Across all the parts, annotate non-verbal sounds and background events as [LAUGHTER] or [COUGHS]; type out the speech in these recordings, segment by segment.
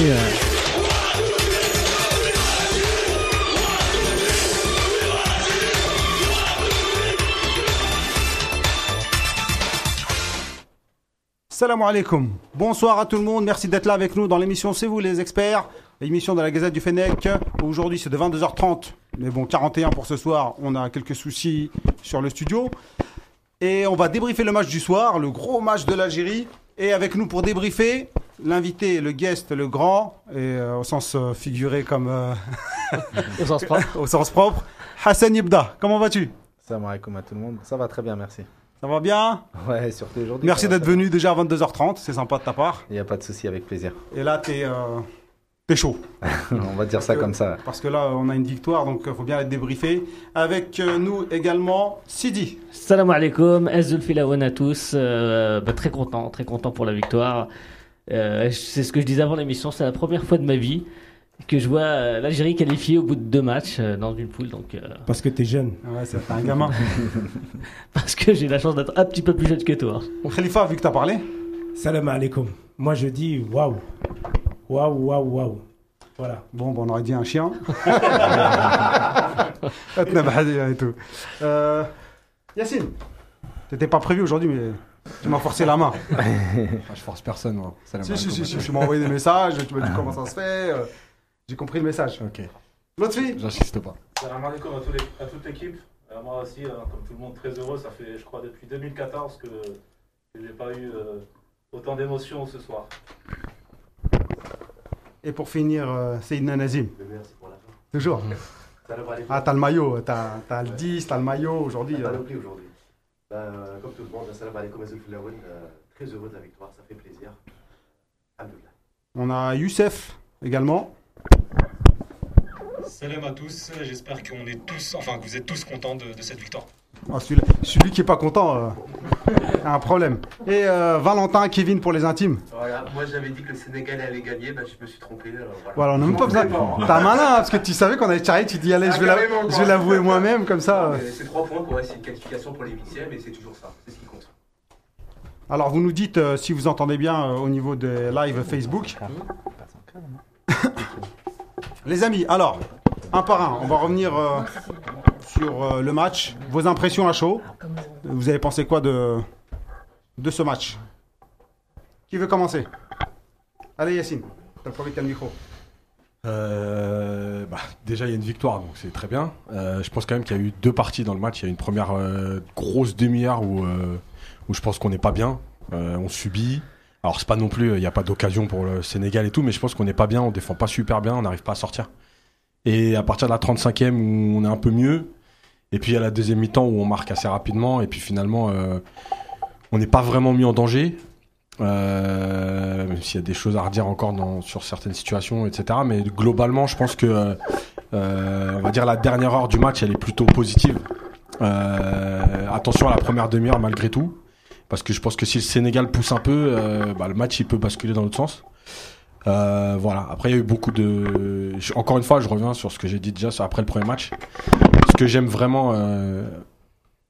Merci. Salam alaikum. Bonsoir à tout le monde. Merci d'être là avec nous dans l'émission C'est vous les experts. L'émission de la Gazette du Fennec. Aujourd'hui, c'est de 22h30. Mais bon, 41 pour ce soir. On a quelques soucis sur le studio. Et on va débriefer le match du soir, le gros match de l'Algérie. Et avec nous pour débriefer, l'invité, le guest, le grand, et euh, au sens euh, figuré comme. euh, [LAUGHS] Au sens propre. [LAUGHS] au sens propre. Hassan Ibda, comment vas-tu? Salam alaikum à tout le monde. Ça va très bien, merci. Ça va bien? Ouais, surtout aujourd'hui. Merci d'être venu déjà à 22h30, c'est sympa de ta part. Il n'y a pas de souci, avec plaisir. Et là, t'es euh, t'es chaud. [LAUGHS] On va dire ça que- comme ça. Parce que là, on a une victoire, donc il faut bien être débriefé. Avec euh, nous également, Sidi. Salam alaikum, Azul Filawan à tous. Euh, bah, très content, très content pour la victoire. Euh, c'est ce que je disais avant l'émission, c'est la première fois de ma vie que je vois euh, l'Algérie qualifiée au bout de deux matchs euh, dans une poule. Donc, euh, Parce que t'es jeune. Ouais, c'est un gamin. [LAUGHS] parce que j'ai la chance d'être un petit peu plus jeune que toi. Khalifa, vu que t'as parlé, Salam alaikum. Moi je dis waouh. Waouh, waouh, waouh. Voilà. bon, bon, on aurait dit un chien. [LAUGHS] [LAUGHS] et tout. Euh, Yacine, t'étais pas prévu aujourd'hui, mais tu m'as forcé la main. [LAUGHS] Ah, je force personne, moi. Salam Si, si, si, si, tu m'as envoyé des messages, tu m'as dit [LAUGHS] comment ça se fait. euh, J'ai compris le message. Ok, L'autre fille j'insiste pas. Salam alaikum à, tous les- à toute l'équipe? Euh, moi aussi, hein, comme tout le monde, très heureux. Ça fait, je crois, depuis 2014 que, que j'ai pas eu euh, autant d'émotions ce soir. Et pour finir, euh, Seydina Nazim. Merci pour la fin. Toujours. Salam alaikum. Ah, t'as le maillot, t'as t'as le 10, t'as le maillot aujourd'hui. Euh. l'oubli aujourd'hui. Euh, comme tout le monde, salam alaikum euh, très heureux de la victoire, ça fait plaisir. Alhamdoulilah. On a Youssef également. Salam à tous, j'espère qu'on est tous, enfin que vous êtes tous contents de, de cette victoire. Ah, celui, celui qui est pas content euh, a un problème. Et euh, Valentin, Kevin pour les intimes. Voilà, moi j'avais dit que le Sénégal allait gagner, bah, je me suis trompé. alors voilà. Voilà, on n'a même pas besoin. T'as malin, hein, parce que tu savais qu'on avait charré, tu dis allez, je vais la- Ah, je vais l'avouer moi-même, comme ça. Euh. C'est trois points pour essayer une qualification pour les huitièmes et c'est toujours ça, c'est ce qui compte. Alors, vous nous dites euh, si vous entendez bien euh, au niveau des live Facebook. [LAUGHS] Les amis, alors, un par un, on va revenir euh, sur euh, le match. Vos impressions à chaud? Vous avez pensé quoi de, ce match? Qui veut commencer? Allez, Yacine, t'as le premier qui a le micro. Euh, bah, déjà, il y a une victoire, donc c'est très bien. Euh, je pense quand même qu'il y a eu deux parties dans le match. Il y a une première grosse demi-heure où, je pense qu'on n'est pas bien. On subit. Alors, c'est pas non plus, il n'y a pas d'occasion pour le Sénégal et tout, mais je pense qu'on n'est pas bien, on défend pas super bien, on n'arrive pas à sortir. Et à partir de la 35e, où on est un peu mieux. Et puis, il y a la deuxième mi-temps où on marque assez rapidement. Et puis, finalement, euh, on n'est pas vraiment mis en danger. Euh, même s'il y a des choses à redire encore sur certaines situations, etc. Mais globalement, je pense que, euh, on va dire, la dernière heure du match, elle est plutôt positive. Attention à la première demi-heure malgré tout, parce que je pense que si le Sénégal pousse un peu, bah, le match il peut basculer dans l'autre sens. Euh, voilà. Après, il y a eu beaucoup de. Encore une fois, je reviens sur ce que j'ai dit déjà après le premier match. Ce que j'aime vraiment euh,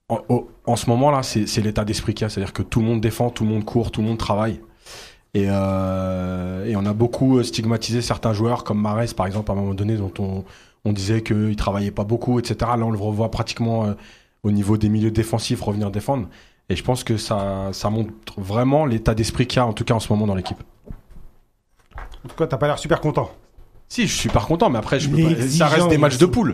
en, ce moment-là, c'est c'est l'état d'esprit qu'il y a. C'est-à-dire que tout le monde défend, tout le monde court, tout le monde travaille. Et, euh, on a beaucoup stigmatisé certains joueurs, comme Marès, par exemple, à un moment donné, dont on, on disait qu'il travaillait pas beaucoup, etc. Là, on le revoit pratiquement au niveau des milieux défensifs revenir défendre. Et je pense que ça, ça montre vraiment l'état d'esprit qu'il y a, en tout cas en ce moment dans l'équipe. En tout cas, t'as pas l'air super content. Si, je suis super content, mais après, je peux pas- ça reste des matchs de poule.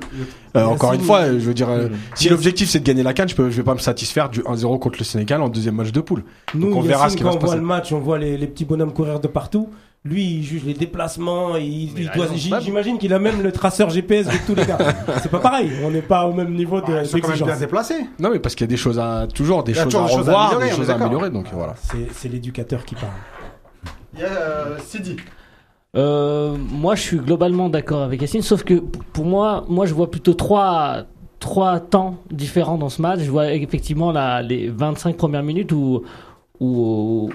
Euh, encore une fois, je veux dire, euh, si l'objectif c'est de gagner la canne, je peux, je vais pas me satisfaire du 1-0 contre le Sénégal en deuxième match de poule. Nous, Donc on verra ce qui quand va se on voit passer. le match, on voit les, les petits bonhommes courir de partout. Lui, il juge les déplacements. Il, il doit- j- J'imagine qu'il a même le traceur GPS de tous les gars. [LAUGHS] C'est pas pareil. On n'est pas au même niveau de- Bah, Ils sont quand même bien déplacés. Non, mais parce qu'il y a des choses à, toujours des Il y a choses toujours à des choses à revoir, améliorer, des choses à améliorer, donc voilà. C'est c'est l'éducateur qui parle. Il y a euh, Sidi. Euh, moi, je suis globalement d'accord avec Yacine, sauf que pour moi, moi, je vois plutôt trois, trois temps différents dans ce match. Je vois effectivement la, les 25 premières minutes où,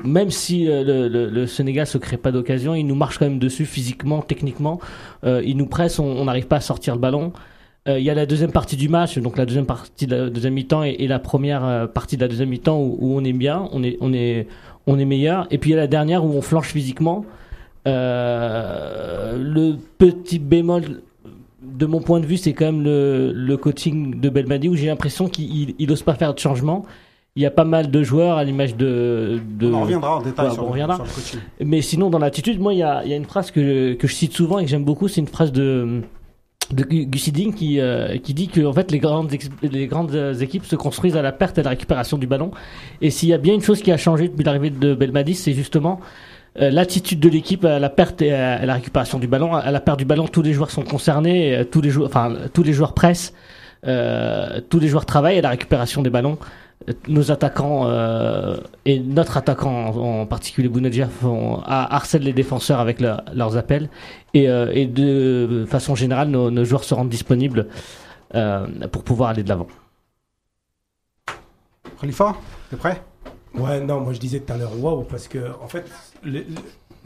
même si le, le, le Sénégal se crée pas d'occasion, il nous marche quand même dessus physiquement, techniquement. Euh, il nous presse, on n'arrive pas à sortir le ballon. Euh, Il y a la deuxième partie du match, donc la deuxième partie de la deuxième mi-temps et, la première partie de la deuxième mi-temps où, où on est bien, on est, on est, on est meilleur. Et puis il y a la dernière où on flanche physiquement. Euh, le petit bémol de mon point de vue, c'est quand même le, le coaching de Belmadi où j'ai l'impression qu'il il ose pas faire de changement. Il y a pas mal de joueurs à l'image de, de. On en reviendra en détail Ouais, sur, on reviendra. sur le coaching. Mais sinon, dans l'attitude, moi, il y a, il y a une phrase que, que je cite souvent et que j'aime beaucoup. C'est une phrase de, de Gu- Gussiding qui, euh, qui dit que en fait, les, grandes les grandes euh, équipes se construisent à la perte et à la récupération du ballon. Et s'il y a bien une chose qui a changé depuis l'arrivée de Belmadi, c'est justement l'attitude de l'équipe à la perte et à, la récupération du ballon. À la perte du ballon, tous les joueurs sont concernés, euh, tous les joueurs, enfin, tous les joueurs pressent, euh, tous les joueurs travaillent à la récupération des ballons. Euh, Nos attaquants euh, et notre attaquant en, en particulier Bounedjah harcèlent les défenseurs avec leur- leurs appels et, euh, et de façon générale nos, nos joueurs se rendent disponibles euh, pour pouvoir aller de l'avant. Khalifa, t'es prêt? Ouais, non, moi je disais tout à l'heure, waouh, parce que en fait,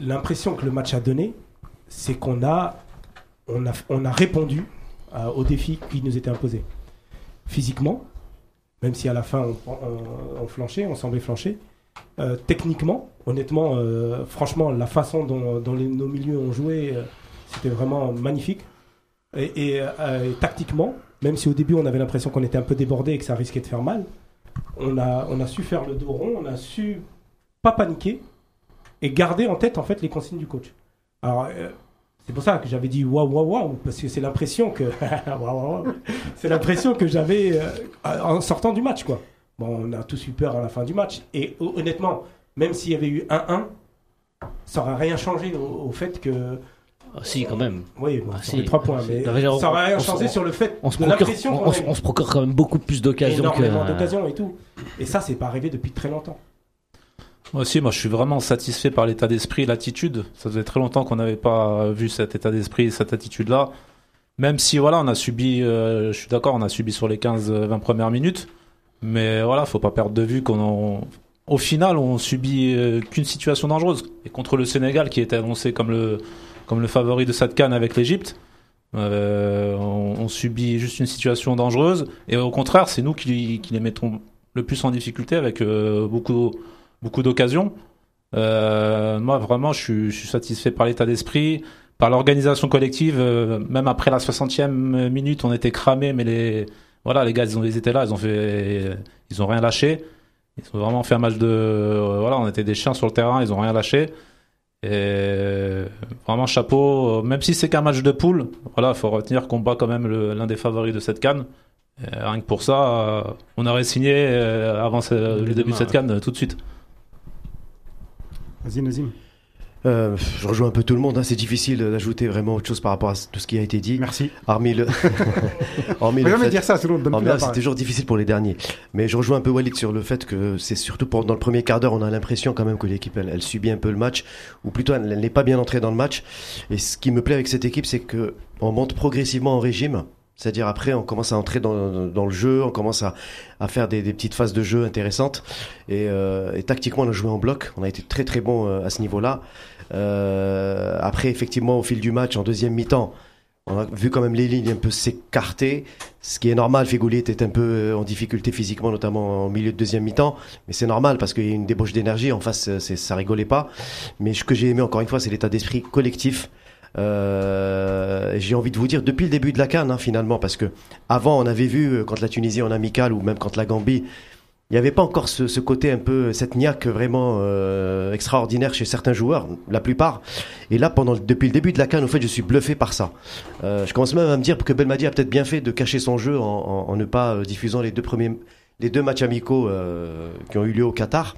l'impression que le match a donné, c'est qu'on a, on a, on a répondu à- aux défis qui nous étaient imposés. Physiquement, même si à la fin on, on, on flanchait, on semblait flancher. Euh, techniquement, honnêtement, euh, franchement, la façon dont, nos milieux ont joué, euh, c'était vraiment magnifique. Et, euh, et tactiquement, même si au début on avait l'impression qu'on était un peu débordé et que ça risquait de faire mal, on a, on a su faire le dos rond, on a su pas paniquer et garder en tête en fait les consignes du coach. Alors euh, c'est pour ça que j'avais dit waouh waouh waouh parce que c'est l'impression que [LAUGHS] c'est l'impression que j'avais euh, en sortant du match quoi. Bon, on a tous eu peur à la fin du match et hon- honnêtement, même s'il y avait eu 1-1, ça aurait rien changé au, au fait que Ah, si, quand même. oui, bon, Ah, si. aurait trois points, mais Ça aurait rien on- sur le fait On se de procure, on, se- on procure quand même beaucoup plus d'occasions que. énormément d'occasions et tout. Et ça, c'est pas arrivé depuis très longtemps. Moi aussi, moi je suis vraiment satisfait par l'état d'esprit, l'attitude. Ça faisait très longtemps qu'on n'avait pas vu cet état d'esprit, cette attitude-là. Même si voilà, on a subi, euh, je suis d'accord, on a subi sur les 15-20 premières minutes. Mais voilà, faut pas perdre de vue qu'on en- au final, on subit euh, qu'une situation dangereuse. Et contre le Sénégal, qui était annoncé comme le, comme le favori de cette canne avec l'Égypte, euh, on, subit juste une situation dangereuse. Et au contraire, c'est nous qui, qui les mettons le plus en difficulté avec euh, beaucoup, beaucoup d'occasions. Euh, moi, vraiment, je suis, je suis satisfait par l'état d'esprit, par l'organisation collective. euh, même après la 60e minute, on était cramés, mais les, voilà, les gars, ils, ont, ils étaient là, ils ont fait, ils ont rien lâché. Ils ont vraiment fait un match de, euh, voilà, on était des chiens sur le terrain, ils ont rien lâché. Et vraiment chapeau, même si c'est qu'un match de poule, voilà, faut retenir qu'on bat quand même l'un des favoris de cette canne. Et rien que pour ça, on aurait signé avant le début de cette canne tout de suite. Vas-y, Nazim. Euh, je rejoins un peu tout le monde. hein. C'est difficile d'ajouter vraiment autre chose par rapport à tout ce qui a été dit. Merci. Hormis le. [LAUGHS] hormis le fait- dire ça, Oh, c'est parole. toujours difficile pour les derniers. Mais je rejoins un peu Walid sur le fait que c'est surtout pour, dans le premier quart d'heure, on a l'impression quand même que l'équipe, elle, elle subit un peu le match, ou plutôt elle elle n'est pas bien entrée dans le match. Et ce qui me plaît avec cette équipe, c'est que on monte progressivement en régime. C'est-à-dire après, on commence à entrer dans, dans le jeu, on commence à, à faire des, des petites phases de jeu intéressantes. Et, euh, et tactiquement, on a joué en bloc. On a été très très bon euh, à ce niveau-là. Euh, après, effectivement, au fil du match, en deuxième mi-temps, on a vu quand même les lignes un peu s'écarter, ce qui est normal. Fégouli était un peu euh, en difficulté physiquement, notamment en milieu de deuxième mi-temps, mais c'est normal parce qu'il y a une débauche d'énergie. En face, euh, ça rigolait pas. Mais ce que j'ai aimé encore une fois, c'est l'état d'esprit collectif. Euh, j'ai envie de vous dire depuis le début de la canne hein, finalement parce que avant on avait vu euh, quand la Tunisie en amical ou même quand la Gambie il n'y avait pas encore ce, ce côté un peu cette niaque vraiment euh, extraordinaire chez certains joueurs la plupart. Et là pendant depuis le début de la canne au fait je suis bluffé par ça. Euh, je commence même à me dire que Belmadi a peut-être bien fait de cacher son jeu en, en- en ne pas euh, diffusant les deux premiers les deux matchs amicaux euh, qui ont eu lieu au Qatar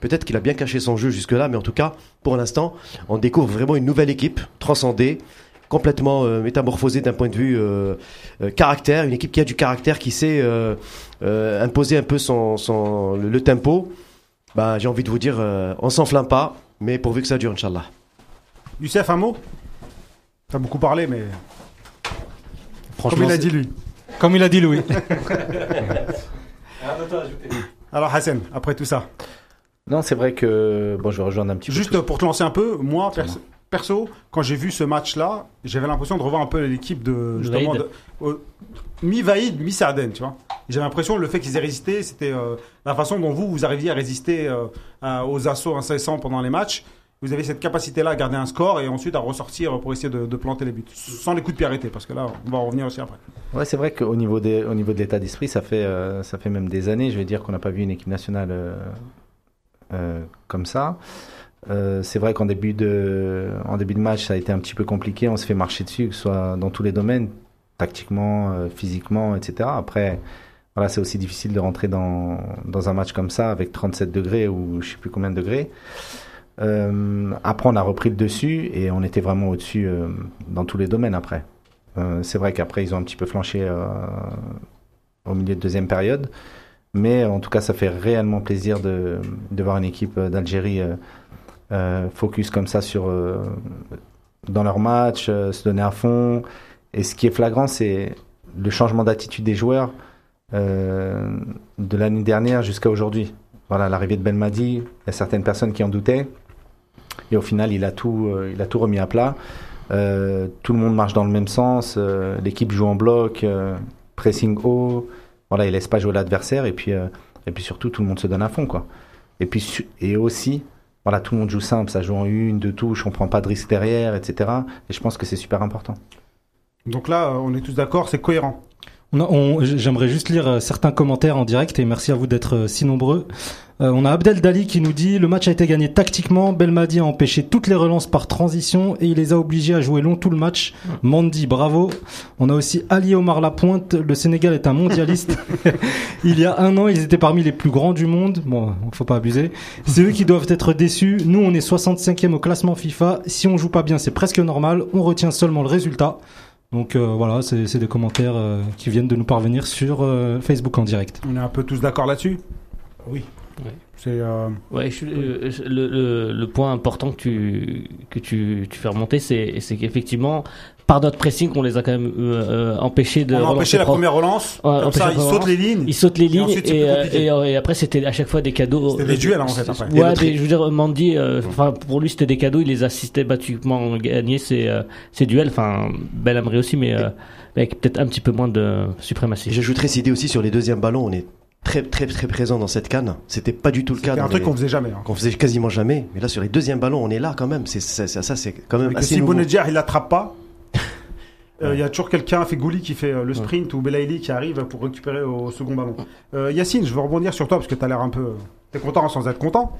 Peut-être qu'il a bien caché son jeu jusque-là, mais en tout cas, pour l'instant, on découvre vraiment une nouvelle équipe, transcendée, complètement euh, métamorphosée d'un point de vue euh, euh, caractère, une équipe qui a du caractère, qui sait euh, euh, imposer un peu son, son, le, le tempo. Bah, j'ai envie de vous dire, euh, on s'enflamme pas, mais pourvu que ça dure, Inch'Allah. Youssef, un mot? T'as beaucoup parlé, mais Franchement, comme il a dit lui. Comme il a dit Louis. [LAUGHS] Alors Hassan, après tout ça. Non, c'est vrai que. Bon, je vais rejoindre un petit Juste peu. pour te lancer un peu, moi, perso, perso, quand j'ai vu ce match-là, j'avais l'impression de revoir un peu l'équipe de. Justement, de- euh, mi-Vaïd, mi-Sarden, tu vois. J'avais l'impression le fait qu'ils aient résisté, c'était euh, la façon dont vous, vous arriviez à résister euh, à- aux assauts incessants pendant les matchs. vous avez cette capacité-là à garder un score et ensuite à ressortir pour essayer de, de planter les buts. Sans les coups de pied arrêtés, parce que là, on va en revenir aussi après. Ouais, c'est vrai qu'au niveau, des, au niveau de l'état d'esprit, ça fait, euh, ça fait même des années, je vais dire, qu'on n'a pas vu une équipe nationale comme ça. Euh, c'est vrai qu'en début, de, en début de match, ça a été un petit peu compliqué. On se fait marcher dessus, que ce soit dans tous les domaines, tactiquement, euh, physiquement, etc. Après, voilà, c'est aussi difficile de rentrer dans, dans un match comme ça avec 37 degrés ou je sais plus combien de degrés. Euh, après, on a repris le dessus et on était vraiment au-dessus euh, dans tous les domaines après. Euh, c'est vrai qu'après, ils ont un petit peu flanché euh, au milieu de deuxième période. Mais en tout cas, ça fait réellement plaisir de, voir une équipe d'Algérie euh, euh, focus comme ça sur, euh, dans leur match, euh, se donner à fond. Et ce qui est flagrant, c'est le changement d'attitude des joueurs euh, de l'année dernière jusqu'à aujourd'hui. Voilà, l'arrivée de Belmadi, il y a certaines personnes qui en doutaient. Et au final, il a tout, euh, il a tout remis à plat. Euh, tout le monde marche dans le même sens. euh, L'équipe joue en bloc, euh, pressing haut. Voilà, il laisse pas jouer l'adversaire. Et puis, euh, et puis surtout, tout le monde se donne à fond, quoi. Et puis, et aussi, voilà, tout le monde joue simple. Ça joue en une, deux touches. On prend pas de risque derrière, etc. Et je pense que c'est super important. Donc là, euh, on est tous d'accord, c'est cohérent. On a- on- J'aimerais juste lire euh, certains commentaires en direct et merci à vous d'être euh, si nombreux. Euh, on a Abdel Dali qui nous dit le match a été gagné tactiquement. Belmadi a empêché toutes les relances par transition et il les a obligés à jouer long tout le match. Mandi, bravo. On a aussi Ali Omar Lapointe. Le Sénégal est un mondialiste. [LAUGHS] [LAUGHS] il y a un an, ils étaient parmi les plus grands du monde. Bon, faut pas abuser. C'est eux qui doivent être déçus. Nous, on est 65e au classement FIFA. Si on joue pas bien, c'est presque normal. On retient seulement le résultat. Donc euh, voilà, c'est des commentaires euh, qui viennent de nous parvenir sur euh, Facebook en direct. On est un peu tous d'accord là-dessus? Oui. C'est. euh, Ouais, je euh, le, le, le point important que tu, que tu, tu fais remonter, c'est c'est qu'effectivement, par notre pressing, on les a quand même euh, euh, empêchés de. on a empêché la propre. première relance. Ouais, comme ça, ils sautent les lignes. Ils sautent les Et lignes ensuite, et, euh, et, et après c'était à chaque fois des cadeaux. C'était des duels, en fait, après. Ouais, mais je veux dire, Mandy, euh, enfin pour lui c'était des cadeaux, il les a systématiquement gagnés ces, euh, ces duels. Enfin, Belhamri aussi, mais euh, avec peut-être un petit peu moins de suprématie. J'ajouterais cette idée aussi sur les deuxièmes ballons. On est très très très présent dans cette canne. C'était pas du tout le cas. C'était un truc les- qu'on faisait jamais. hein. qu'on faisait quasiment jamais. Mais là, sur les deuxièmes ballons, on est là quand même. C'est ça, ça, ça, c'est quand même que assez si. Bounedjah il l'attrape pas, euh, il y a toujours quelqu'un, fait Gouli qui fait euh, le sprint ou Belaïli qui arrive pour récupérer au second ballon. Euh, Yacine, je veux rebondir sur toi parce que tu as l'air un peu. T'es content sans être content.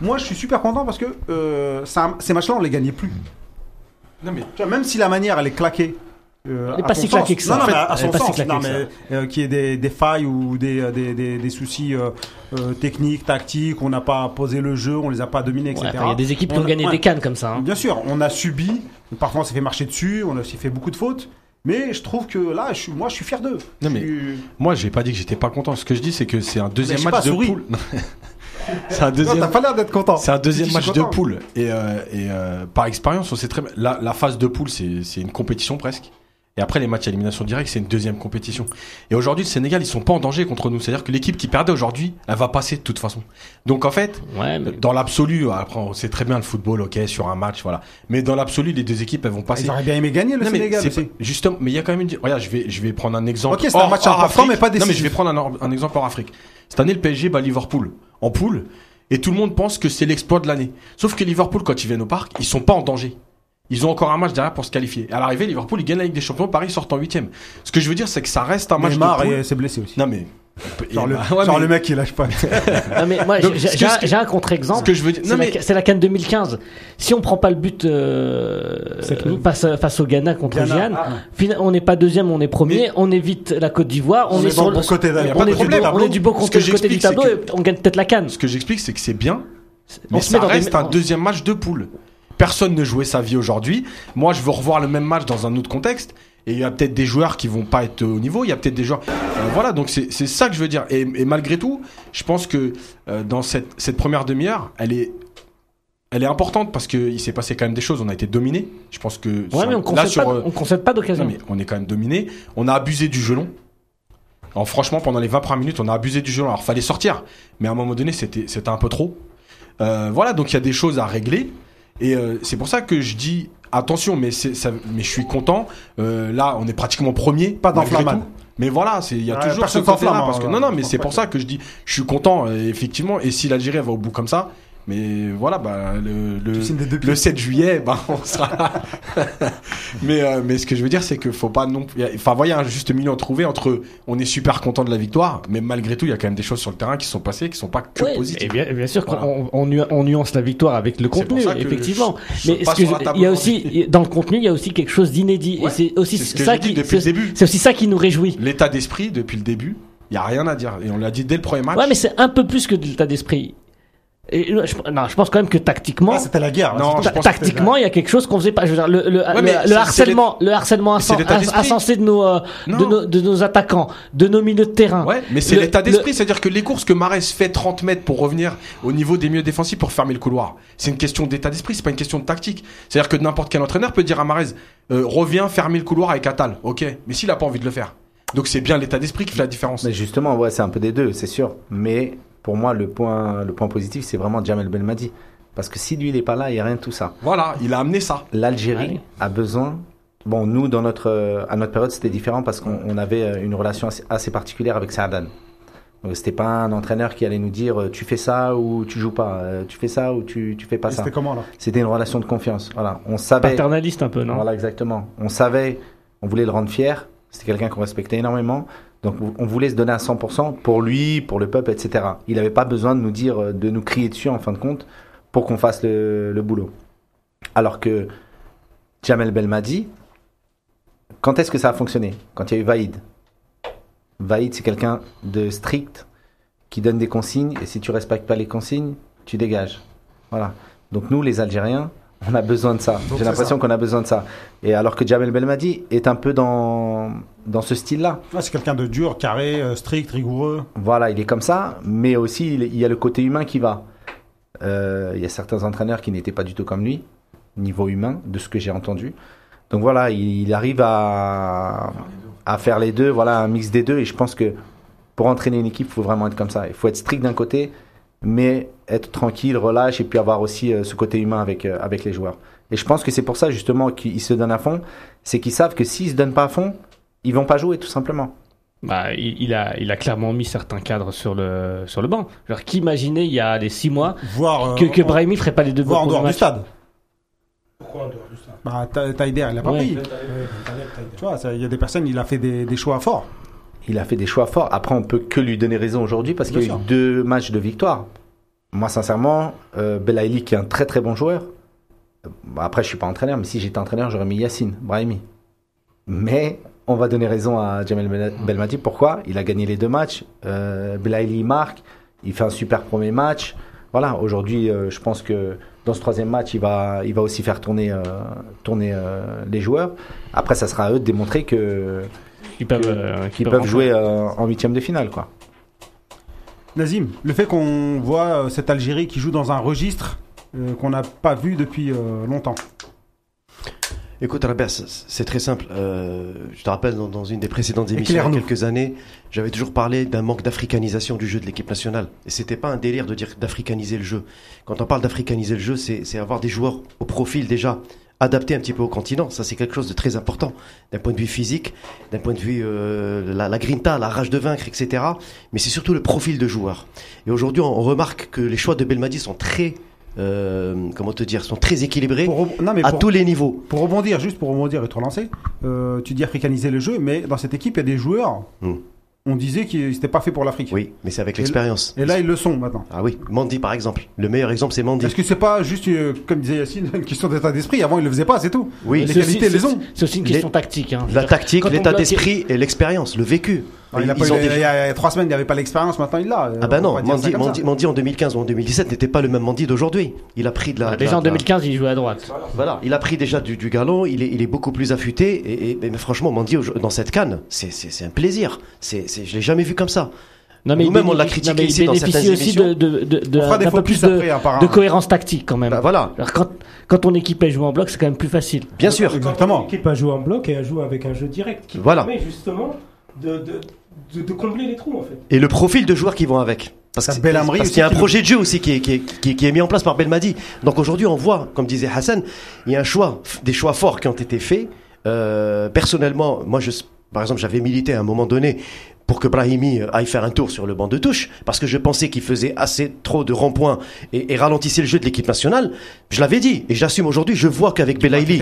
Moi, je suis super content parce que ça- ces matchs-là, on les gagnait plus. Non, mais Tu vois, même si la manière, elle est claquée. Euh, Elle est pas si claquée que ça. Non, non, mais à son sens. Non, mais euh, qu'il y ait des, des failles ou des, euh, des, des, des soucis euh, euh, techniques, tactiques, on n'a pas posé le jeu, on les a pas dominés, etc. Ouais, Il y a des équipes qui On ont a- gagné ouais. des cannes comme ça. hein. Bien sûr, on a subi, parfois on s'est fait marcher dessus, on a aussi fait beaucoup de fautes, mais je trouve que là, je suis, moi je suis fier d'eux. Non, Je mais- suis- moi, j'ai pas dit que j'étais pas content. Ce que je dis, c'est que c'est un deuxième match pas de poule. [LAUGHS] c'est un Non, deuxième. t'as pas l'air d'être content. C'est un deuxième match de poule. Et, euh, et euh, par expérience, on sait très bien. La, la phase de poule, c'est une compétition presque. Et après, les matchs à élimination directe, c'est une deuxième compétition. Et aujourd'hui, le Sénégal, ils sont pas en danger contre nous. C'est-à-dire que l'équipe qui perdait aujourd'hui, elle va passer de toute façon. Donc en fait, Ouais, mais dans l'absolu, après, on sait très bien le football, ok, sur un match, voilà. Mais dans l'absolu, les deux équipes, elles vont passer. Ils auraient bien aimé gagner le Non, Sénégal aussi. pas- justement, mais il y a quand même une. Regarde, je vais, je vais prendre un exemple. Ok, c'est un match hors Afrique. mais pas Non, mais décisif. je vais prendre un, un exemple hors Afrique. Cette année, le PSG bat Liverpool en poule, et tout le monde pense que c'est l'exploit de l'année. Sauf que Liverpool, quand ils viennent au parc, ils sont pas en danger. Ils ont encore un match derrière pour se qualifier. À l'arrivée, Liverpool, ils gagnent la Ligue des Champions, Paris sort en huitième. Ce que je veux dire, c'est que ça reste un match Neymar de s'est blessé aussi. Non mais. [LAUGHS] Genre, le, bah, ouais, genre mais- le mec qui lâche pas. [LAUGHS] Non, mais moi, j'ai un- contre-exemple. Ce que je veux dire. C'est Non la, mais. c'est la Cannes 2015. Si on prend pas le but euh, face, au Ghana contre Ghana, ah. on n'est pas deuxième, on est premier, Mais- on évite la Côte d'Ivoire, on, On est, est sur dans le bon côté de- on, pas de est du problème. bon, on est du bon côté, côté du tableau et on gagne peut-être la Cannes. Ce que j'explique, c'est que c'est bien, mais On se ça met dans des- reste un deuxième match de poule. Personne ne jouait sa vie aujourd'hui. Moi, je veux revoir le même match dans un autre contexte. Et il y a peut-être des joueurs qui vont pas être au niveau. Il y a peut-être des joueurs. Euh, voilà, donc c'est ça que je veux dire. Et, et malgré tout, je pense que euh, dans cette, cette première demi-heure, elle est, elle est importante parce qu'il s'est passé quand même des choses. On a été dominé. Je pense que Ouais, sur- mais on là sur pas, on concède pas d'occasion. mais on est quand même dominé. On a abusé du gelon. Alors franchement, pendant les 20 premières minutes, on a abusé du gelon. Alors fallait sortir, mais à un moment donné, c'était c'était un peu trop. Euh, voilà, donc il y a des choses à régler. Et euh, c'est pour ça que je dis attention, mais ça, mais je suis content. Euh, là, on est pratiquement premier. Pas tout. Mais voilà, c'est il y a Ouais, toujours ce côté-là s'enflamme, parce que hein, non non, mais c'est pour ça que je dis je suis content euh, effectivement. Et si l'Algérie va au bout comme ça, Mais voilà, bah, le, le, le 7 juillet, bah, [LAUGHS] on sera là. [LAUGHS] mais, euh, mais ce que je veux dire, c'est que faut pas non a- Enfin, voyez un juste milieu à trouver entre on est super content de la victoire, mais malgré tout, il y a quand même des choses sur le terrain qui sont passées, qui sont pas que Ouais, positives. et bien, bien sûr Voilà. on, on nuance la victoire avec le contenu, effectivement. je- je Mais ce que il y a aussi dans le contenu, il y a aussi quelque chose d'inédit, Ouais, et c'est aussi c'est ce que ça qui, depuis le c'est- début. c'est aussi ça qui nous réjouit. L'état d'esprit depuis le début, il y a rien à dire. Et on l'a dit dès le premier match. Ouais, mais c'est un peu plus que de l'état d'esprit. Et là, je, non, je pense quand même que tactiquement, Ah, c'était la guerre. Non, ta- tactiquement, il y a quelque chose qu'on faisait pas. Je veux dire, le, le, le- mais c'est- le harcèlement, le harcèlement insensé de nos, euh, de nos, de nos attaquants, de nos milieux de terrain. Ouais, mais c'est l'état le- d'esprit, c'est-à-dire que les courses que Marès fait 30 mètres pour revenir au niveau des milieux défensifs pour fermer le couloir, c'est une question d'état d'esprit, c'est pas une question de tactique. C'est-à-dire que n'importe quel entraîneur peut dire à Marès, euh, reviens fermer le couloir avec Atal, ok, mais s'il a pas envie de le faire. Donc c'est bien l'état d'esprit qui fait la différence. Mais justement, ouais, c'est un peu des deux, c'est sûr. Mais pour moi, le point, le point positif, c'est vraiment Jamel Belmadi. Parce que si lui, il n'est pas là, il n'y a rien de tout ça. Voilà, il a amené ça. L'Algérie Ouais. a besoin. Bon, nous, dans notre, à notre période, c'était différent parce qu'on on avait euh, une relation assez, assez particulière avec Saadan. Donc, c'était pas un entraîneur qui allait nous dire euh, tu fais ça ou tu joues pas, euh, tu fais ça ou tu, tu fais pas Et ça. C'était comment là C'était une relation de confiance. Voilà, on savait. Paternaliste un peu, non? Voilà, exactement. On savait, on voulait le rendre fier. C'était quelqu'un qu'on respectait énormément. Donc, on voulait se donner à 100% pour lui, pour le peuple, etc. Il n'avait pas besoin de nous dire, euh, de nous crier dessus en fin de compte pour qu'on fasse le, boulot. Alors que Jamel Belmadi, quand est-ce que ça a fonctionné? Quand il y a eu Vaïd. Vaïd, c'est quelqu'un de strict qui donne des consignes et si tu respectes pas les consignes, tu dégages. Voilà. Donc nous, les Algériens, on a besoin de ça. J'ai l'impression qu'on a besoin de ça. Et alors que Jamel Belmadi est un peu dans, dans ce style-là. C'est quelqu'un de dur, carré, euh, strict, rigoureux. Voilà, il est comme ça, mais aussi il il y a le côté humain qui va. Euh, il y a certains entraîneurs qui n'étaient pas du tout comme lui, niveau humain, de ce que j'ai entendu. Donc voilà, il, il arrive à, à faire les deux, voilà, un mix des deux. Et je pense que pour entraîner une équipe, il faut vraiment être comme ça. Il faut être strict d'un côté, mais être tranquille, relâche, et puis avoir aussi euh, ce côté humain avec, euh, avec les joueurs. Et je pense que c'est pour ça justement qu'ils se donnent à fond, c'est qu'ils savent que s'ils se donnent pas à fond, ils vont pas jouer tout simplement. Bah, il, il a, il a clairement mis certains cadres sur le, sur le banc. Genre, qui imaginait il y a les six mois Voire, euh, que, que en- Brahimi ferait pas les deux voire en dehors du stade. Pourquoi en dehors du stade Bah, Taider, il a pas Ouais. pris. Tu vois, il y a des personnes, il a fait des, des choix forts. Il a fait des choix forts. Après, on peut que lui donner raison aujourd'hui parce qu'il y a eu deux matchs de victoire. Moi, sincèrement, euh, Belaïli, qui est un très très bon joueur. euh, bah, après, je suis pas entraîneur, mais si j'étais entraîneur, j'aurais mis Yacine, Brahimi. Mais on va donner raison à Jamel Bel- Belmadi. Pourquoi? Il a gagné les deux matchs. Euh, Belaïli il marque. Il fait un super premier match. Voilà, aujourd'hui, euh, je pense que dans ce troisième match, il va, il va aussi faire tourner, euh, tourner les joueurs. Après, ça sera à eux de démontrer que Ils peuvent, que- euh, qu'ils peuvent jouer euh, en huitième de finale, quoi. Nazim, le fait qu'on voit euh, cette Algérie qui joue dans un registre euh, qu'on n'a pas vu depuis euh, longtemps. Écoute, Albert, c'est- très simple. Euh, je te rappelle, dans, dans une des précédentes émissions, il y a quelques années, j'avais toujours parlé d'un manque d'africanisation du jeu de l'équipe nationale. Et c'était pas un délire de dire d'africaniser le jeu. Quand on parle d'africaniser le jeu, c'est avoir des joueurs au profil déjà adapté un petit peu au continent. Ça, c'est quelque chose de très important d'un point de vue physique, d'un point de vue euh, la, la grinta, la rage de vaincre, etc. Mais c'est surtout le profil de joueur. Et aujourd'hui, on remarque que les choix de Belmadi sont très, euh, comment te dire, sont très équilibrés Pour re- non, mais à pour, tous les niveaux. pour rebondir, juste pour rebondir et te relancer, euh, tu dis africaniser le jeu, mais dans cette équipe, il y a des joueurs, Hmm. On disait qu'ils n'étaient pas faits pour l'Afrique. Oui, mais c'est avec l'expérience. Et là, ils le sont maintenant. Ah oui, Mandy par exemple. Le meilleur exemple, c'est Mandy. Est-ce que c'est pas juste, euh, comme disait Yacine, [LAUGHS] une question d'état d'esprit Avant, ils le faisaient pas, c'est tout. Oui, les C'est qualités, aussi- les ont. C'est aussi une question tactique. Hein. la tactique, l'état d'esprit et l'expérience, le vécu. Il a Ils pas eu- ont il, des- y a, il y a trois semaines, il n'y avait pas l'expérience, maintenant il l'a. Ah bah On non, Mandy. Mandy, Mandy en 2015 ou en 2017 n'était pas le même Mandy d'aujourd'hui. Il a pris de la... Ah, de Déjà la- en de la- 2015, il jouait à droite. Voilà, il a pris déjà du, du galon, il est, il est beaucoup plus affûté. Et, et- mais franchement, Mandy, dans cette canne, c'est c'est- c'est un plaisir. C'est c'est- je l'ai jamais vu comme ça. Non, mais Nous-mêmes, on l'a critiqué non, mais ici il dans bénéficie certaines aussi émissions. de, d'un peu plus de, après, apparemment. de cohérence tactique quand même. Bah, voilà, Alors, quand, quand ton équipe elle joue en bloc, c'est quand même plus facile. bien sûr. Exactement. L'équipe a joué en bloc et a joué avec un jeu direct qui Voilà. permet justement de, de, de, de combler les trous en fait. Et le profil de joueurs qui vont avec. Parce qu'il y a un qui le- projet de jeu aussi qui est, qui, est, qui est- qui est mis en place par Belmadi. Donc aujourd'hui, on voit, comme disait Hassan, il y a un choix, des choix forts qui ont été faits. Euh, personnellement, moi, je, par exemple, j'avais milité à un moment donné pour que Brahimi euh, aille faire un tour sur le banc de touche, parce que je pensais qu'il faisait assez trop de ronds-points et, et ralentissait le jeu de l'équipe nationale. Je l'avais dit, et j'assume aujourd'hui, je vois qu'avec Belaïli,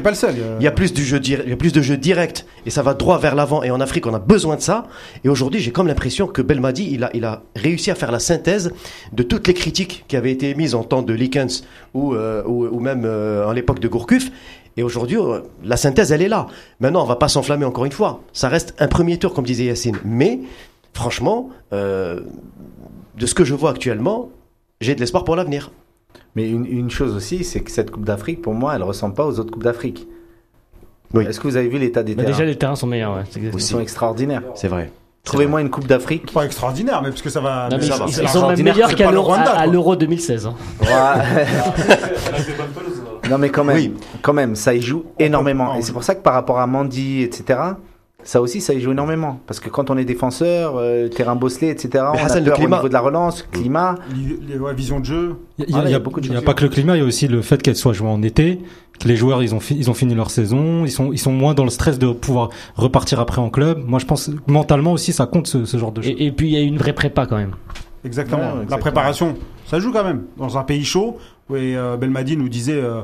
il y a plus du jeu, dir- il y a plus de jeu direct et ça va droit vers l'avant. Et en Afrique, on a besoin de ça. Et aujourd'hui, j'ai comme l'impression que Belmadi, il a, il a réussi à faire la synthèse de toutes les critiques qui avaient été émises en temps de Likens ou, euh, ou, ou même euh, à l'époque de Gourcuff. Et aujourd'hui, euh, la synthèse, elle est là. Maintenant, on va pas s'enflammer encore une fois. Ça reste un premier tour, comme disait Yacine. Mais, franchement, euh, de ce que je vois actuellement, j'ai de l'espoir pour l'avenir. Mais une, une chose aussi, c'est que cette Coupe d'Afrique, pour moi, elle ressemble pas aux autres Coupes d'Afrique. Oui. Est-ce que vous avez vu l'état des Bah, terrains déjà, les terrains sont meilleurs. Ouais, Ils sont extraordinaires. C'est vrai. Trouvez-moi une Coupe d'Afrique. Pas extraordinaire, mais parce que ça va. Non, mais ça ils, va, sont même meilleurs qu'à l'Euro Rwanda, à- à quoi. l'Euro 2016. hein. [LAUGHS] non mais quand même, Oui. quand même, ça y joue énormément. Et c'est pour ça que par rapport à Mandy, etc., ça aussi, ça y joue énormément. Parce que quand on est défenseur, euh, terrain bosselé, etc., on Hassan, a le peur climat. au niveau de la relance, climat. li- li- ouais, vision de jeu. Il y a, Ah, a a beaucoup de il y a choses. pas que le climat, il y a aussi le fait qu'elle soit jouée en été, que les joueurs ils ont, fi- ils ont fini leur saison, ils sont, ils sont moins dans le stress de pouvoir repartir après en club. Moi je pense que mentalement aussi ça compte ce, ce genre de choses. Et, et puis, il y a une vraie prépa quand même. Exactement. Ouais, La préparation, ça joue quand même. Dans un pays chaud, où euh, Belmadi nous disait, euh,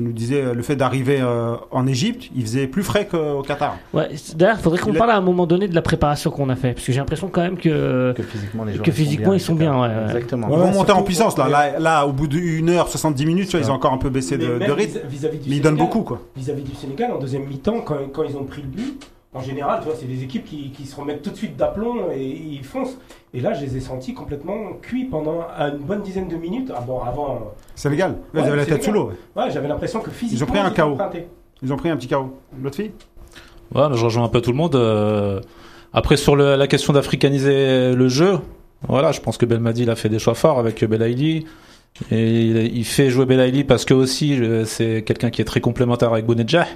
nous disait euh, le fait d'arriver euh, en Égypte, il faisait plus frais qu'au Qatar. Ouais, D'ailleurs, il faudrait qu'on parle à un moment donné de la préparation qu'on a fait. Parce que j'ai l'impression quand même que. Que physiquement, les Que physiquement, ils sont bien, ouais, ouais. Exactement. Ils vont monter en puissance là. là. Là, au bout d'une heure, 70 minutes, tu vois, ils ont encore un peu baissé de, Mais de même rythme. vis- vis-à-vis du Mais ils donnent Sénégal, beaucoup quoi. Vis-à-vis du Sénégal, en deuxième mi-temps, quand, quand ils ont pris le but, en général, tu vois, c'est des équipes qui, qui se remettent tout de suite d'aplomb et ils foncent. Et là, je les ai sentis complètement cuits pendant une bonne dizaine de minutes. Ah bon, avant, Sénégal, Ouais, ils avaient la tête sous l'eau. ouais. j'avais l'impression que physiquement, pris un étaient KO. empruntés. Ils ont pris un petit chaos. L'autre fille? Ouais, mais je rejoins un peu tout le monde. euh, Après, sur le- la question d'africaniser le jeu, voilà, je pense que Belmadi il a fait des choix forts avec Belaïli. Et il, il fait jouer Belaïli parce que aussi euh, c'est quelqu'un qui est très complémentaire avec Bounedjah.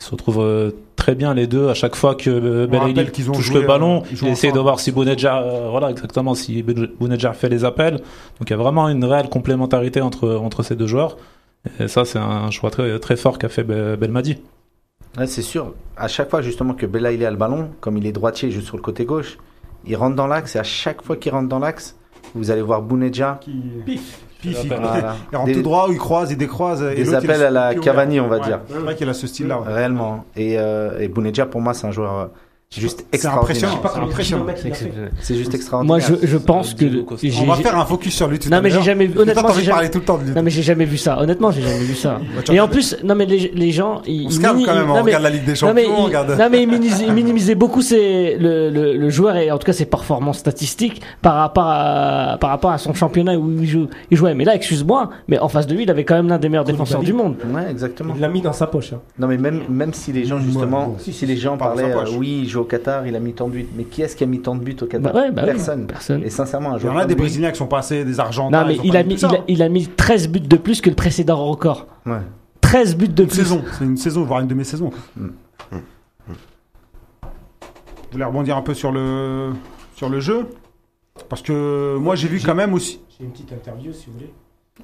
Ils se retrouvent euh, très bien les deux à chaque fois que euh, Belaïli touche joué, le ballon. euh, ils essaie de voir si Bounedjah, euh, voilà exactement, si Bounedjah fait les appels. Donc il y a vraiment une réelle complémentarité entre entre ces deux joueurs. Et ça, c'est un choix très très fort qu'a fait Be- Belmadi. Ouais, c'est sûr. À chaque fois, justement, que Bella il a le ballon, comme il est droitier juste sur le côté gauche, il rentre dans l'axe et à chaque fois qu'il rentre dans l'axe, vous allez voir Bounedja. qui Pif. Pif, il, Voilà. il rentre Des- tout droit, il croise, il décroise. et Des appels à la. Cavani, on va Ouais, dire. C'est vrai qu'il a ce style-là. ouais. Réellement. Et, euh, et Bounedja, pour moi, c'est un joueur euh, juste C'est extraordinaire. impressionnant. Pas C'est impressionnant. C'est juste extraordinaire. Moi, je, je pense que. On va faire un focus sur lui tout Non, à mais j'ai jamais vu- honnêtement, j'ai jamais- tout le temps de lui. Non mais j'ai jamais vu ça. Honnêtement, j'ai jamais vu ça. Et en plus, non mais les, les gens, ils, On se calme quand même, ils- on non, mais- regarde la Ligue des non, mais Champions, on ils- regarde. non mais ils minimisaient, ils minimisaient beaucoup ses, le, le, le joueur et en tout cas ses performances statistiques par rapport à par rapport à son championnat où il, joue, il jouait. Mais là, excuse-moi, mais en face de lui, il avait quand même l'un des meilleurs défenseurs du monde. Ouais, exactement. Il l'a mis dans sa poche. hein. Non, mais même, même si les gens, justement, si, les gens parlaient, euh, oui, il joue au Qatar, il a mis tant de buts. Mais qui est-ce qui a mis tant de buts au Qatar Bah ouais, bah oui, Personne. personne. Et sincèrement, un Il y en a des Brésiliens qui sont passés, des Argentins. Non mais ils ont il a mis il a, hein. il a mis 13 buts de plus que le précédent record. Ouais. 13 buts de Une plus. saison, c'est une saison, voire une demi-saison. quoi. Mm. Vous voulez rebondir un peu sur le, sur le jeu? Parce que moi j'ai vu quand même aussi. J'ai une petite interview si vous voulez.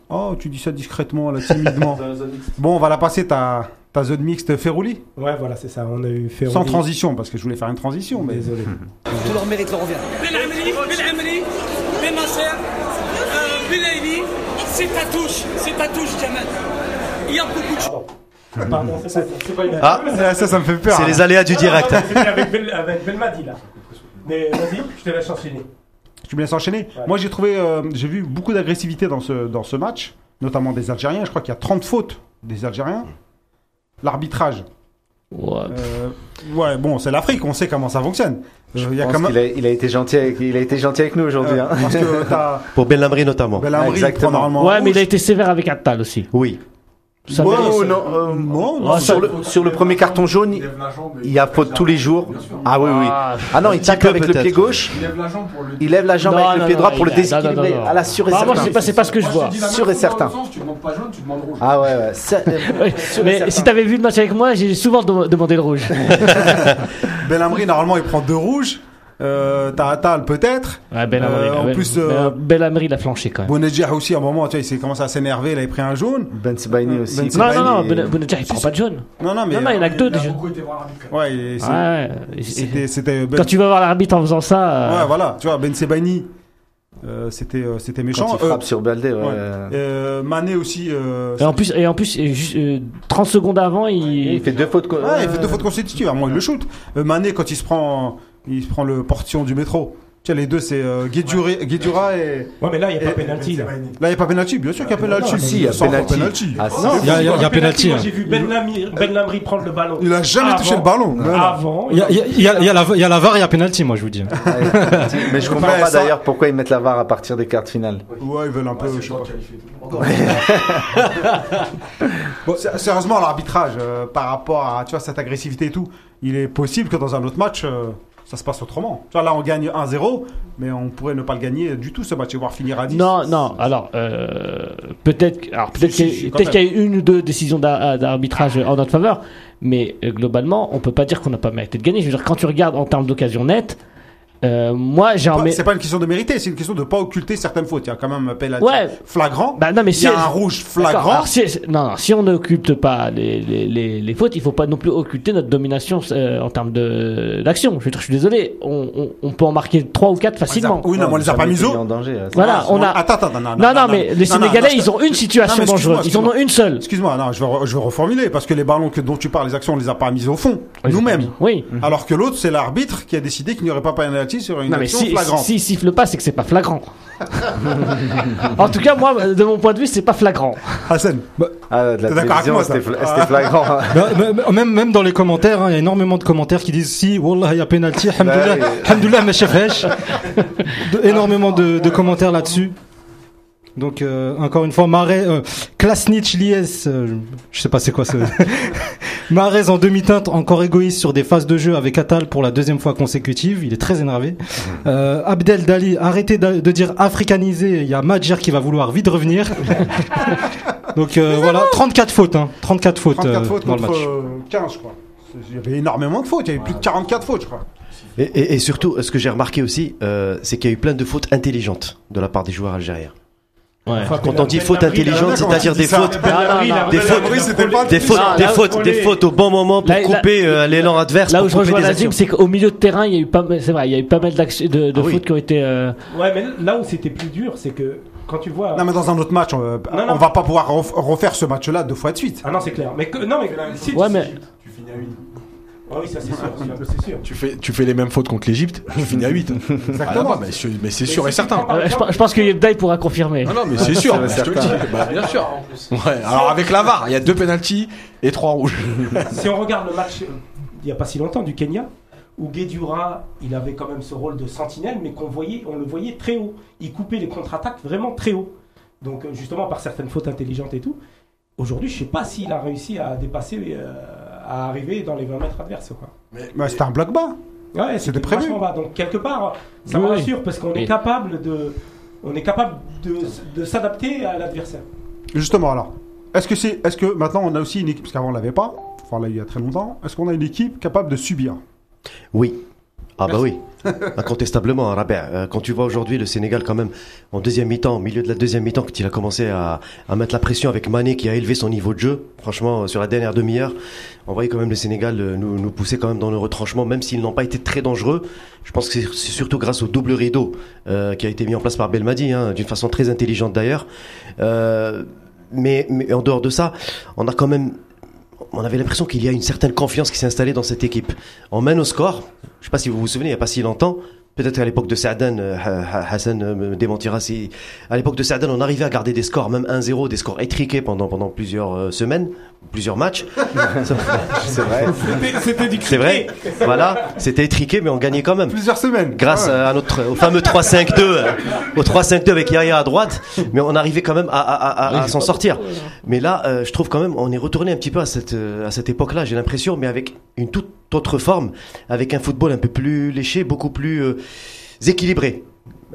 Oh, tu dis ça discrètement, là, timidement. [LAUGHS] bon, on va la passer ta, ta zone mixte Ferrouli. Ouais, voilà, c'est ça. On a eu fait. Sans transition, parce que je voulais faire une transition. Mais... Désolé. [LAUGHS] Tout leur mérite leur revient. Ben Amri, Ben Amri, Ben Nasser, euh, c'est ta touche, c'est ta touche, Jamal. Il y a beaucoup de choses. Pardon, c'est pas, c'est pas une Ah, Ça, ça, ça me fait peur. c'est hein. les aléas du direct. Non, non, C'était avec, Bel- avec Belmadi là. Mais vas-y, je te laisse enchaîner. Tu me laisses enchaîner Ouais. Moi, j'ai trouvé, euh, j'ai vu beaucoup d'agressivité dans ce, dans ce match, notamment des Algériens. Je crois qu'il y a 30 fautes des Algériens. L'arbitrage. Ouais. euh, ouais, bon, c'est l'Afrique, on sait comment ça fonctionne. Euh, Il y a pense quand même. qu'il a, il a été gentil avec, il a été gentil avec nous aujourd'hui. euh, hein. parce que [LAUGHS] t'as Pour Belhamri notamment. Exactement. normalement Ouais, mais il a été sévère avec Attal aussi. Oui. Ça Ouais, mérite- Oh, non, euh, Non, non, Ah, sur, le, sur le premier carton jaune, il- il y a faute tous les jours. Ah oui, oui. Ah, Ah non, il tacle avec le pied gauche. Il lève la jambe pour le. Il lève la jambe Non, avec non, le pied droit pour le déséquilibrer. À la sûr et Ah, moi, certain. c'est pas, c'est pas ce que je vois. Sûr et certain. Tu demandes pas jaune, tu demandes rouge. Ah ouais, ouais. Ça- [LAUGHS] euh, Mais si t'avais vu le match avec moi, j'ai souvent dem- demandé le rouge. [LAUGHS] Belhamri, normalement, il prend deux rouges. Euh, t'as Atal peut-être. Ouais, Ben Amri, Euh, en Ben- plus, Ben- euh, Ben Amri, il a flanché quand même. Bounedjah aussi, à un moment, tu vois, il s'est commencé à s'énerver, il avait pris un jaune. Ben Sebaini aussi. Ben Non, Sebaini non, non, et- Bounedjah, il prend pas de jaune. Non, non, mais. Non, non, il y en a que deux déjà. Ouais, c'était. c'était Ben- Quand tu vas voir l'arbitre en faisant ça. euh, Ouais, voilà, tu vois, Ben Sebaini, euh, c'était euh, c'était méchant. Quand il frappe Euh, sur Baldé, ouais. ouais. Euh, Mané aussi. euh, Et en plus, et en plus juste, euh, 30 secondes avant, il. Il fait deux fautes. Ouais, il fait deux fautes consécutives, à moins il le shoot. Euh, Mané, quand il se prend, il se prend le portion du métro. Tu vois, les deux, c'est euh, Guedjura Guedjura et. Ouais, mais là, il n'y a pas Et- pénalty. Là. Il n'y a pas penalty, bien sûr qu'il y a penalty. non, si, il y a. Ah. Non, il y a- pénalty. Moi, hein. j'ai vu Ben Lamri, ben prendre le ballon. Il a jamais touché le ballon. Non, non. Avant. Il y a, il y a- il y a- il y a la, il y a la VAR, il y a penalty, moi je vous dis. Mais je comprends pas d'ailleurs pourquoi ils mettent la VAR à partir des quarts de finale. Ouais, ils veulent un peu. Sérieusement, l'arbitrage, euh, par rapport à tu vois, cette agressivité et tout, il est possible que dans un autre match, euh, ça se passe autrement. Tu vois, là, on gagne 1-0, mais on pourrait ne pas le gagner du tout ce match et voir finir à 10. Non, non. Alors, euh, peut-être, peut-être Si, qu'il y, y a eu une ou deux décisions d'ar- d'arbitrage en notre faveur, mais euh, globalement, on peut pas dire qu'on n'a pas mérité de gagner. Je veux dire, quand tu regardes en termes d'occasion nette, euh, moi, j'ai C'est pas une question de mériter, c'est une question de pas occulter certaines fautes. Il y a quand même un Ouais. flagrant. Bah non, mais il y a un rouge flagrant. alors si, non, non, si on n'occulte pas les, les, les, les fautes, il faut pas non plus occulter notre domination euh, en termes de d'action. Je suis désolé, on, on, on peut en marquer trois ou quatre facilement. Oui, non, mais on les a pas mis mis au. en danger. Voilà, on a. Attends, attends, non, non, Non, non, mais les Sénégalais, ils ont une situation Non, dangereuse. Ils en ont une seule. Excuse-moi, non, je vais, je vais reformuler parce que les ballons que, dont tu parles, les actions, on les a pas mises au fond, nous-mêmes. Oui. Alors que l'autre, c'est l'arbitre qui a décidé qu'il n'y aurait pas sur une Non, mais action si, flagrante. si, s'il siffle pas, c'est que c'est pas flagrant. [LAUGHS] en tout cas, moi, de mon point de vue, c'est pas flagrant. Hassan, Ah, la T'es d'accord avec moi, c'était Ah. flagrant. hein. [LAUGHS] Bah, bah, même, même dans les commentaires, hein, il y a énormément de commentaires qui disent si, Wallah, il y a penalty, Alhamdoulilah, Bah chefesh. [LAUGHS] De- Énormément de, de commentaires là-dessus. Donc, euh, encore une fois, Marais, euh, Klasnich Lies, euh, je sais pas c'est quoi ce. [LAUGHS] Marais en demi-teinte, encore égoïste sur des phases de jeu avec Atal pour la deuxième fois consécutive. Il est très énervé. Euh, Abdel Dali, arrêtez de, dire africanisé. Il y a Madjer qui va vouloir vite revenir. [LAUGHS] Donc euh, voilà, 34 fautes, hein, 34 fautes, 34 euh, fautes dans le match. euh, 15, je crois. Il y avait énormément de fautes, il y avait plus de 44 fautes, je crois. Et, et- et surtout, ce que j'ai remarqué aussi, euh, c'est qu'il y a eu plein de fautes intelligentes de la part des joueurs algériens. Quand on dit intelligentes, D'accord, c'est-à-dire tu des fautes, des fautes- des fautes, des fautes, des fautes au bon moment pour couper euh, l'élan adverse. Là où je rejoins Nazim, c'est qu'au milieu de terrain, il y a eu pas mal, c'est vrai, il y a eu pas mal de, de Ah oui. fautes qui ont été. euh, Ouais, mais là où c'était plus dur, c'est que quand tu vois. Non, mais dans un autre match, on, euh, Non, non. on va pas pouvoir ref- refaire ce match-là deux fois de suite. Ah non, c'est clair. Mais que- non, mais si Ouais, mais Tu finis à 8. Ah oui, ça c'est sûr, c'est- c'est sûr. Tu fais, tu fais les mêmes fautes contre l'Égypte, tu finis à 8. [LAUGHS] Exactement. mais c'est mais c'est sûr et certain. euh, je, pense- je pense que Yebdaï pourra confirmer. Ah non, mais c'est sûr, [LAUGHS] je te le dis. Bah, bien sûr. Ouais, alors avec la VAR, il y a deux pénalties et trois rouges. [LAUGHS] si on regarde le match euh, il n'y a pas si longtemps du Kenya, où Guedjura, il avait quand même ce rôle de sentinelle, mais qu'on voyait, on le voyait très haut. Il coupait les contre-attaques vraiment très haut. Donc euh, justement par certaines fautes intelligentes et tout. Aujourd'hui, je sais pas s'il a réussi à dépasser, euh, à arriver dans les 20 mètres adverses. Quoi. Bah, c'était un bloc bas. Ouais, C'était prévu. bas. Donc quelque part, ça Oui, me oui. rassure parce qu'on est capable de, on est capable de, de s'adapter à l'adversaire. Justement, alors. Est-ce que c'est, est-ce que maintenant on a aussi une équipe, parce qu'avant on l'avait pas, enfin là il y a très longtemps, est-ce qu'on a une équipe capable de subir? Oui. Ah bah oui, [LAUGHS] incontestablement, Rabia. Euh, Quand tu vois aujourd'hui le Sénégal quand même en deuxième mi-temps, au milieu de la deuxième mi-temps, quand il a commencé à, à mettre la pression avec Mané qui a élevé son niveau de jeu, franchement euh, sur la dernière demi-heure, on voyait quand même le Sénégal euh, nous, nous pousser quand même dans le retranchement, même s'ils n'ont pas été très dangereux. Je pense que c'est c'est surtout grâce au double rideau euh, qui a été mis en place par Belmadi, hein, d'une façon très intelligente d'ailleurs. Euh, mais, mais en dehors de ça, on a quand même on avait l'impression qu'il y a une certaine confiance qui s'est installée dans cette équipe. On mène au score. Je sais pas si vous vous souvenez, il n'y a pas si longtemps. Peut-être qu'à l'époque de Saadan, euh, Ha- Ha- Hassan euh, me démentira si. À l'époque de Saadan, on arrivait à garder des scores, même 1-0, des scores étriqués pendant, pendant plusieurs euh, semaines, plusieurs matchs. [LAUGHS] c'est vrai. C'était du C'est vrai. Voilà. C'était étriqué, mais on gagnait quand même. Plusieurs semaines. Grâce Ouais. à notre, au fameux 3-5-2, euh, au 3-5-2 avec Yaya à droite, mais on arrivait quand même à, à, à- à- à s'en sortir. Mais là, euh, je trouve quand même, on est retourné un petit peu à cette, à cette époque-là, j'ai l'impression, mais avec une toute autre forme, avec un football un peu plus léché, beaucoup plus euh, équilibré.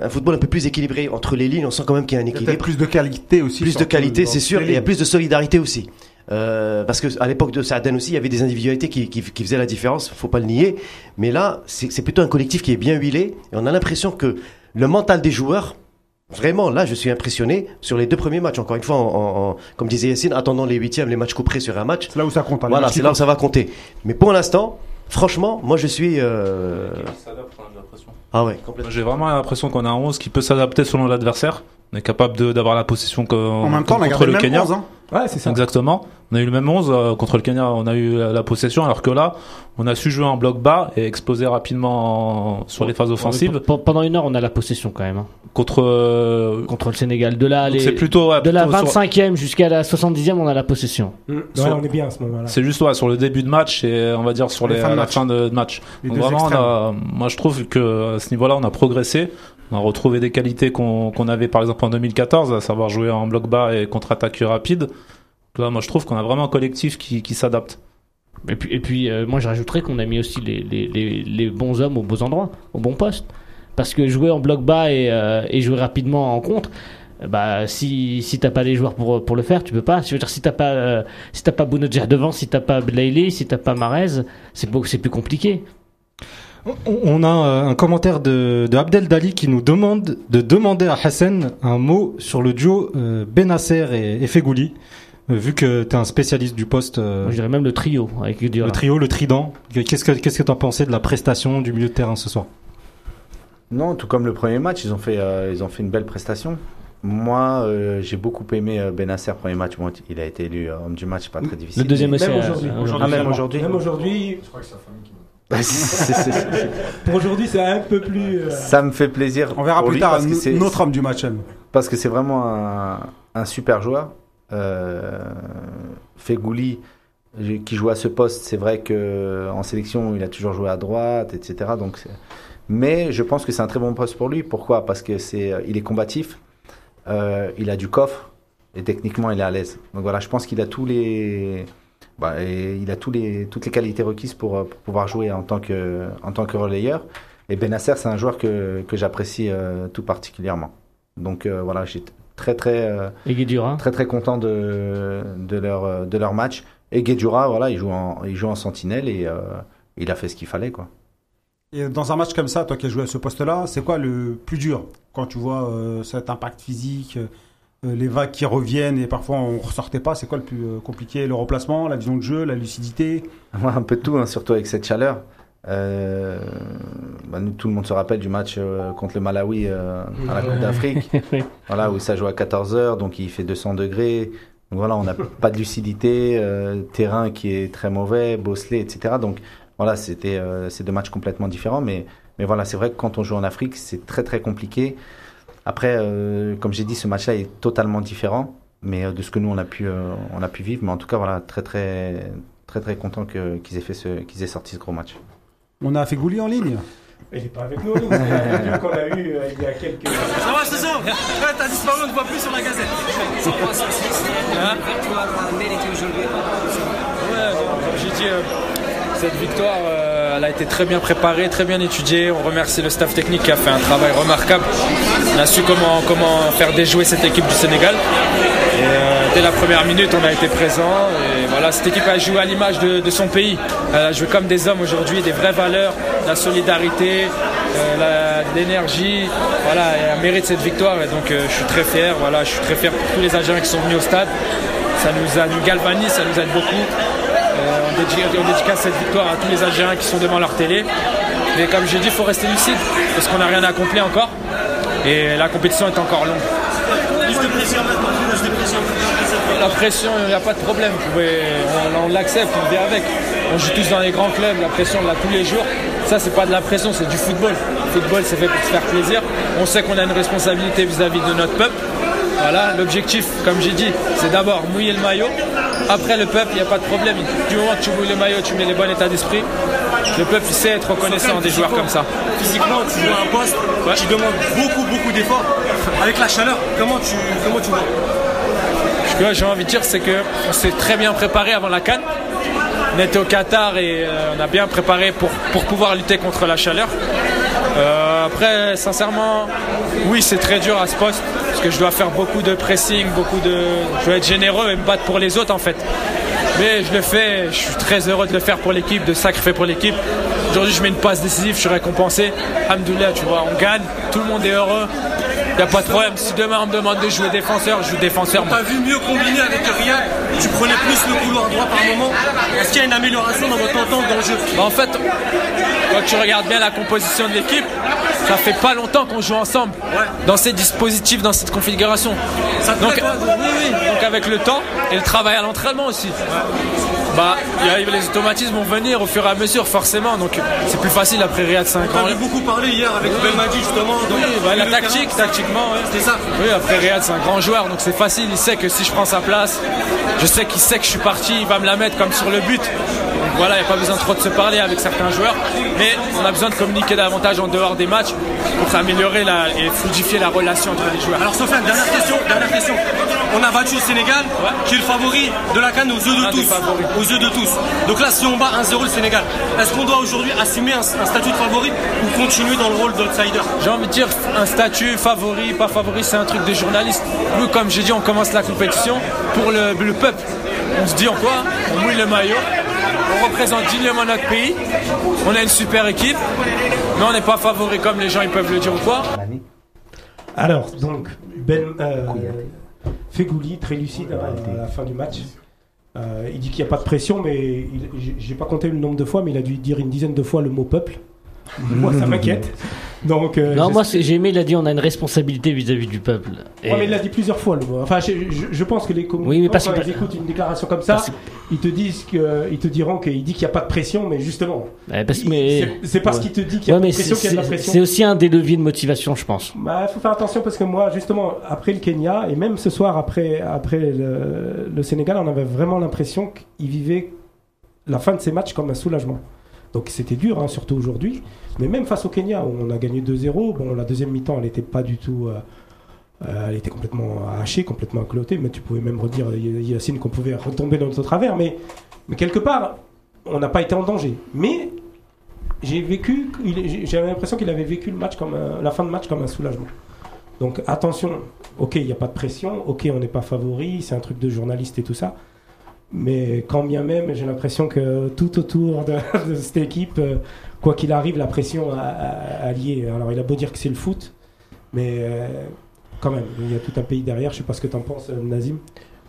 Un football un peu plus équilibré entre les lignes, on sent quand même qu'il y a un Il y a peut-être équilibre. plus de qualité aussi. Plus de qualité, c'est sûr, et il y a plus de solidarité aussi. Euh, parce que à l'époque de Saaden aussi, il y avait des individualités qui, qui, qui faisaient la différence, faut pas le nier. Mais là, c'est plutôt un collectif qui est bien huilé. Et on a l'impression que le mental des joueurs, vraiment, là, je suis impressionné sur les deux premiers matchs. Encore une fois, en, en- en- comme disait Yacine, attendant les huitièmes, les matchs couperés sur un match. C'est là où ça compte. hein, Voilà, c'est là où ça va compter. Mais pour l'instant, franchement, moi je suis. euh, Ah ouais, complètement. J'ai vraiment l'impression qu'on a un 11 qui peut s'adapter selon l'adversaire. On est capable de- d'avoir la possession En même temps, on a contre le le même Kenya. 11. Hein. Ouais, c'est ça. Exactement. On a eu le même 11 euh, contre le Kenya, on a eu la, la possession, alors que là, on a su jouer en bloc bas et exploser rapidement en- sur les phases offensives. Pendant une heure, on a la possession quand même. hein. Contre, euh, Contre le Sénégal. De là, donc les- c'est plutôt, ouais, de la plutôt sur- 25e jusqu'à la 70e, on a la possession. Mm. Ouais, Sur- on est bien à ce moment-là. C'est juste ouais, sur le début de match et on va dire sur Les les, la match. fin de, match. Les Donc deux vraiment, on extrêmes. a- moi je trouve que à ce niveau-là, on a progressé. On a retrouvé des qualités qu'on qu'on avait par exemple en 2014, à savoir jouer en bloc bas et contre-attaque rapide. Là, moi je trouve qu'on a vraiment un collectif qui, qui s'adapte. Et puis, et puis euh, moi, je rajouterais qu'on a mis aussi les, les, les, les bons hommes aux bons endroits, au bon poste. Parce que jouer en bloc bas et, euh, et jouer rapidement en contre, euh, bah, si, si t'as pas les joueurs pour, pour le faire, tu peux pas. Je veux dire, si t'as pas, euh, si t'as pas Bounedjah devant, si t'as pas Blaili, si t'as pas Marez, c'est beaucoup- c'est plus compliqué. On- a un commentaire de, de Abdel Dali qui nous demande de demander à Hassan un mot sur le duo euh, Benasser et, et Fegouli, vu que tu es un spécialiste du poste. euh, je dirais même le trio avec le trio, le trident. Qu'est-ce que qu'est-ce que t'en pensais de la prestation du milieu de terrain ce soir? Non, tout comme le premier match, ils ont fait, euh, ils ont fait une belle prestation. Moi, euh, j'ai beaucoup aimé euh, Benasser, premier match. Bon, il a été élu euh, homme du match, pas très difficile. Le deuxième aussi. Même euh, aujourd'hui. euh, Ah, même aujourd'hui Même aujourd'hui, Je crois que c'est sa famille qui [LAUGHS] c'est- pour aujourd'hui, c'est un peu plus. euh, Ça me fait plaisir. On verra plus lui tard notre homme du match. Parce que c'est vraiment un, un super joueur. Euh, Fegouli, j'ai- qui joue à ce poste, c'est vrai que en sélection, il a toujours joué à droite, etc. Donc, mais je pense que c'est un très bon poste pour lui. Pourquoi? Parce que c'est, il est combatif, euh, il a du coffre et techniquement, il est à l'aise. Donc voilà, je pense qu'il a tous les, bah, et il a les, toutes les qualités requises pour, euh, pouvoir jouer en tant que, en tant que relayeur. Et Benasser, c'est un joueur que, que j'apprécie euh, tout particulièrement. Donc euh, voilà, j'étais très très euh, très très content de, de leur euh, de leur match. Et Guedjura, voilà, il joue en il joue en sentinelle et euh, il a fait ce qu'il fallait quoi. Et dans un match comme ça, toi qui as joué à ce poste-là, c'est quoi le plus dur quand tu vois euh, cet impact physique, euh, les vagues qui reviennent et parfois on ressortait pas C'est quoi le plus compliqué? Le remplacement, la vision de jeu, la lucidité? [LAUGHS] Ouais, un peu de tout, hein, surtout avec cette chaleur. Euh, bah, nous, tout le monde se rappelle du match euh, contre le Malawi euh, à la Coupe d'Afrique, [LAUGHS] Oui. voilà, où ça joue à 14 heures, donc il fait 200 degrés. Donc voilà, on n'a [LAUGHS] pas de lucidité, terrain qui est très mauvais, bosselé, etc. Donc voilà, c'était c'est deux matchs complètement différents, mais mais voilà, c'est vrai que quand on joue en Afrique, c'est très très compliqué. Après, comme j'ai dit, ce match-là est totalement différent, mais de ce que nous on a pu on a pu vivre. Mais en tout cas, voilà, très très très très content qu'ils aient fait qu'ils aient sorti ce gros match. On a fait Gouli en ligne. Il n'est pas avec nous, nous. C'est la qu'on a eu euh, il y a quelques. Ça va, c'est ça Ouais, T'as disparu, on ne te voit plus sur la gazette. Hein Ouais, j'ai dit, euh, cette victoire, euh, elle a été très bien préparée, très bien étudiée. On remercie le staff technique qui a fait un travail remarquable. On a su comment, comment faire déjouer cette équipe du Sénégal. Et, euh, dès la première minute, on a été présent. Et voilà, cette équipe a joué à l'image de, son pays. Elle a joué comme des hommes aujourd'hui, des vraies valeurs, la solidarité, euh, l'énergie. Voilà, elle mérite cette victoire. Et donc, euh, je suis très fier. Voilà, je suis très fier pour tous les Algériens qui sont venus au stade. Ça nous, a, nous galvanise, ça nous aide beaucoup. Euh, on dédicace cette victoire à tous les Algériens qui sont devant leur télé. Mais comme j'ai dit, il faut rester lucide parce qu'on n'a rien accompli encore. Et la compétition est encore longue. La pression, il n'y a pas de problème. Pouvez- on on l'accepte, on vit avec. On joue tous dans les grands clubs, la pression, on l'a tous les jours. Ça, c'est pas de la pression, c'est du football. Le football, c'est fait pour se faire plaisir. On sait qu'on a une responsabilité vis-à-vis de notre peuple. Voilà, l'objectif, comme j'ai dit, c'est d'abord mouiller le maillot. Après, le peuple, il n'y a pas de problème. Du moment que tu mouilles le maillot, tu mets les bons états d'esprit. Le peuple sait être reconnaissant des joueurs comme ça. Physiquement, tu joues à un poste qui demande beaucoup, beaucoup d'efforts. Avec la chaleur, comment tu, comment tu vois? Ce que j'ai envie de dire, c'est qu'on s'est très bien préparé avant la Cannes. On était au Qatar et euh, on a bien préparé pour, pour pouvoir lutter contre la chaleur. Euh, après, sincèrement, oui, c'est très dur à ce poste. Parce que je dois faire beaucoup de pressing, beaucoup de. Je dois être généreux et me battre pour les autres en fait. Mais je le fais, je suis très heureux de le faire pour l'équipe, de sacrifier pour l'équipe. Aujourd'hui, je mets une passe décisive, je suis récompensé. Alhamdoulilah, tu vois, on gagne, tout le monde est heureux. Il n'y a pas de problème. Si demain on me demande de jouer défenseur, je joue défenseur. T'as vu mieux combiner avec Riyad Tu prenais plus le couloir droit par moment. Est-ce qu'il y a une amélioration dans votre entente dans le jeu? Bah, en fait, quand tu regardes bien la composition de l'équipe, ça fait pas longtemps qu'on joue ensemble dans ces dispositifs, dans cette configuration. donc, oui, oui, donc avec le temps et le travail à l'entraînement aussi. Bah, il y a- les automatismes vont venir au fur et à mesure, forcément. Donc, c'est plus facile après Riyad 5 ans. On avait beaucoup parlé hier avec Belmadi justement. Oui, bah, la tactique, terrain, tactiquement, ouais. C'est ça. Oui, après Riyad, c'est un grand joueur, donc c'est facile. Il sait que si je prends sa place, je sais qu'il sait que je suis parti, il va me la mettre comme sur le but. Voilà, il n'y a pas besoin trop de se parler avec certains joueurs. Mais on a besoin de communiquer davantage en dehors des matchs pour améliorer la, et fluidifier la relation entre les joueurs. Alors Sofiane, dernière question, dernière question. On a battu le Sénégal, qui est le favori de la Cannes aux yeux de tous. Aux yeux de tous. Donc là, si on bat 1-0 le Sénégal, est-ce qu'on doit aujourd'hui assumer un, un statut de favori ou continuer dans le rôle d'outsider? J'ai envie de dire un statut favori, pas favori, c'est un truc de journaliste. Nous, comme j'ai dit, on commence la compétition pour le, le peuple. On se dit en quoi? On mouille le maillot. On représente dignement notre pays. On a une super équipe. Mais on n'est pas favori comme les gens ils peuvent le dire ou quoi. Alors, donc, Ben euh, Fegouli, très lucide à, la fin du match. Euh, il dit qu'il n'y a pas de pression, mais j'ai pas compté le nombre de fois, mais il a dû dire une dizaine de fois le mot peuple. Moi, ça [LAUGHS] m'inquiète. Donc, euh, Non, moi j'ai aimé, il a dit on a une responsabilité vis-à-vis du peuple. Et- Ouais, mais il l'a dit plusieurs fois le mot. Enfin, je, je- je pense que les communicants, Oui, mais parce quand que- ils écoutent une déclaration comme ça, Parce- ils te disent que, ils te diront qu'il dit qu'il n'y a pas de pression, mais justement, Ouais, parce- il- mais- c'est- parce ouais. qu'il te dit qu'il y a Ouais, pas de pression qu'il y a de la pression. C'est aussi un des leviers de motivation, je pense. Bah, faut faire attention parce que moi, justement, après le Kenya et même ce soir après, après le, le Sénégal, on avait vraiment l'impression qu'il vivait la fin de ces matchs comme un soulagement. Donc c'était dur, hein, surtout aujourd'hui. Mais même face au Kenya, où on a gagné 2-0, bon, la deuxième mi-temps, elle n'était pas du tout. euh, euh, elle était complètement hachée, complètement clotée. Mais tu pouvais même redire, Y- Yacine, qu'on pouvait retomber dans notre travers. Mais, quelque part, on n'a pas été en danger. Mais j'ai vécu, j'avais l'impression qu'il avait vécu la fin de match comme un soulagement. Donc attention, ok, il n'y a pas de pression, ok, on n'est pas favori, c'est un truc de journaliste et tout ça. Mais quand bien même, j'ai l'impression que tout autour de, [LAUGHS] cette équipe, euh, quoi qu'il arrive, la pression a, lié. Alors il a beau dire que c'est le foot, mais euh, quand même, il y a tout un pays derrière. Je sais pas ce que tu en penses, euh, Nazim.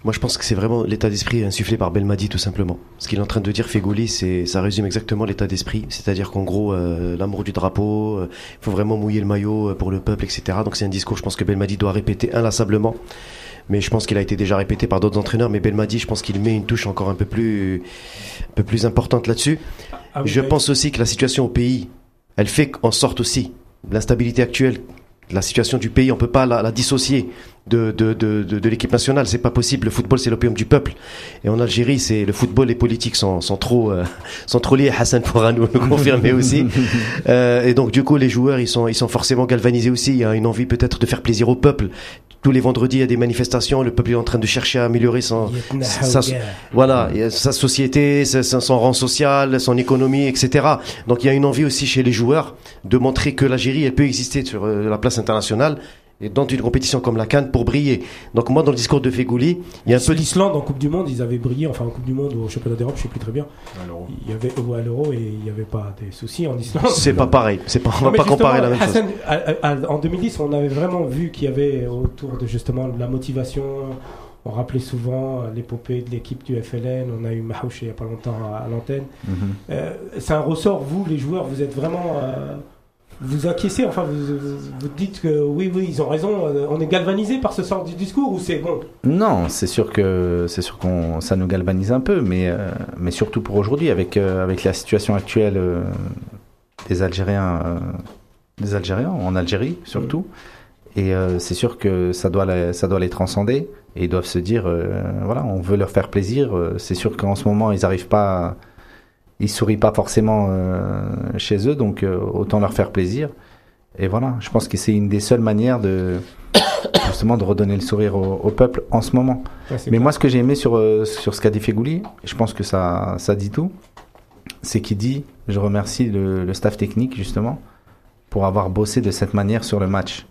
Moi, je pense que c'est vraiment l'état d'esprit insufflé par Belmadi, tout simplement. Ce qu'il est en train de dire, Fegouli, c'est, ça résume exactement l'état d'esprit. C'est-à-dire qu'en gros, l'amour du drapeau, il faut vraiment mouiller le maillot pour le peuple, etc. Donc c'est un discours, je pense que Belmadi doit répéter inlassablement. Mais je pense qu'il a été déjà répété par d'autres entraîneurs. Mais Belmadi, je pense qu'il met une touche encore un peu plus, un peu plus importante là-dessus. Ah je pense aussi que la situation au pays, elle fait qu'en sorte aussi l'instabilité actuelle, la situation du pays, on peut pas la, la dissocier de, de, de, de, de l'équipe nationale. C'est pas possible. Le football, c'est l'opium du peuple. Et en Algérie, c'est le football et politique sont, sont trop euh, [LAUGHS] sont trop liés. Hassan pourra nous le confirmer aussi. [LAUGHS] Euh, et donc, du coup, les joueurs, ils sont ils sont forcément galvanisés aussi. Il y a une envie peut-être de faire plaisir au peuple. Tous les vendredis, il y a des manifestations. Le peuple est en train de chercher à améliorer son, sa, voilà, sa société, son rang social, son économie, etc. Donc il y a une envie aussi chez les joueurs de montrer que l'Algérie, elle peut exister sur euh, la place internationale et dans une compétition comme la Cannes pour briller. Donc moi, dans le discours de Fegouli, il y a un peu l'Islande en Coupe du Monde, ils avaient brillé, enfin en Coupe du Monde ou au championnat d'Europe, je sais plus très bien. Il y avait ou à l'Euro et il n'y avait pas des soucis en Islande. C'est pas pareil. C'est pas, on va pas comparer la même chose. Hassan, à- à- en 2010, on avait vraiment vu qu'il y avait autour de justement de la motivation. On rappelait souvent l'épopée de l'équipe du FLN. On a eu Mahouche il n'y a pas longtemps à, à l'antenne. Mhm. Euh, c'est un ressort, vous, les joueurs, vous êtes vraiment. euh, vous acquiescez, enfin, vous, dites que oui, oui, ils ont raison. euh, on est galvanisé par ce sort du discours ou c'est bon? Non, c'est sûr que c'est sûr qu'on ça nous galvanise un peu, mais euh, mais surtout pour aujourd'hui avec euh, avec la situation actuelle euh, des Algériens des Algériens en Algérie surtout. Et euh, c'est sûr que ça doit les, ça doit les transcender et ils doivent se dire voilà on veut leur faire plaisir. C'est sûr qu'en ce moment ils arrivent pas, à- ils sourient pas forcément euh, chez eux donc euh, autant leur faire plaisir. Et voilà, je pense que c'est une des seules manières de [COUGHS] justement de redonner le sourire au, au peuple en ce moment. Ouais, Mais clair. moi, ce que j'ai aimé sur, euh, sur ce qu'a dit Fegouli, et je pense que ça, ça dit tout, c'est qu'il dit, je remercie le, le staff technique justement pour avoir bossé de cette manière sur le match.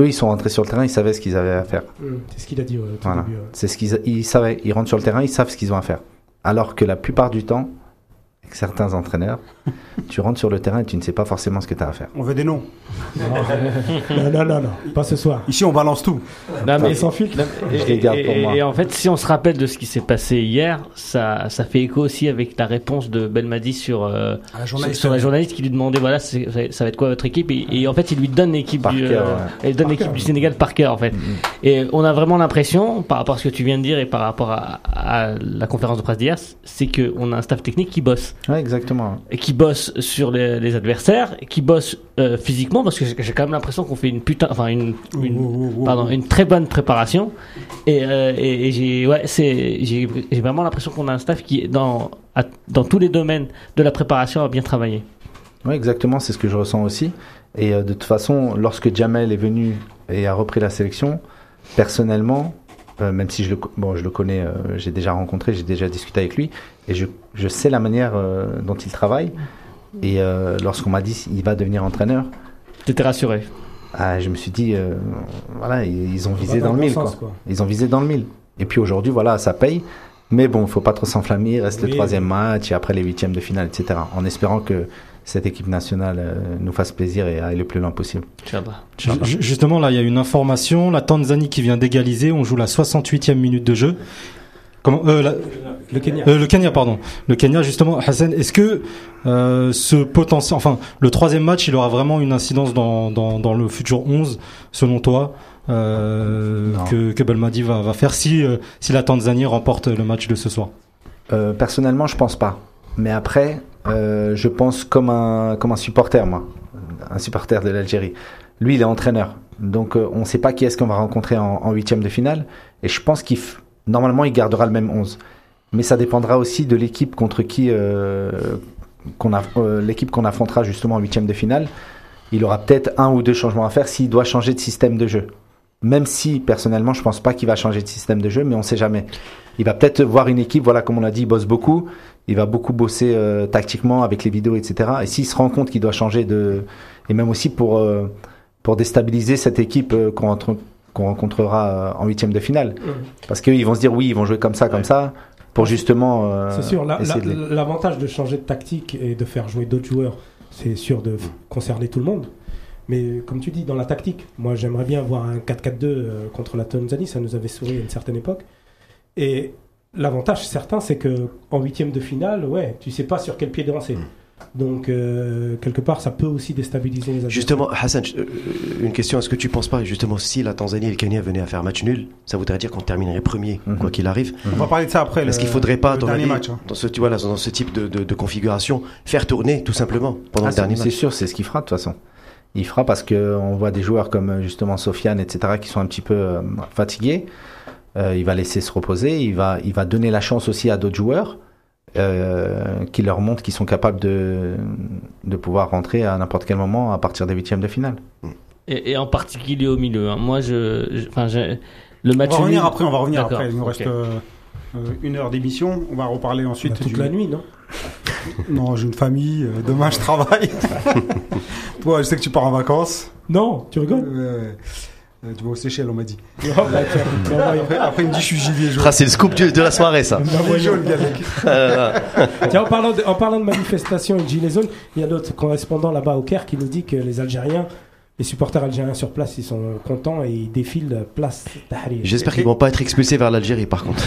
eux, ils sont rentrés sur le terrain, ils savaient ce qu'ils avaient à faire. Hum, C'est ce qu'il a dit ouais, au Voilà. début. ouais. C'est ce qu'ils ils savaient. Ils rentrent sur le terrain, ils savent ce qu'ils ont à faire. Alors que la plupart du temps, certains entraîneurs, tu rentres sur le terrain et tu ne sais pas forcément ce que tu as à faire. On veut des noms. Non, non, non, non, pas ce soir. Ici, on balance tout. Non, mais- sans filtre. Et, Je les garde pour et- moi. et en fait, si on se rappelle de ce qui s'est passé hier, ça, ça fait écho aussi avec la réponse de Belmadi sur, euh, la journaliste. sur, sur la journaliste qui lui demandait voilà, ça va être quoi votre équipe? Et, et en fait, il lui donne l'équipe du, euh, ouais. il donne l'équipe du Sénégal par cœur en fait. Et on a vraiment l'impression, par rapport à ce que tu viens de dire et par rapport à, à la conférence de presse d'hier, c'est que on a un staff technique qui bosse Ouais, exactement. et qui bosse sur les, les adversaires, qui bosse euh, physiquement, parce que j'ai quand même l'impression qu'on fait une putain, enfin une, une, pardon, une très bonne préparation. Et, euh, et, et j'ai, ouais, c'est, j'ai, j'ai vraiment l'impression qu'on a un staff qui, dans, à- dans tous les domaines de la préparation, a bien travaillé. Oui, exactement, c'est ce que je ressens aussi. Et euh, de toute façon, lorsque Jamel est venu et a repris la sélection, personnellement, même si je le, bon, je le connais, euh, j'ai déjà rencontré, j'ai déjà discuté avec lui, et je, je sais la manière euh, dont il travaille. Et euh, lorsqu'on m'a dit il va devenir entraîneur, T'étais rassuré. ah, je me suis dit, euh, voilà, ils, ils ont visé dans dans le bon mille. sens, quoi. quoi. Ils ont visé dans le mille. Et puis aujourd'hui, voilà, ça paye. Mais bon, il faut pas trop s'enflammer. Il reste Oui. le troisième match et après les huitièmes de finale, etc. En espérant que cette équipe nationale euh, nous fasse plaisir et aille le plus loin possible. Ju- Justement, là, il y a une information. La Tanzanie qui vient d'égaliser. On joue la 68e minute de jeu. Comment euh, la- Le Kenya. euh, le Kenya, pardon. Le Kenya, justement. Hassan, est-ce que euh, ce potentiel, enfin, le troisième match, il aura vraiment une incidence dans, dans, dans le futur 11, selon toi, euh, que, que Belmadi va, va faire si, euh, si la Tanzanie remporte le match de ce soir? Euh, personnellement, je pense pas. Mais après, euh, je pense comme un, comme un supporter, moi. Un supporter de l'Algérie. Lui, il est entraîneur. Donc, euh, on ne sait pas qui est-ce qu'on va rencontrer en, huitième de finale. Et je pense qu'il, normalement, il gardera le même 11. Mais ça dépendra aussi de l'équipe contre qui, euh, qu'on l'équipe qu'on affrontera justement en huitième de finale. Il aura peut-être un ou deux changements à faire s'il doit changer de système de jeu. Même si, personnellement, je pense pas qu'il va changer de système de jeu, mais on sait jamais. Il va peut-être voir une équipe, voilà, comme on l'a dit, il bosse beaucoup. Il va beaucoup bosser euh, tactiquement avec les vidéos, etc. Et s'il se rend compte qu'il doit changer de, et même aussi pour euh, pour déstabiliser cette équipe euh, qu'on rentre- rencontrera euh, en huitième de finale, parce qu'ils vont se dire oui, ils vont jouer comme ça, comme ça, pour justement. C'est sûr, la- la- essayer de l'avantage de changer de tactique et de faire jouer d'autres joueurs, c'est sûr de concerner tout le monde. Mais comme tu dis, dans la tactique, moi j'aimerais bien voir un 4-4-2 euh, contre la Tanzanie, ça nous avait souri à une certaine époque. Et l'avantage certain, c'est que en huitième de finale, ouais, tu sais pas sur quel pied danser. Donc euh, quelque part, ça peut aussi déstabiliser les adversaires. Justement, Hassan, euh, une question. Est-ce que tu penses pas, justement, si la Tanzanie et le Kenya venaient à faire match nul, ça voudrait dire qu'on terminerait premier, quoi qu'il arrive On va parler de ça après. Est-ce qu'il faudrait pas, avis, match, hein. dans, ce, tu vois, là, dans ce type de, de- de configuration, faire tourner, tout simplement, pendant Ah, le dernier c'est- match C'est sûr, c'est ce qu'il fera de toute façon. Il fera parce que on voit des joueurs comme euh, justement Sofiane, etc., qui sont un petit peu euh, fatigués. Euh, il va laisser se reposer. Il va, il va donner la chance aussi à d'autres joueurs euh, qui leur montrent qu'ils sont capables de, de pouvoir rentrer à n'importe quel moment à partir des huitièmes de finale. Et, et en particulier au milieu. hein. Moi, je, je- enfin, j'ai- le match. On va revenir après, on va revenir après. Il nous reste euh, une heure d'émission. On va reparler ensuite. Bah, toute la nuit, non? [LAUGHS] Non, j'ai une famille. euh, demain, je [LAUGHS] travaille. [LAUGHS] Toi, je sais que tu pars en vacances. Non, tu rigoles? Euh, Tu vas aux Seychelles, on m'a dit. [LAUGHS] Oh, bah. Après, après, il me dit, je suis gilet jaune. Ah, c'est le scoop de la soirée, ça. Gilet jaune, mec. [LAUGHS] [LAUGHS] Tiens, en parlant, de, en parlant de manifestation et de gilets jaunes, il y a notre correspondant là-bas au Caire qui nous dit que les Algériens, les supporters algériens sur place, ils sont contents et ils défilent place Tahrir. J'espère qu'ils vont pas être expulsés vers l'Algérie, par contre.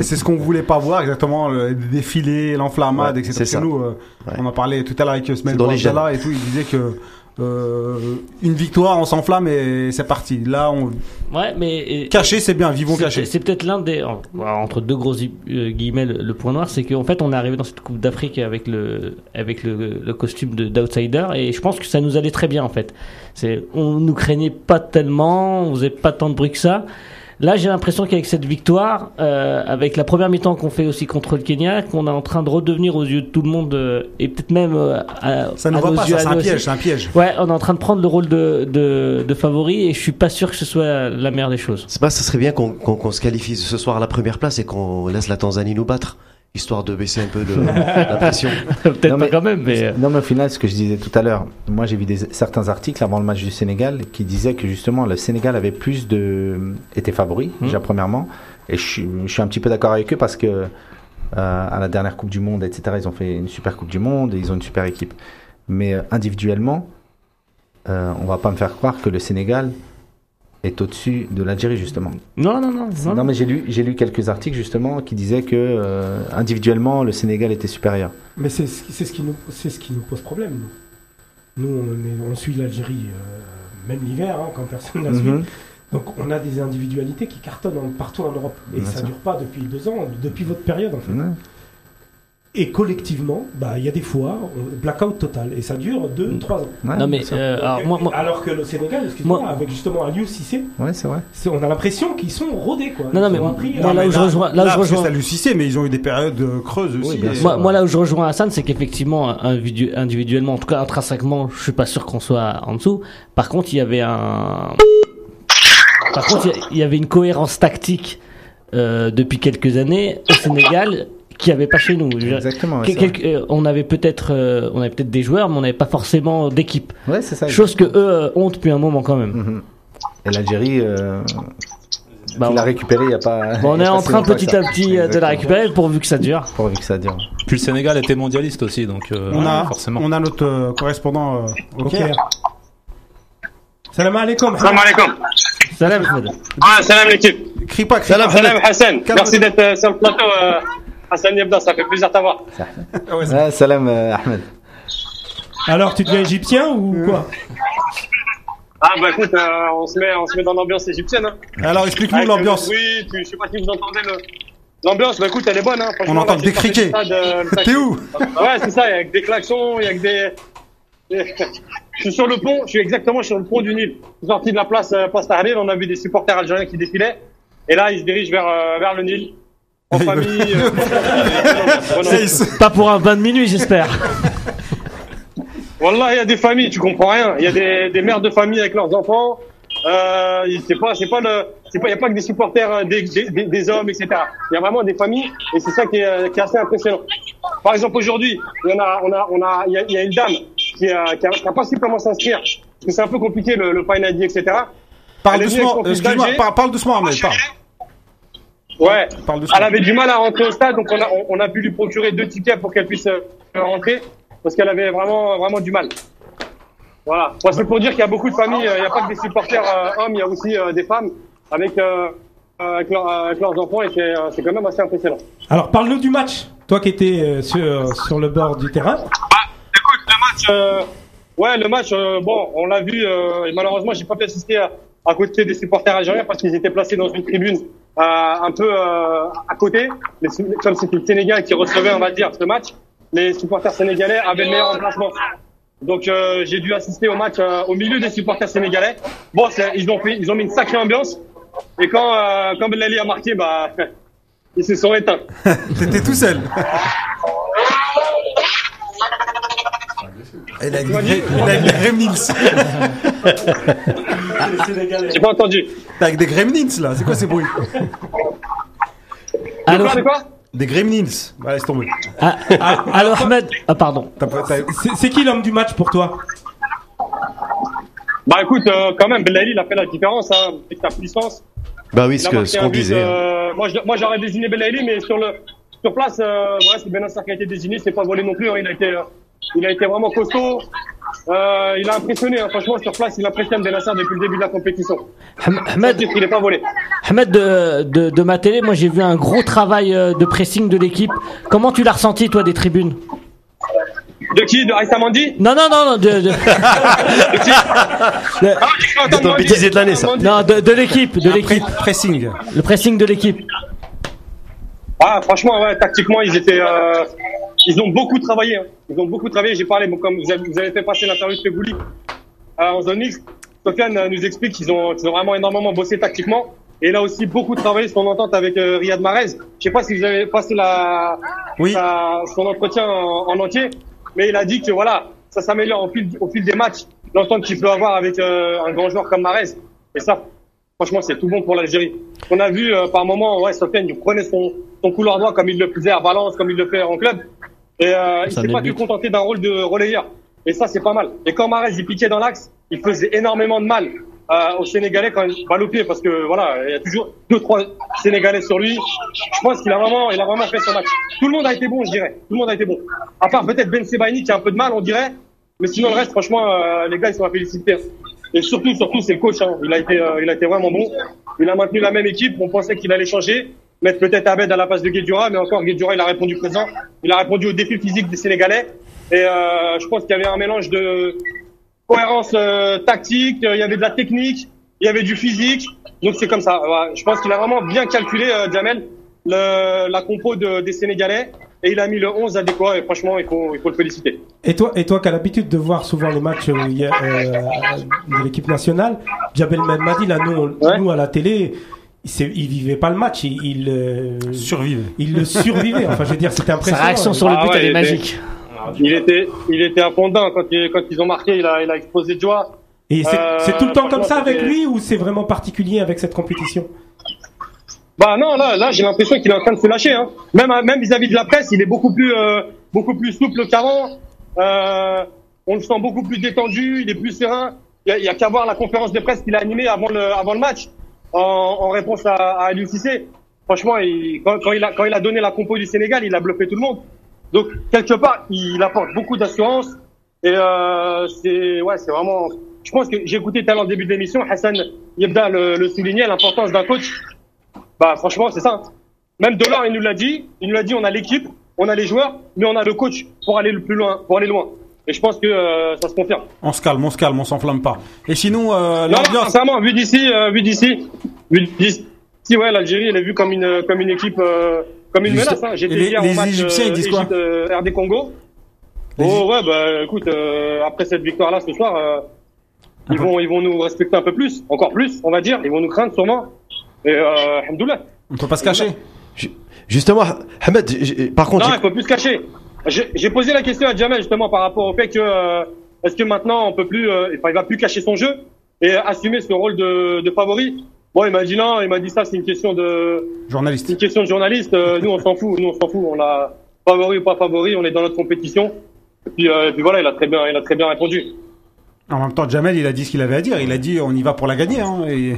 C'est ce qu'on voulait pas voir exactement, le défilé, l'enflammade, Ouais, etc. c'est Parce que ça. nous, euh, Ouais. on en parlait tout à l'heure avec. Bouabdallah et tout, il disait que euh, une victoire, on s'enflamme et c'est parti. Là, on Ouais, mais. caché, c'est bien, vivons cachés. C'est peut-être l'un des en- entre deux gros euh, guillemets le, le point noir, c'est qu'en fait on est arrivé dans cette Coupe d'Afrique avec le avec le, le costume de d'outsider et je pense que ça nous allait très bien en fait. C'est on nous craignait pas tellement, on faisait pas tant de bruit que ça. Là, j'ai l'impression qu'avec cette victoire, euh, avec la première mi-temps qu'on fait aussi contre le Kenya, qu'on est en train de redevenir aux yeux de tout le monde euh, et peut-être même euh, à, Ça nous à va nos pas, yeux, ça, c'est à un piège, c'est un piège. Ouais, on est en train de prendre le rôle de, de, de favori et je suis pas sûr que ce soit la meilleure des choses. C'est pas, ça serait bien qu'on qu'on- qu'on se qualifie ce soir à la première place et qu'on laisse la Tanzanie nous battre. Histoire de baisser un peu le- la pression. [LAUGHS] Peut-être pas quand même, mais. Non, mais au final, ce que je disais tout à l'heure, moi j'ai vu des, certains articles avant le match du Sénégal qui disaient que justement le Sénégal avait plus de. était favori, Mhm. déjà premièrement. Et je suis, je suis un petit peu d'accord avec eux parce que euh, à la dernière Coupe du Monde, etc., ils ont fait une super Coupe du Monde et ils ont une super équipe. Mais euh, individuellement, euh, on va pas me faire croire que le Sénégal est au-dessus de l'Algérie, justement. Non, non, non. Non, mais j'ai lu, j'ai lu quelques articles justement qui disaient que euh, individuellement, le Sénégal était supérieur. Mais c'est ce qui- c'est ce, qui nous- c'est ce qui nous pose problème. Nous, nous on, est- on suit l'Algérie, euh, même l'hiver, hein, quand personne ne la suit. Mhm. Donc on a des individualités qui cartonnent en- partout en Europe. Et Bien ça sûr. dure pas depuis deux ans, depuis votre période en fait. Et collectivement, bah, il y a des fois, on- blackout total. Et ça dure deux, trois ans. Ouais, Non, mais euh, alors, moi, moi- Alors que le Sénégal, excuse-moi, Moi- avec justement Aliou Cissé, Ouais, c'est vrai. c'est- on a l'impression qu'ils sont rodés. Quoi. Non, non, Ils mais ont moi, appris, moi, euh, là où je rejoins, là où je parce que rejoins, lui cissait, mais ils ont eu des périodes euh, creuses aussi. bien et- sûr. moi, moi, là où je rejoins Hassan, c'est qu'effectivement, individu- individuellement, en tout cas intrinsèquement, je suis pas sûr qu'on soit en dessous. Par contre, il y avait un, par contre, il y a- il y avait une cohérence tactique euh, depuis quelques années au Sénégal qui avait pas chez nous. Exactement. Quel- euh, on avait peut-être, euh, on avait peut-être des joueurs, mais on n'avait pas forcément d'équipe. Ouais, c'est ça. Chose que eux euh, ont depuis un moment quand même. Mhm. Et l'Algérie, euh, Bah, tu l'as on- récupéré il y a pas. [LAUGHS] Bon, on il y est en train petit à petit euh, de la Exactement. récupérer pourvu que ça dure. Pourvu que ça dure. Puis le Sénégal était mondialiste aussi, donc euh, On a, forcément. on a notre euh, correspondant euh, au Ok. Caire. Salam alaikum. Salam alaikum. Salam. Ah, salam l'équipe. Crie pas, crie Salam, pas. salam Hassan. Merci d'être euh, sur le plateau. Euh, Hassan Yebda, ça fait plaisir de t'avoir. Ouais, salam euh, Ahmed. Alors, tu deviens égyptien ou quoi? Ah, bah écoute, euh, on, se met, on se met dans l'ambiance égyptienne. Hein. Alors explique-nous Avec, l'ambiance. euh, Oui, puis je sais pas si vous entendez le. L'ambiance, bah écoute, elle est bonne. Hein. Franchement, On entend là, j'ai des sorti stade, euh, le T'es où Ouais, c'est ça, il y a que des klaxons, il y a que des. [LAUGHS] Je suis sur le pont, je suis exactement sur le pont du Nil. Je suis sorti de la place, euh, place Tahrir, on a vu des supporters algériens qui défilaient. Et là, ils se dirigent vers, euh, vers le Nil. En famille. euh, [LAUGHS] Pas pour un bain de minuit, j'espère. Wallah, il y a des familles, tu comprends rien. Il y a des, des mères de famille avec leurs enfants. Euh, c'est pas, c'est pas le, c'est pas, il y a pas que des supporters, euh, des, des, des- des hommes, etc. Il y a vraiment des familles, et c'est ça qui est, euh, qui est assez impressionnant. Par exemple, aujourd'hui, il y en a, on a, on a, il y a, il y a une dame qui a, qui a, qui a pas su comment s'inscrire, parce que c'est un peu compliqué le, le Fine ID, etc. Parle Elle est venue avec doucement, son fils excuse-moi, d'Alger. par- parle doucement, Ahmed, parle. Ouais. Parle. Elle avait du mal à rentrer au stade, donc on a, on, a pu lui procurer deux tickets pour qu'elle puisse euh, rentrer, parce qu'elle avait vraiment, vraiment du mal. Voilà. Bon, c'est pour dire qu'il y a beaucoup de familles, euh, il n'y a pas que des supporters euh, hommes, il y a aussi euh, des femmes avec, euh, avec, leur- avec leurs enfants, et c'est c'est quand même assez impressionnant. Alors, parle-nous du match. Toi qui étais sur, sur le bord du terrain. Écoute, le match, ouais, le match, bon, on l'a vu, euh, et malheureusement, j'ai pas pu assister à, à côté des supporters algériens parce qu'ils étaient placés dans une tribune un peu euh, à côté. Les- comme c'était le Sénégal qui recevait, on va dire, ce match, les supporters sénégalais avaient le meilleur emplacement. Donc euh, j'ai dû assister au match euh, au milieu des supporters sénégalais. Bon, ils ont fait, ils ont mis une sacrée ambiance. Et quand euh, quand Belali a marqué, bah [LAUGHS] ils se sont éteints. [LAUGHS] T'étais tout seul. [LAUGHS] Il a avec des gremlins. J'ai pas entendu. T'es avec des gremlins là, c'est quoi ces bruits? Alors, Quoi, quoi? Des gremlins. Bah, laisse tomber. ah, ah, alors Ahmed, ah pardon. T'as t'as- C'est qui l'homme du match pour toi? Bah écoute, euh, quand même, Belali, il a fait la différence hein, avec sa puissance. Bah oui, ce qu'on but, disait. hein. euh, moi, j'aurais désigné Belali, mais sur le sur place, euh, ouais, c'est Benasser qui a été désigné. C'est pas volé non plus. hein, il a été euh, il a été vraiment costaud. Euh, il a impressionné. hein, franchement, sur place, il impressionne Benasser depuis le début de la compétition. Ahmed, dire qu'il est pas volé. Ahmed de, de, de ma télé, moi j'ai vu un gros travail euh, de pressing de l'équipe. Comment tu l'as ressenti toi des tribunes? De qui? De Aïssa Mandi? Non, non, non, non, de, de, [LAUGHS] De qui? Ah, De entendre ton Mandi. bêtisier de l'année, ça. Non, de, de l'équipe, de l'équipe, pressing. le pressing de l'équipe. Ah, franchement, ouais, tactiquement, ils étaient, euh, ils ont beaucoup travaillé. hein. Ils ont beaucoup travaillé. J'ai parlé, bon, comme vous avez, vous avez fait passer l'interview de Fegouli euh, en zone mixte. Sofiane euh, nous explique qu'ils ont, vraiment énormément bossé tactiquement. Et il a aussi beaucoup travaillé son entente avec euh, Riyad Mahrez. Je sais pas si vous avez passé la, Oui. sa- son entretien en, en entier, mais il a dit que voilà, ça s'améliore au fil, au fil des matchs, l'entente qu'il peut avoir avec euh, un grand joueur comme Mahrez. Et ça, franchement, c'est tout bon pour l'Algérie. On a vu euh, par moment, ouais, Sofiane, il prenait son, son couloir droit comme il le faisait à Valence, comme il le fait en club. Et euh, il s'est pas pu contenter d'un rôle de relayeur. Et ça, c'est pas mal. Et quand Marez, il piquait dans l'axe, il faisait énormément de mal euh, aux Sénégalais quand il balle au pied parce que voilà, il y a toujours deux, trois Sénégalais sur lui. Je pense qu'il a vraiment, il a vraiment fait son match. Tout le monde a été bon, je dirais. Tout le monde a été bon. À part peut-être Ben Sebaini qui a un peu de mal, on dirait. Mais sinon, le reste, franchement, euh, les gars, ils sont à féliciter. Et surtout, surtout, c'est le coach. Hein. Il a été, euh, il a été vraiment bon. Il a maintenu la même équipe. On pensait qu'il allait changer, mettre peut-être Abed à la place de Guedjura, mais encore Guedjura, il a répondu présent. Il a répondu au défi physique des Sénégalais. Et euh, je pense qu'il y avait un mélange de cohérence euh, tactique. Il y avait de la technique, il y avait du physique. Donc c'est comme ça. Ouais. Je pense qu'il a vraiment bien calculé, euh, Jamel, le, la compo de- des Sénégalais. Et il a mis le 11 adéquat. Et franchement, il faut, il faut le féliciter. Et toi, et toi qui as l'habitude de voir souvent les matchs euh, de l'équipe nationale, Jabel Melmadi, là, nous, on- nous à la télé, il, il vivait pas le match, il, il, euh, survivait. Il le survivait. Enfin, je veux dire, c'était impressionnant. Ah ouais, il était- Il était, il était à fond dedans quand, il- quand ils ont marqué. Il a, il a explosé de joie. Et c'est Euh, tout le temps comme ça avec lui ou c'est vraiment particulier avec cette compétition? Bah non, là, là, j'ai l'impression qu'il est en train de se lâcher. Hein. Même, même vis-à-vis de la presse, il est beaucoup plus, euh, beaucoup plus souple qu'avant. Euh, on le sent beaucoup plus détendu. Il est plus serein. Il y a, il y a qu'à voir la conférence de presse qu'il a animée avant le, avant le match, en, en réponse à, à Aliou. Franchement, il, quand, quand il a, quand il a donné la compo du Sénégal, il a bluffé tout le monde. Donc quelque part, il apporte beaucoup d'assurance. Et euh, c'est, ouais, c'est vraiment. Je pense que j'ai écouté tout à l'heure début de l'émission, Hassan Yebda le, le soulignait, l'importance d'un coach. Bah franchement, c'est ça. Même Delors, il nous l'a dit. Il nous l'a dit, on a l'équipe, on a les joueurs, mais on a le coach pour aller le plus loin, pour aller loin. Et je pense que euh, ça se confirme. On se calme, on se calme, on s'enflamme pas. Et sinon, euh, Non, non, sincèrement, vu d'ici, euh, vu d'ici, vu d'ici, ouais, l'Algérie, elle est vue comme une, comme une équipe, euh, comme une Juste- menace. Hein. J'étais les- hier les au match Égyptiens, ils disent quoi Égypte, euh, RD Congo. Oh ouais, bah écoute, euh, après cette victoire-là ce soir, euh, ils vont, ils vont nous respecter un peu plus, encore plus, on va dire. Ils vont nous craindre sûrement. Et euh, alhamdoulilah. On peut pas se cacher. Justement, Ahmed, par contre, non, il faut plus se cacher. J'ai posé la question à Jamel justement par rapport au fait que euh, est-ce que maintenant on peut plus, euh, enfin il va plus cacher son jeu et assumer ce rôle de, de favori? Bon, il m'a dit non, il m'a dit ça, c'est une question de journaliste. Une question de journaliste. euh, nous on s'en fout, nous on s'en fout. On a favori ou pas favori, on est dans notre compétition. Et puis, et puis voilà, il a très bien, il a très bien répondu. En même temps, Jamel, il a dit ce qu'il avait à dire. Il a dit on y va pour la gagner. Hein, et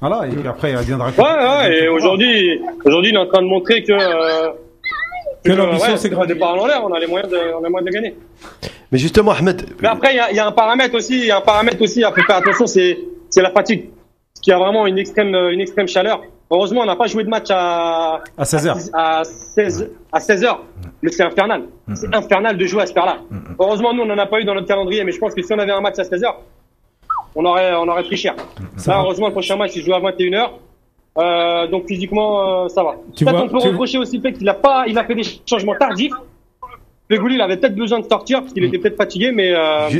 voilà. Et puis après, il viendra. Ouais, ouais. Et aujourd'hui, aujourd'hui, il est en train de montrer que Que l'ambition, ouais, c'est paroles en l'air. On a les moyens de, on a les moyens de gagner. mais justement, Ahmed, Mais après, il y a, il y a un paramètre aussi, il y a un paramètre aussi à faire attention, c'est c'est la fatigue. Parce qu'il y a vraiment une extrême, une extrême chaleur. Heureusement, on n'a pas joué de match à à 16 heures. À 16 à 16 heures. Mais c'est infernal. C'est infernal de jouer à cette heure-là. Heureusement, nous, on n'en a pas eu dans notre calendrier, mais je pense que si on avait un match à 16 heures, on aurait, on aurait pris cher. Là, heureusement, le prochain match, il joue à 21 heures. Euh, donc physiquement, euh, ça va. Tu Peut-être vois, on peut tu- reprocher aussi le fait qu'il a pas, il a fait des changements tardifs. Fegouli, il avait peut-être besoin de sortir parce qu'il était peut-être fatigué, mais euh,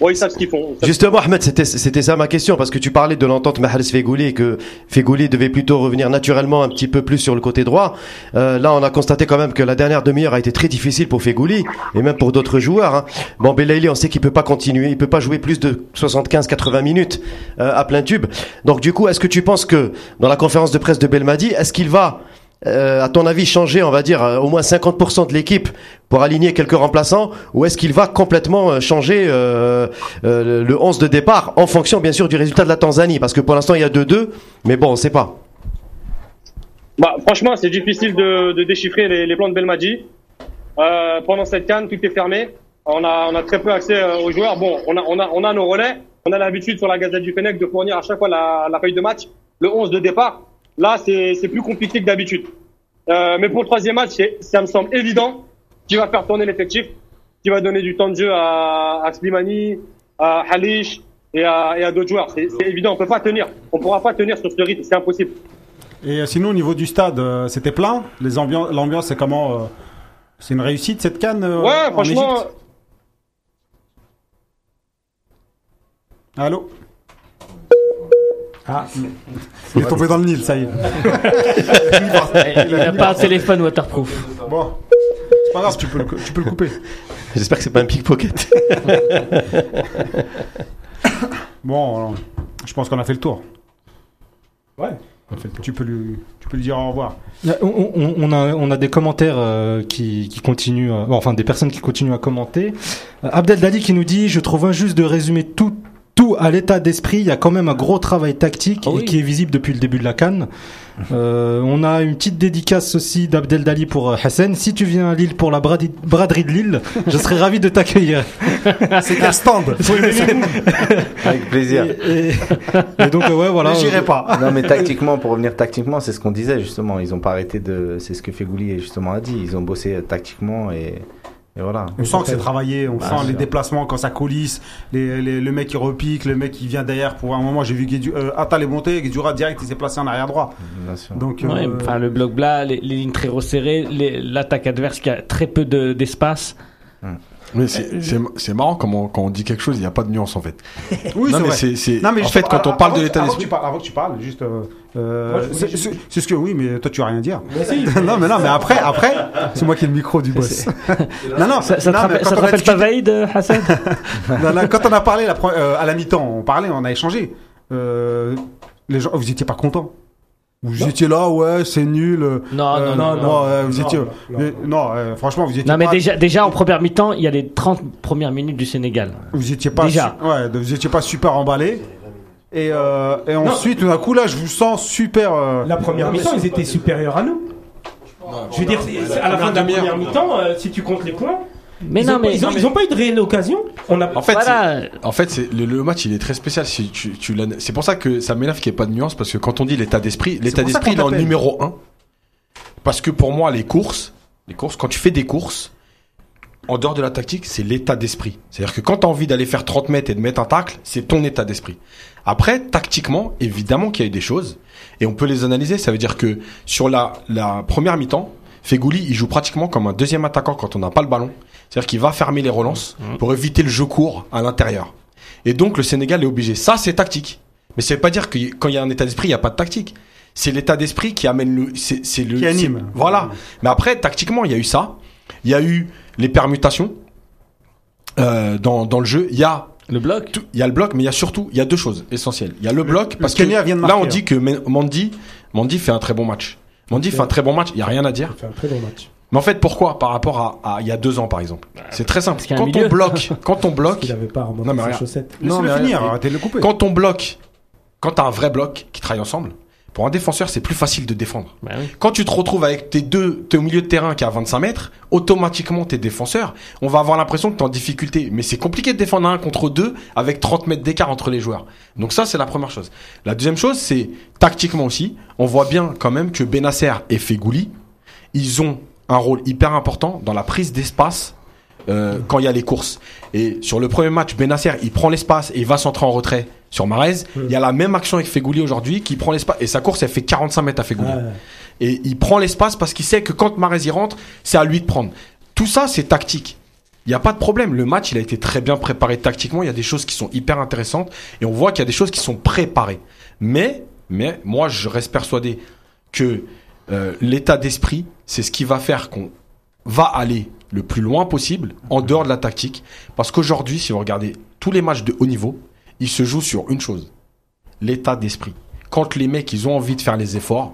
ouais, ils savent ce qu'ils font. Justement, Ahmed, c'était c'était ça ma question parce que tu parlais de l'entente Mahrez Fegouli et que Fegouli devait plutôt revenir naturellement un petit peu plus sur le côté droit. Euh, là, on a constaté quand même que la dernière demi-heure a été très difficile pour Fegouli et même pour d'autres joueurs. Hein. Bon, Belaïli, on sait qu'il peut pas continuer, il peut pas jouer plus de 75-80 minutes euh, à plein tube. Donc du coup, est-ce que tu penses que dans la conférence de presse de Belmadi, est-ce qu'il va euh, à ton avis, changer, on va dire, euh, au moins 50% de l'équipe pour aligner quelques remplaçants Ou est-ce qu'il va complètement euh, changer le 11 de départ en fonction, bien sûr, du résultat de la Tanzanie? Parce que pour l'instant, il y a 2-2, mais bon, on sait pas. Bah, franchement, c'est difficile de, déchiffrer les, plans de Belmadi. Pendant cette canne, tout est fermé. On a, très peu accès aux joueurs. Bon, on a nos relais. On a l'habitude sur la Gazette du Fennec de fournir à chaque fois la, la feuille de match, le 11 de départ. Là, c'est plus compliqué que d'habitude. Euh, mais pour le troisième match, ça me semble évident qu'il va faire tourner l'effectif, qu'il va donner du temps de jeu à, à Slimani, à Halish et à, et à d'autres joueurs. C'est évident, on peut pas tenir. On pourra pas tenir sur ce rythme, c'est impossible. Et euh, sinon, au niveau du stade, euh, c'était plein. L'ambiance, c'est comment euh, C'est une réussite cette canne euh, Ouais, en franchement. Égypte? Allô? Ah, il est tombé dans le Nil, ça y est. Il n'a pas un téléphone waterproof. Bon, c'est pas grave, tu peux le, tu peux le couper. J'espère que c'est pas un pickpocket. [COUGHS] bon, alors, je pense qu'on a fait le tour. Ouais. Tu peux lui, tu peux lui dire au revoir. On, on- on a, on a des commentaires euh, qui, qui continuent, à- enfin des personnes qui continuent à commenter. Euh, Abdel Dali qui nous dit Je trouve injuste de résumer tout, tout à l'état d'esprit. Il y a quand même un gros travail tactique et qui est visible depuis le début de la Cannes. [LAUGHS] Euh, on a une petite dédicace aussi d'Abdel Dali pour euh, Hassan. Si tu viens à Lille pour la braderie de Lille, [LAUGHS] je serais ravi de t'accueillir. [LAUGHS] C'est quel stand Avec plaisir. Et, et- et donc, euh, ouais, voilà. Non, mais tactiquement, pour revenir tactiquement, c'est ce qu'on disait justement. Ils ont pas arrêté de. C'est ce que Fegouli justement a dit. Ils ont bossé tactiquement et, et voilà. On sent que c'est travaillé, on Bah, sent les déplacements quand ça coulisse, les, les- le mec qui repique, le mec qui vient derrière pour un moment. J'ai vu Guédu, euh, Attal est monté, Guédura direct il s'est placé en arrière droit. Donc, Ouais, euh, enfin, le bloc bas, les, les lignes très resserrées, les- l'attaque adverse qui a très peu de- d'espace. Mais c'est- c'est c'est marrant comment quand on dit quelque chose, il n'y a pas de nuance en fait. [LAUGHS] Oui, non, c'est mais vrai. c'est en fait quand on avant- parle de l'état avant que d'esprit. tu parles- Avant que tu parles, juste. euh, euh, c'est juste- c'est- ce que oui, mais toi tu vas rien dire. [LAUGHS] Mais si. [LAUGHS] non, mais non, mais après, après, c'est moi qui ai le micro du boss. non, non, Ça, ça te non, rappelle, ça te rappelle pas Vaïd, euh, Hassan Non, non, quand on a parlé la euh, à la mi-temps, on parlait, on a échangé. Euh, les gens, vous étiez pas contents. Vous étiez là, ouais, c'est nul. euh, Non, euh, non, non, non. ouais, vous Non, étiez. non, mais- non, euh, franchement, vous étiez Non, mais pas. déjà, déjà en première mi-temps, il y a les 30 premières minutes du Sénégal. Vous étiez pas. Déjà. su- ouais, vous étiez pas super emballé. Et, euh, et ensuite, tout d'un coup, là, je vous sens super. euh, La première mi-temps, ils étaient supérieurs à nous. Je veux dire, à la fin de la première mi-temps, euh, si tu comptes les points. Mais ils non, ont, mais- ils ont, non, mais- ils ont pas eu de réelle occasion. On a. En fait, Voilà. c'est- en fait, c'est le, le match il est très spécial. Si tu, tu l'as- c'est pour ça que ça m'énerve qu'il n'y ait pas de nuance parce que quand on dit l'état d'esprit, l'état d'esprit il est en numéro un. Parce que pour moi, les courses, les courses, quand tu fais des courses, en dehors de la tactique, c'est l'état d'esprit. C'est-à-dire que quand tu as envie d'aller faire 30 mètres et de mettre un tacle, c'est ton état d'esprit. Après, tactiquement, évidemment qu'il y a eu des choses et on peut les analyser. Ça veut dire que sur la, la première mi-temps, Fegouli, il joue pratiquement comme un deuxième attaquant quand on n'a pas le ballon. C'est-à-dire qu'il va fermer les relances pour éviter le jeu court à l'intérieur. Et donc le Sénégal est obligé. Ça, c'est tactique. Mais ça veut pas dire que quand il y a un état d'esprit, il n'y a pas de tactique. C'est l'état d'esprit qui amène le, c'est, c'est le, Qui anime. c'est- Voilà. Mais après, tactiquement, il y a eu ça. Il y a eu les permutations euh, dans, dans le jeu. Il y a le bloc. Il y a le bloc, mais il y a surtout, il y a deux choses essentielles. Il y a le bloc parce que Kenya vient de là, on dit que Mandy, Mandy fait un très bon match. Mandy fait un très bon match. Il y a rien à dire. fait un très bon match. Mais en fait, pourquoi Par rapport à, à il y a deux ans, par exemple. C'est très simple. Quand milieu. on bloque, [LAUGHS] quand on bloque, Il avait pas non mais ses regarde. chaussettes. Laissez-le mais finir, arrêtez de le couper. Quand on bloque, quand t'as un vrai bloc qui travaille ensemble, pour un défenseur, c'est plus facile de défendre. Bah Quand tu te retrouves avec tes deux, t'es au milieu de terrain qui est à 25 mètres, automatiquement t'es défenseur. On va avoir l'impression que t'es en difficulté. Mais c'est compliqué de défendre un contre deux avec 30 mètres d'écart entre les joueurs. Donc ça, c'est la première chose. La deuxième chose, c'est tactiquement aussi. On voit bien quand même que Benasser et Fegouli, ils ont un rôle hyper important dans la prise d'espace euh, quand il y a les courses. Et sur le premier match, Benasser, il prend l'espace et il va centrer en retrait sur Marez. Il y a la même action avec Fegouli aujourd'hui qui prend l'espace et sa course, elle fait 45 mètres à Fegouli. Et il prend l'espace parce qu'il sait que quand Marez y rentre, c'est à lui de prendre. Tout ça, c'est tactique. Il n'y a pas de problème. Le match, il a été très bien préparé tactiquement. Il y a des choses qui sont hyper intéressantes et on voit qu'il y a des choses qui sont préparées. Mais, mais, moi, je reste persuadé que euh, l'état d'esprit, c'est ce qui va faire qu'on va aller le plus loin possible en dehors de la tactique. Parce qu'aujourd'hui, si vous regardez tous les matchs de haut niveau, ils se jouent sur une chose l'état d'esprit. Quand les mecs, ils ont envie de faire les efforts,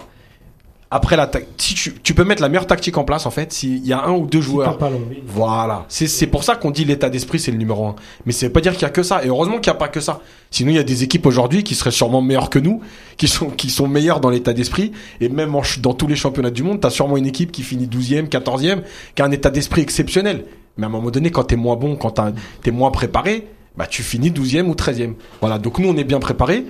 après la si tu, tu peux mettre la meilleure tactique en place en fait s'il y a un ou deux joueurs. pas voilà. C'est c'est pour ça qu'on dit l'état d'esprit c'est le numéro un. Mais ça veut pas dire qu'il y a que ça. Et heureusement qu'il y a pas que ça. Sinon il y a des équipes aujourd'hui qui seraient sûrement meilleures que nous qui sont qui sont meilleures dans l'état d'esprit. Et même en dans tous les championnats du monde t'as sûrement une équipe qui finit 12e 14e qui a un état d'esprit exceptionnel. Mais à un moment donné quand t'es moins bon quand t'es moins préparé bah tu finis 12e ou 13e voilà. Donc nous on est bien préparé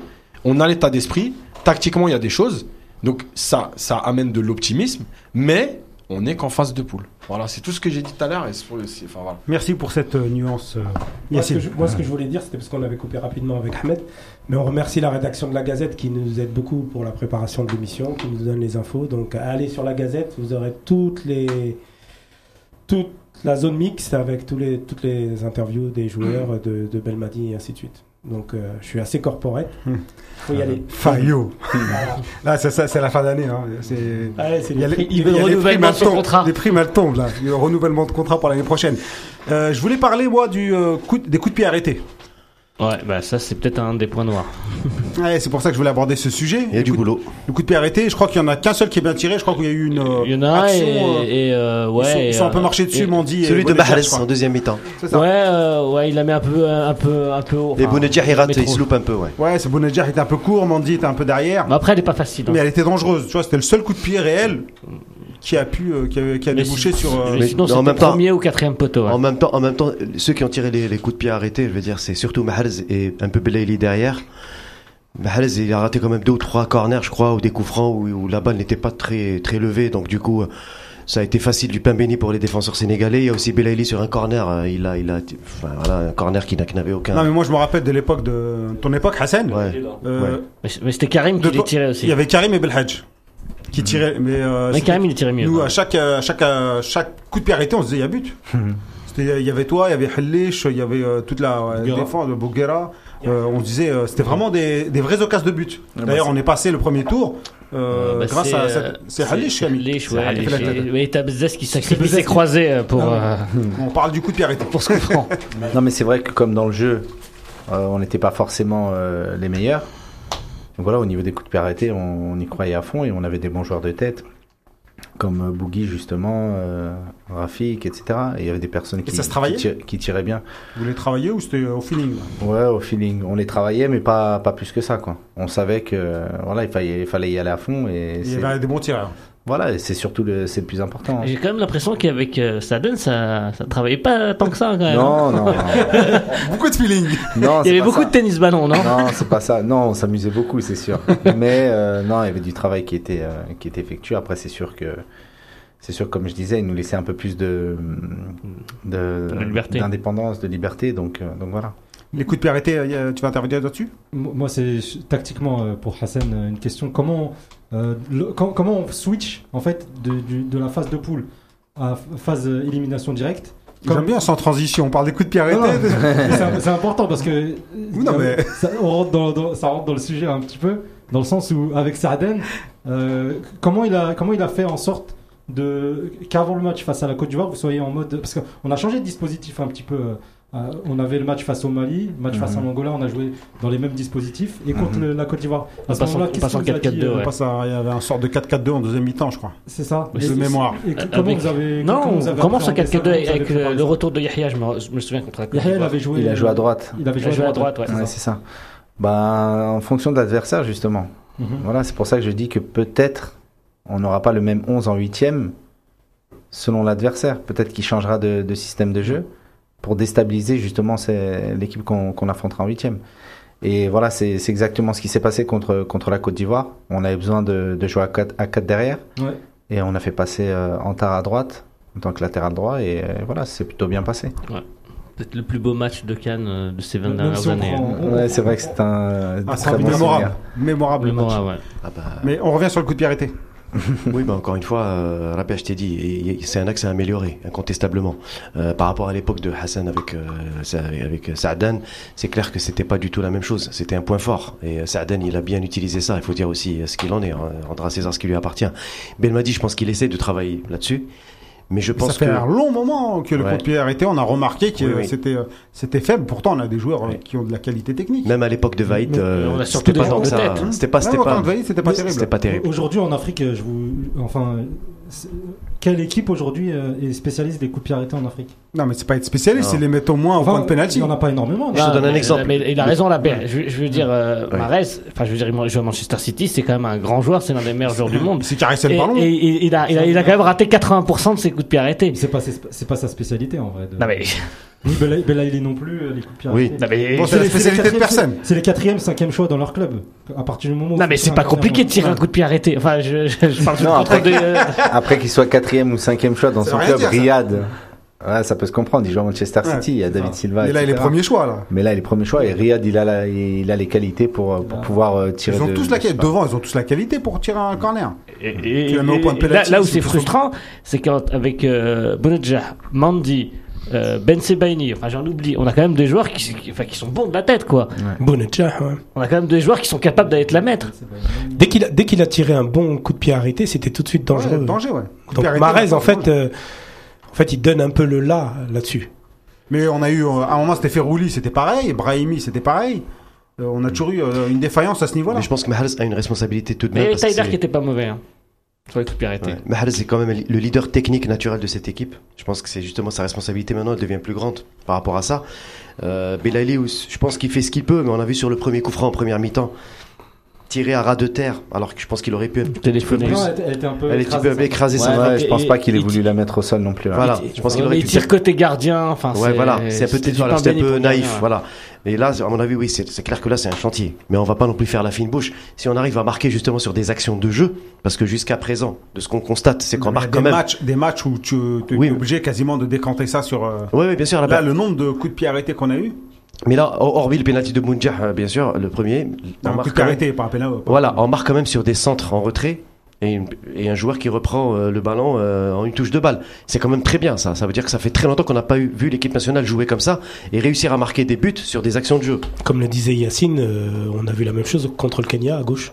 on a l'état d'esprit. Tactiquement il y a des choses donc ça, ça amène de l'optimisme, mais on n'est qu'en phase de poule. Voilà, c'est tout ce que j'ai dit tout à l'heure. Enfin, voilà. Merci pour cette euh, nuance. euh, Moi ce, que je, moi, ce que je voulais dire, c'était parce qu'on avait coupé rapidement avec Ahmed, mais on remercie la rédaction de la Gazette qui nous aide beaucoup pour la préparation de l'émission, qui nous donne les infos. Donc, allez sur la Gazette, vous aurez toutes les toute la zone mixte avec tous les, toutes les interviews des joueurs de, de Belmadi et ainsi de suite. Donc, euh, je suis assez corporate. Faut y aller. Fayot. Voilà. [LAUGHS] Là, c'est ça, c'est la fin d'année. Hein. C'est. Ouais, c'est il y a les il veut il le renouvellement de son contrat. Les primes, elles tombent là. Il le renouvellement de contrat pour l'année prochaine. Euh, je voulais parler moi du euh, coup, des coups de pied arrêtés. Ouais, bah ça c'est peut-être un des points noirs. [LAUGHS] Ouais, c'est pour ça que je voulais aborder ce sujet. Il y a du boulot. Le coup de pied arrêté, je crois qu'il y en a qu'un seul qui est bien tiré. Je crois qu'il y a eu une euh, Il y en a un action. et, euh, et, euh, ouais. ils sont, et, ils sont un peu marchés dessus, Mandy. et Celui de Mahrez en deuxième mi-temps. C'est ça. Ouais, euh, ouais, il la met un peu, un peu, un peu haut. Et enfin, Bounedjah, il rate, il se loupe un peu, ouais. Ouais, c'est Bounedjah était un peu court, Mandy était un peu derrière. Mais après, elle est pas facile. hein. Mais elle était dangereuse. Tu vois, c'était le seul coup de pied réel qui a pu, euh, qui a, qui a débouché sur. euh, mais sinon, c'était même temps- premier ou quatrième poteau. En même temps, en même temps, ceux qui ont tiré les, les coups de pied arrêtés, je veux dire, c'est surtout Mahrez et un peu Belaïli derrière. Mahrez, il a raté quand même deux ou trois corners, je crois, ou des coups francs où, où la balle n'était pas très, très levée. Donc, du coup, ça a été facile du pain béni pour les défenseurs sénégalais. Il y a aussi Belaïli sur un corner. euh, Il a, il a, enfin, voilà, un corner qui n'a- qui n'avait aucun. Non, mais moi je me rappelle de l'époque de ton époque, Hassan. Ouais. Euh, Ouais. Mais, c'était Karim qui les tirait aussi. Il y avait Karim et Belhadj qui tiraient. Mais, euh, Mais c'était- Karim, il tirait mieux. Nous, à chaque, à chaque, à chaque coup de pied arrêté, on se disait il y a but. C'était- Il y avait toi, il y avait Hellish, il y avait euh, toute la ouais, défense de Boguera. Euh, on se disait, euh, c'était vraiment des, des vraies occasions de but. bah, D'ailleurs, c'est- on est passé le premier tour euh, Bah, grâce c'est, à. euh, cette- C'est Hellish qui a mis. Ouais. Et t'as qui sacrifie ses croisés euh, pour. Ah euh, [LAUGHS] On parle du coup de pied arrêté. Pour ce coup franc. Non, mais c'est vrai que comme dans le jeu, euh, on n'était pas forcément euh, les meilleurs. Donc voilà, au niveau des coups de pied arrêtés, on, on y croyait à fond et on avait des bons joueurs de tête, comme Boogie justement, euh, Rafik, etc. Et il y avait des personnes qui, ça se travaillait qui, tir- qui tiraient bien. Vous voulez travailler ou c'était au feeling Ouais, au feeling. On les travaillait, mais pas, pas plus que ça, quoi. On savait que voilà, il fallait, il fallait y aller à fond et Il y avait des bons tireurs. Voilà, c'est surtout le, c'est le plus important. hein. J'ai quand même l'impression qu'avec euh, Saden, ça, ça travaillait pas tant que ça quand même. Non, non, non. [LAUGHS] Beaucoup de feeling. Non, Il y c'est avait beaucoup ça. de tennis ballon, non Non, c'est pas ça. Non, on s'amusait beaucoup, c'est sûr. [LAUGHS] Mais euh, non, il y avait du travail qui était euh, qui était effectué. Après, c'est sûr que c'est sûr, comme je disais, il nous laissait un peu plus de de De liberté. d'indépendance, de liberté. Donc euh, donc voilà. Les coups de pied arrêtés, euh, tu vas intervenir là-dessus? Mo- Moi, c'est tactiquement euh, pour Hassan euh, une question. Comment, euh, le- com- comment on switch en fait de, la phase de poule à phase élimination directe? J'aime bien sans transition. On parle des coups de pied arrêtés. [LAUGHS] c'est important parce que mais- ça, on rentre dans, dans- ça rentre dans le sujet un petit peu, dans le sens où avec Sarden, euh, comment il a comment il a fait en sorte de qu'avant le match face à la Côte d'Ivoire, vous soyez en mode parce qu'on a changé de dispositif un petit peu. Euh, euh, on avait le match face au Mali, le match face à Mhm. l'Angola, on a joué dans les mêmes dispositifs et contre Mhm. le- la Côte d'Ivoire. On À ce moment-là, on qu'est-ce passe en qui vous a dit, 4-4-2, euh, On passe à- Il y avait un sort de 4-4-2 en deuxième mi-temps, je crois. C'est ça. De mémoire. Et comment Avec- vous avez Non, comment vous on commence en appréhendé ça, 4-4-2 comment vous avez avec le, préparé le retour de Yahya, je me, je me souviens contre la Côte Yahya, il d'Ivoire. avait joué. Il a joué à droite. Il avait Il a joué joué à droite, ouais. Ouais, c'est ça. Ben, en fonction de l'adversaire, justement. Mhm. Voilà, c'est pour ça que je dis que peut-être on n'aura pas le même 11 en huitième selon l'adversaire. Peut-être qu'il changera de, de système de jeu pour déstabiliser justement l'équipe qu'on qu'on affrontera en huitième. Et voilà, c'est exactement ce qui s'est passé contre, contre la Côte d'Ivoire. On avait besoin de, de jouer à 4, à quatre derrière. Ouais. Et on a fait passer euh, Antar à droite en tant que latéral droit. Et euh, voilà, c'est plutôt bien passé. Peut-être le plus beau match de Cannes euh, de ces 20 Même dernières si années. prend- hein. Ouais, c'est vrai que c'est un Ah, très c'est bon mémorable. Mémorable le match. Mémorable, ouais. Ah bah, Mais on revient sur le coup de pied arrêté. [LAUGHS] Oui, bah encore une fois, euh, Rabia, je t'ai dit, c'est un axe à améliorer, incontestablement. Euh, par rapport à l'époque de Hassan avec euh, avec Saadan, c'est clair que c'était pas du tout la même chose. C'était un point fort. Et euh, Saadan, il a bien utilisé ça. Il faut dire aussi euh, ce qu'il en est. Hein. Rendra César ce qui lui appartient. Belmadi, je pense qu'il essaie de travailler là-dessus. Mais je Ça pense fait que un long moment que le Ouais. coup de pied arrêté. On a remarqué que Oui, euh, oui. c'était euh, c'était faible. Pourtant, on a des joueurs euh, Oui. qui ont de la qualité technique. même à l'époque de Vaït, euh, on a surtout c'était pas tant que ça. C'était pas, c'était pas, c'était pas terrible. c'était pas terrible. Aujourd'hui en Afrique, je vous, enfin, quelle équipe aujourd'hui euh, est spécialiste des coups de pied arrêtés en Afrique? Non, mais c'est pas être spécialiste, c'est les mettre au moins au Enfin, point de penalty. Il n'y en a pas énormément. Je te Ah, donne un exemple. mais il a raison là. Ben, je, je veux dire, euh, Ouais. Enfin, je veux dire, il joue à Manchester City, c'est quand même un grand joueur, c'est l'un des meilleurs joueurs du monde. C'est caressé le ballon. et- et il, a, il, a, il a quand même raté 80% de ses coups de pied arrêtés. C'est pas, sa spécialité en vrai. de- Non mais, Ni Bela- Belaïli non plus, euh, les coups de Oui. arrêtés. non mais, Bon, c'est la les- spécialité de personne. C'est les quatrième, cinquième choix dans leur club. À partir du moment où non mais c'est pas compliqué de tirer un coup de pied arrêté. Enfin, je, je, je parle Non, contre après- de. euh, [LAUGHS] Après qu'il soit quatrième ou cinquième choix dans Ça son club, dire, ça. Riyad. Ouais, ça peut se comprendre. Il joue à Manchester Ouais, City, il y a David Silva. Et là, il est premier choix là. Mais là, il est premier choix et Riyad, il a, la- il a les qualités pour, euh, pour pouvoir euh, tirer. Ils ont de- tous la qualité. Devant, ils ont tous la qualité pour tirer un corner. Et, et- Tu la mets au point de là, là où c'est frustrant, c'est qu'avec euh, Bounedjah, Mandy, euh, Ben Sebaini, enfin j'en oublie, on a quand même des joueurs qui, qui- enfin, qui sont bons de la tête quoi. Bounedjah, ouais. On a quand même des joueurs qui sont capables d'aller te la mettre. Dès qu'il a, dès qu'il a tiré un bon coup de pied arrêté, c'était tout de suite dangereux. Ouais, danger, ouais. Coup Donc arrêté, ouais, en fait, euh, en fait, il donne un peu le là là-dessus. Mais on a eu, euh, à un moment, c'était Ferrouli, c'était pareil. Brahimi, c'était pareil. Euh, on a toujours eu une défaillance à ce niveau-là. Mais je pense que Mahrez a une responsabilité tout de même. Que Tyler qui était pas mauvais. Hein. Sur les coups de pied arrêtés. Ouais. Mahrez est quand même le leader technique naturel de cette équipe. Je pense que c'est justement sa responsabilité maintenant, elle devient plus grande par rapport à ça. Euh, je pense qu'il fait ce qu'il peut, mais on a vu sur le premier coup franc en première mi-temps, tirer à ras de terre, alors que je pense qu'il aurait pu plus. Non, elle était- elle était un peu Elle était écrasée, un peu écrasée, ça. Ouais, je pense pas qu'il ait voulu la mettre au sol non plus. hein. Voilà, je pense qu'il Ouais, aurait pu il tire côté gardien. Enfin, ouais, voilà, c'est un peu, c'était du voilà, pain c'était un peu naïf, gardien, ouais. voilà. Et là, à mon avis, oui, c'est clair que là, c'est un chantier. Mais on va pas non plus faire la fine bouche. Si on arrive à marquer justement sur des actions de jeu, parce que jusqu'à présent, de ce qu'on constate, c'est qu'on marque des quand même. matchs, des matchs où tu tu es obligé quasiment de décanter ça sur. euh, Oui, oui, bien sûr. Là, Là, le nombre de coups de pied arrêtés qu'on a eu. Mais là, hor- hormis le penalty de Mounjah, euh, bien sûr, le premier, on marque de quand pied même- pénal. Voilà, on marque quand même sur des centres en retrait et, une- et un joueur qui reprend euh, le ballon euh, en une touche de balle. C'est quand même très bien ça. Ça veut dire que ça fait très longtemps qu'on n'a pas eu, vu l'équipe nationale jouer comme ça et réussir à marquer des buts sur des actions de jeu. Comme le disait Yacine, euh, on a vu la même chose contre le Kenya à gauche.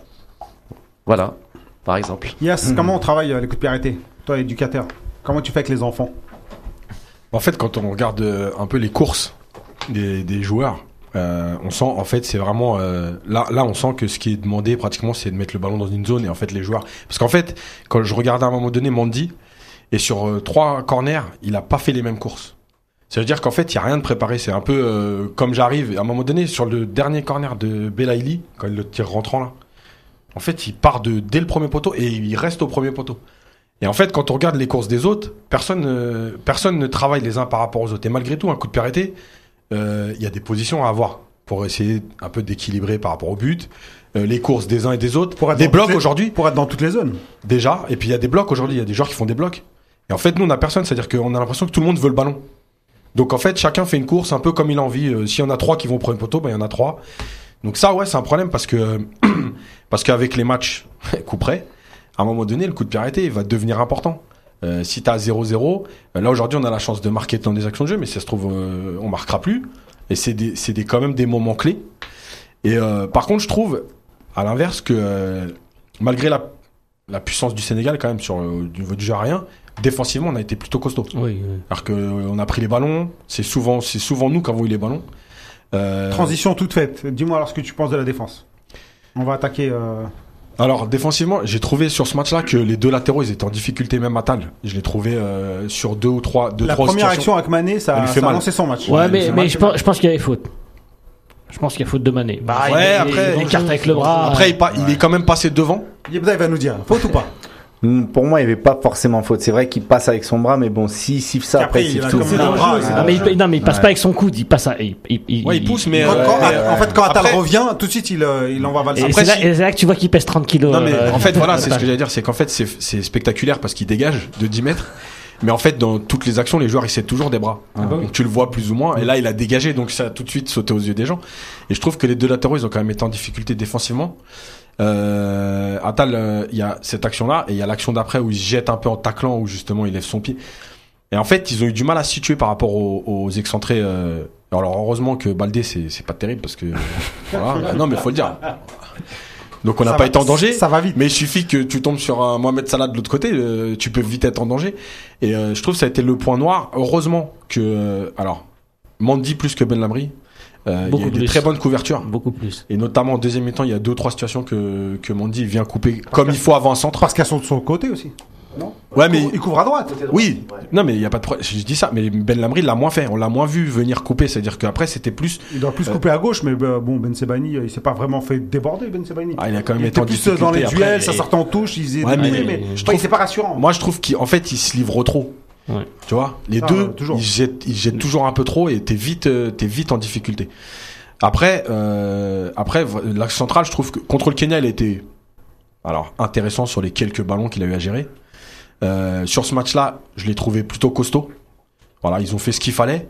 Voilà, par exemple. Yes, comment on travaille les coups de pied arrêtés Toi, éducateur, comment tu fais avec les enfants? En fait, quand on regarde un peu les courses des, joueurs, euh, on sent, en fait, c'est vraiment euh, là, là, on sent que ce qui est demandé pratiquement, c'est de mettre le ballon dans une zone et en fait les joueurs. Parce qu'en fait, quand je regardais à un moment donné Mandy et sur euh, trois corners, il a pas fait les mêmes courses. Ça veut dire qu'en fait, il y a rien de préparé. C'est un peu comme j'arrive à un moment donné sur le dernier corner de Belaïli quand il le tire rentrant là. En fait, il part de dès le premier poteau et il reste au premier poteau. Et en fait, quand on regarde les courses des autres, personne, personne ne travaille les uns par rapport aux autres. Et malgré tout, un coup de pied il y a des positions à avoir pour essayer un peu d'équilibrer par rapport au but. Euh, les courses des uns et des autres. des dans blocs toutes les- aujourd'hui. Pour être dans toutes les zones. Déjà. Et puis il y a des blocs aujourd'hui. Il y a des joueurs qui font des blocs. Et en fait, nous, on a personne. C'est-à-dire qu'on a l'impression que tout le monde veut le ballon. Donc en fait, chacun fait une course un peu comme il a envie. Euh, S'il y en a trois qui vont prendre une poteau, ben il y en a trois. Donc ça, ouais, c'est un problème parce que [CLEARS THROAT] parce qu'avec les matchs [LAUGHS] coup près, à un moment donné, le coup de pied arrêté va devenir important. Euh, si t'as 0-0, euh, là aujourd'hui, on a la chance de marquer dans des actions de jeu, mais si ça se trouve, euh, on marquera plus. Et c'est des, c'est des, quand même des moments clés. Et euh, par contre, je trouve, à l'inverse, que euh, malgré la, la puissance du Sénégal, quand même, sur du niveau du jeu aérien, défensivement, on a été plutôt costaud. Oui, oui. Alors que euh, on a pris les ballons, c'est souvent, c'est souvent nous qui avons eu les ballons. Euh, Transition toute faite. Dis-moi alors ce que tu penses de la défense. On va attaquer. Alors défensivement, j'ai trouvé sur ce match-là que les deux latéraux ils étaient en difficulté même à Tal. Je l'ai trouvé euh, sur deux ou trois, deux La trois première situations. action avec Mané, ça, lui fait ça a mal. lancé son match. Ouais, mais, je pense, je pense qu'il y avait faute. Je pense qu'il y a faute de Mané. Bah, Ouais, il, après- il écarte avec le bras. Après, il, pa- il est quand même passé devant. Yebda, il va nous dire, faute ou pas? Pour moi, il n'y avait pas forcément faute. C'est vrai qu'il passe avec son bras, mais bon, s'il siffle ça, Après, après, il tout. comme un bras, Ah, mais il, non, mais il passe Ouais. pas avec son coude, il passe à, il, il, il- Ouais, il pousse, mais, Quand- euh, En fait, quand Atal après- revient, tout de suite, il, euh, il envoie Valsa. Et c'est là, si- que tu vois qu'il pèse 30 kilos. Non mais euh, en fait voilà, [LAUGHS] c'est ce que j'allais dire, c'est qu'en fait c'est c'est spectaculaire parce qu'il dégage de 10 mètres. Mais en fait, dans toutes les actions, les joueurs ils cèdent toujours des bras. Ah bah Donc tu le vois plus ou moins. Et là, il a dégagé, donc ça a tout de suite sauté aux yeux des gens. Et je trouve que les deux latéraux, ils ont quand même été en difficulté défensivement. Euh, Atal, euh, il y a cette action-là et il y a l'action d'après où il se jette un peu en taclant où justement il lève son pied. Et en fait, ils ont eu du mal à se situer par rapport aux, aux excentrés. euh. Alors heureusement que Baldé, c'est pas terrible parce que [LAUGHS] voilà. non mais faut le dire. Donc on n'a pas va- été en danger. ça va vite. Mais il suffit que tu tombes sur un Mohamed Salah de l'autre côté, euh, tu peux vite être en danger. Et euh, je trouve que ça a été le point noir. Heureusement que, euh, alors, Mandy plus que Ben Lamry, euh, il y a des très bonnes couvertures. Beaucoup plus. Et notamment en deuxième mi-temps, il y a deux ou trois situations que, que Mandy vient couper comme il faut avant un centre. Parce qu'elles sont de son côté aussi. Non Ouais, mais Il couvre à droite. oui, non, mais il y a pas de problème. Je dis ça, mais Ben Lamry l'a moins fait. On l'a moins vu venir couper. C'est-à-dire qu'après, c'était plus. Il doit plus Euh, couper à gauche, mais euh, bon, Ben Sebani, euh, il s'est pas vraiment fait déborder, Ben Sebani. Ah, il a quand même il été était plus euh, dans les duels, après, ça sortait en touche, il faisait Ouais, des mais mais, mais je je trouve- c'est pas rassurant. Moi, je trouve qu'en fait, il se livre trop. Ouais. Tu vois, les Ah, deux, toujours. ils jettent, ils jettent toujours un peu trop et t'es vite, euh, t'es vite en difficulté. Après, euh, après, l'axe central, je trouve que contre le Kenya, il était, alors intéressant sur les quelques ballons qu'il a eu à gérer. Euh, sur ce match-là, je l'ai trouvé plutôt costaud. Voilà, ils ont fait ce qu'il fallait.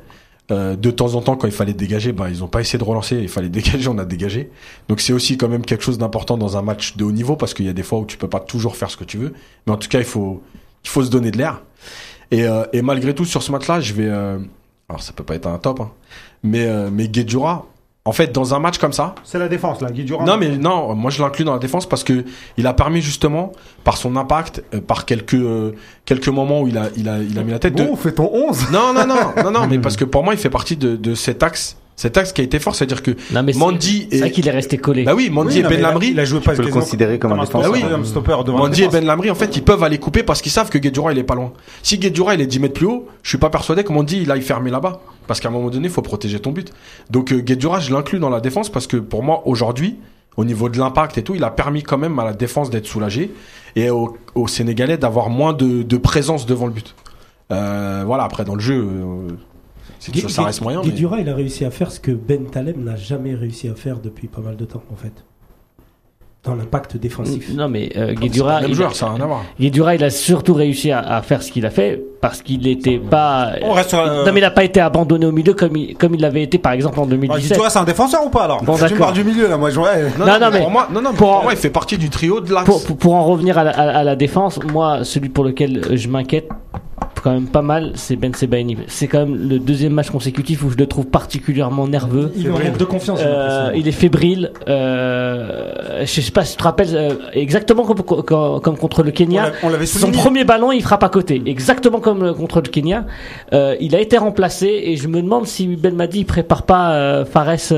Euh, de temps en temps, quand il fallait dégager, bah, ils ont pas essayé de relancer. Il fallait [LAUGHS] dégager, on a dégagé. Donc c'est aussi quand même quelque chose d'important dans un match de haut niveau parce qu'il y a des fois où tu peux pas toujours faire ce que tu veux. Mais en tout cas, il faut, il faut se donner de l'air. Et, euh, et malgré tout, sur ce match-là, je vais. euh, alors ça peut pas être un top, hein, mais euh, mais Guedjura, en fait, dans un match comme ça, C'est la défense, là, Guy Durand. non mais non, moi je l'inclus dans la défense parce que il a permis justement par son impact, euh, par quelques euh, quelques moments où il a il a il a mis la tête. Bon, de... fais ton 11. Non non non non non, [LAUGHS] mais parce que pour moi il fait partie de, de cet axe. Cet axe qui a été fort, c'est-à-dire que Non, mais c'est- Mandy c'est et vrai qu'il est resté collé. bah oui, Mandy Oui, et Ben il a- Lamry, Il a joué Tu pas peux le considérer comme un défenseur. Ah oui, oui. stopper devant Mandy et. Ben Lamry, en fait, ils peuvent aller couper parce qu'ils savent que Guedjura, il est pas loin. Si Guedjura, il est 10 mètres plus haut, je suis pas persuadé que Mandy, il aille fermer là-bas. Parce qu'à un moment donné, il faut protéger ton but. Donc, euh, Guedjura, je l'inclus dans la défense parce que pour moi, aujourd'hui, au niveau de l'impact et tout, il a permis quand même à la défense d'être soulagée et au, au Sénégalais d'avoir moins de, de présence devant le but. Euh, voilà, après, dans le jeu, euh, sûr, ça reste moyen. mais- il a réussi à faire ce que Ben Taleb n'a jamais réussi à faire depuis pas mal de temps, en fait. Dans l'impact défensif. Non, mais euh, même il, joueur, ça n'a rien à voir. Guedjura, il a surtout réussi à, à faire ce qu'il a fait parce qu'il n'était pas. On reste euh, Non, mais il n'a pas été abandonné au milieu comme il, comme il l'avait été par exemple en Ah, Guy 2017. Durand, c'est un défenseur ou pas alors Bon, Tu parles du milieu, là, moi, je ouais. Non, non, mais pour moi, non, non, pour pour en- moi, il fait partie du trio de l'axe. pour, pour, pour en revenir à la, à- à la défense, moi, celui pour lequel je m'inquiète quand même pas mal, c'est Ben Sebaini. C'est quand même le deuxième match consécutif où je le trouve particulièrement nerveux. Il manque de confiance. j'ai Euh, il est fébrile. Euh, je sais pas si tu te rappelles, euh, exactement comme, comme, comme contre le Kenya. On Son premier ballon, il frappe à côté, exactement comme euh, contre le Kenya. Il a été remplacé et je me demande si Belmadi il prépare pas Fares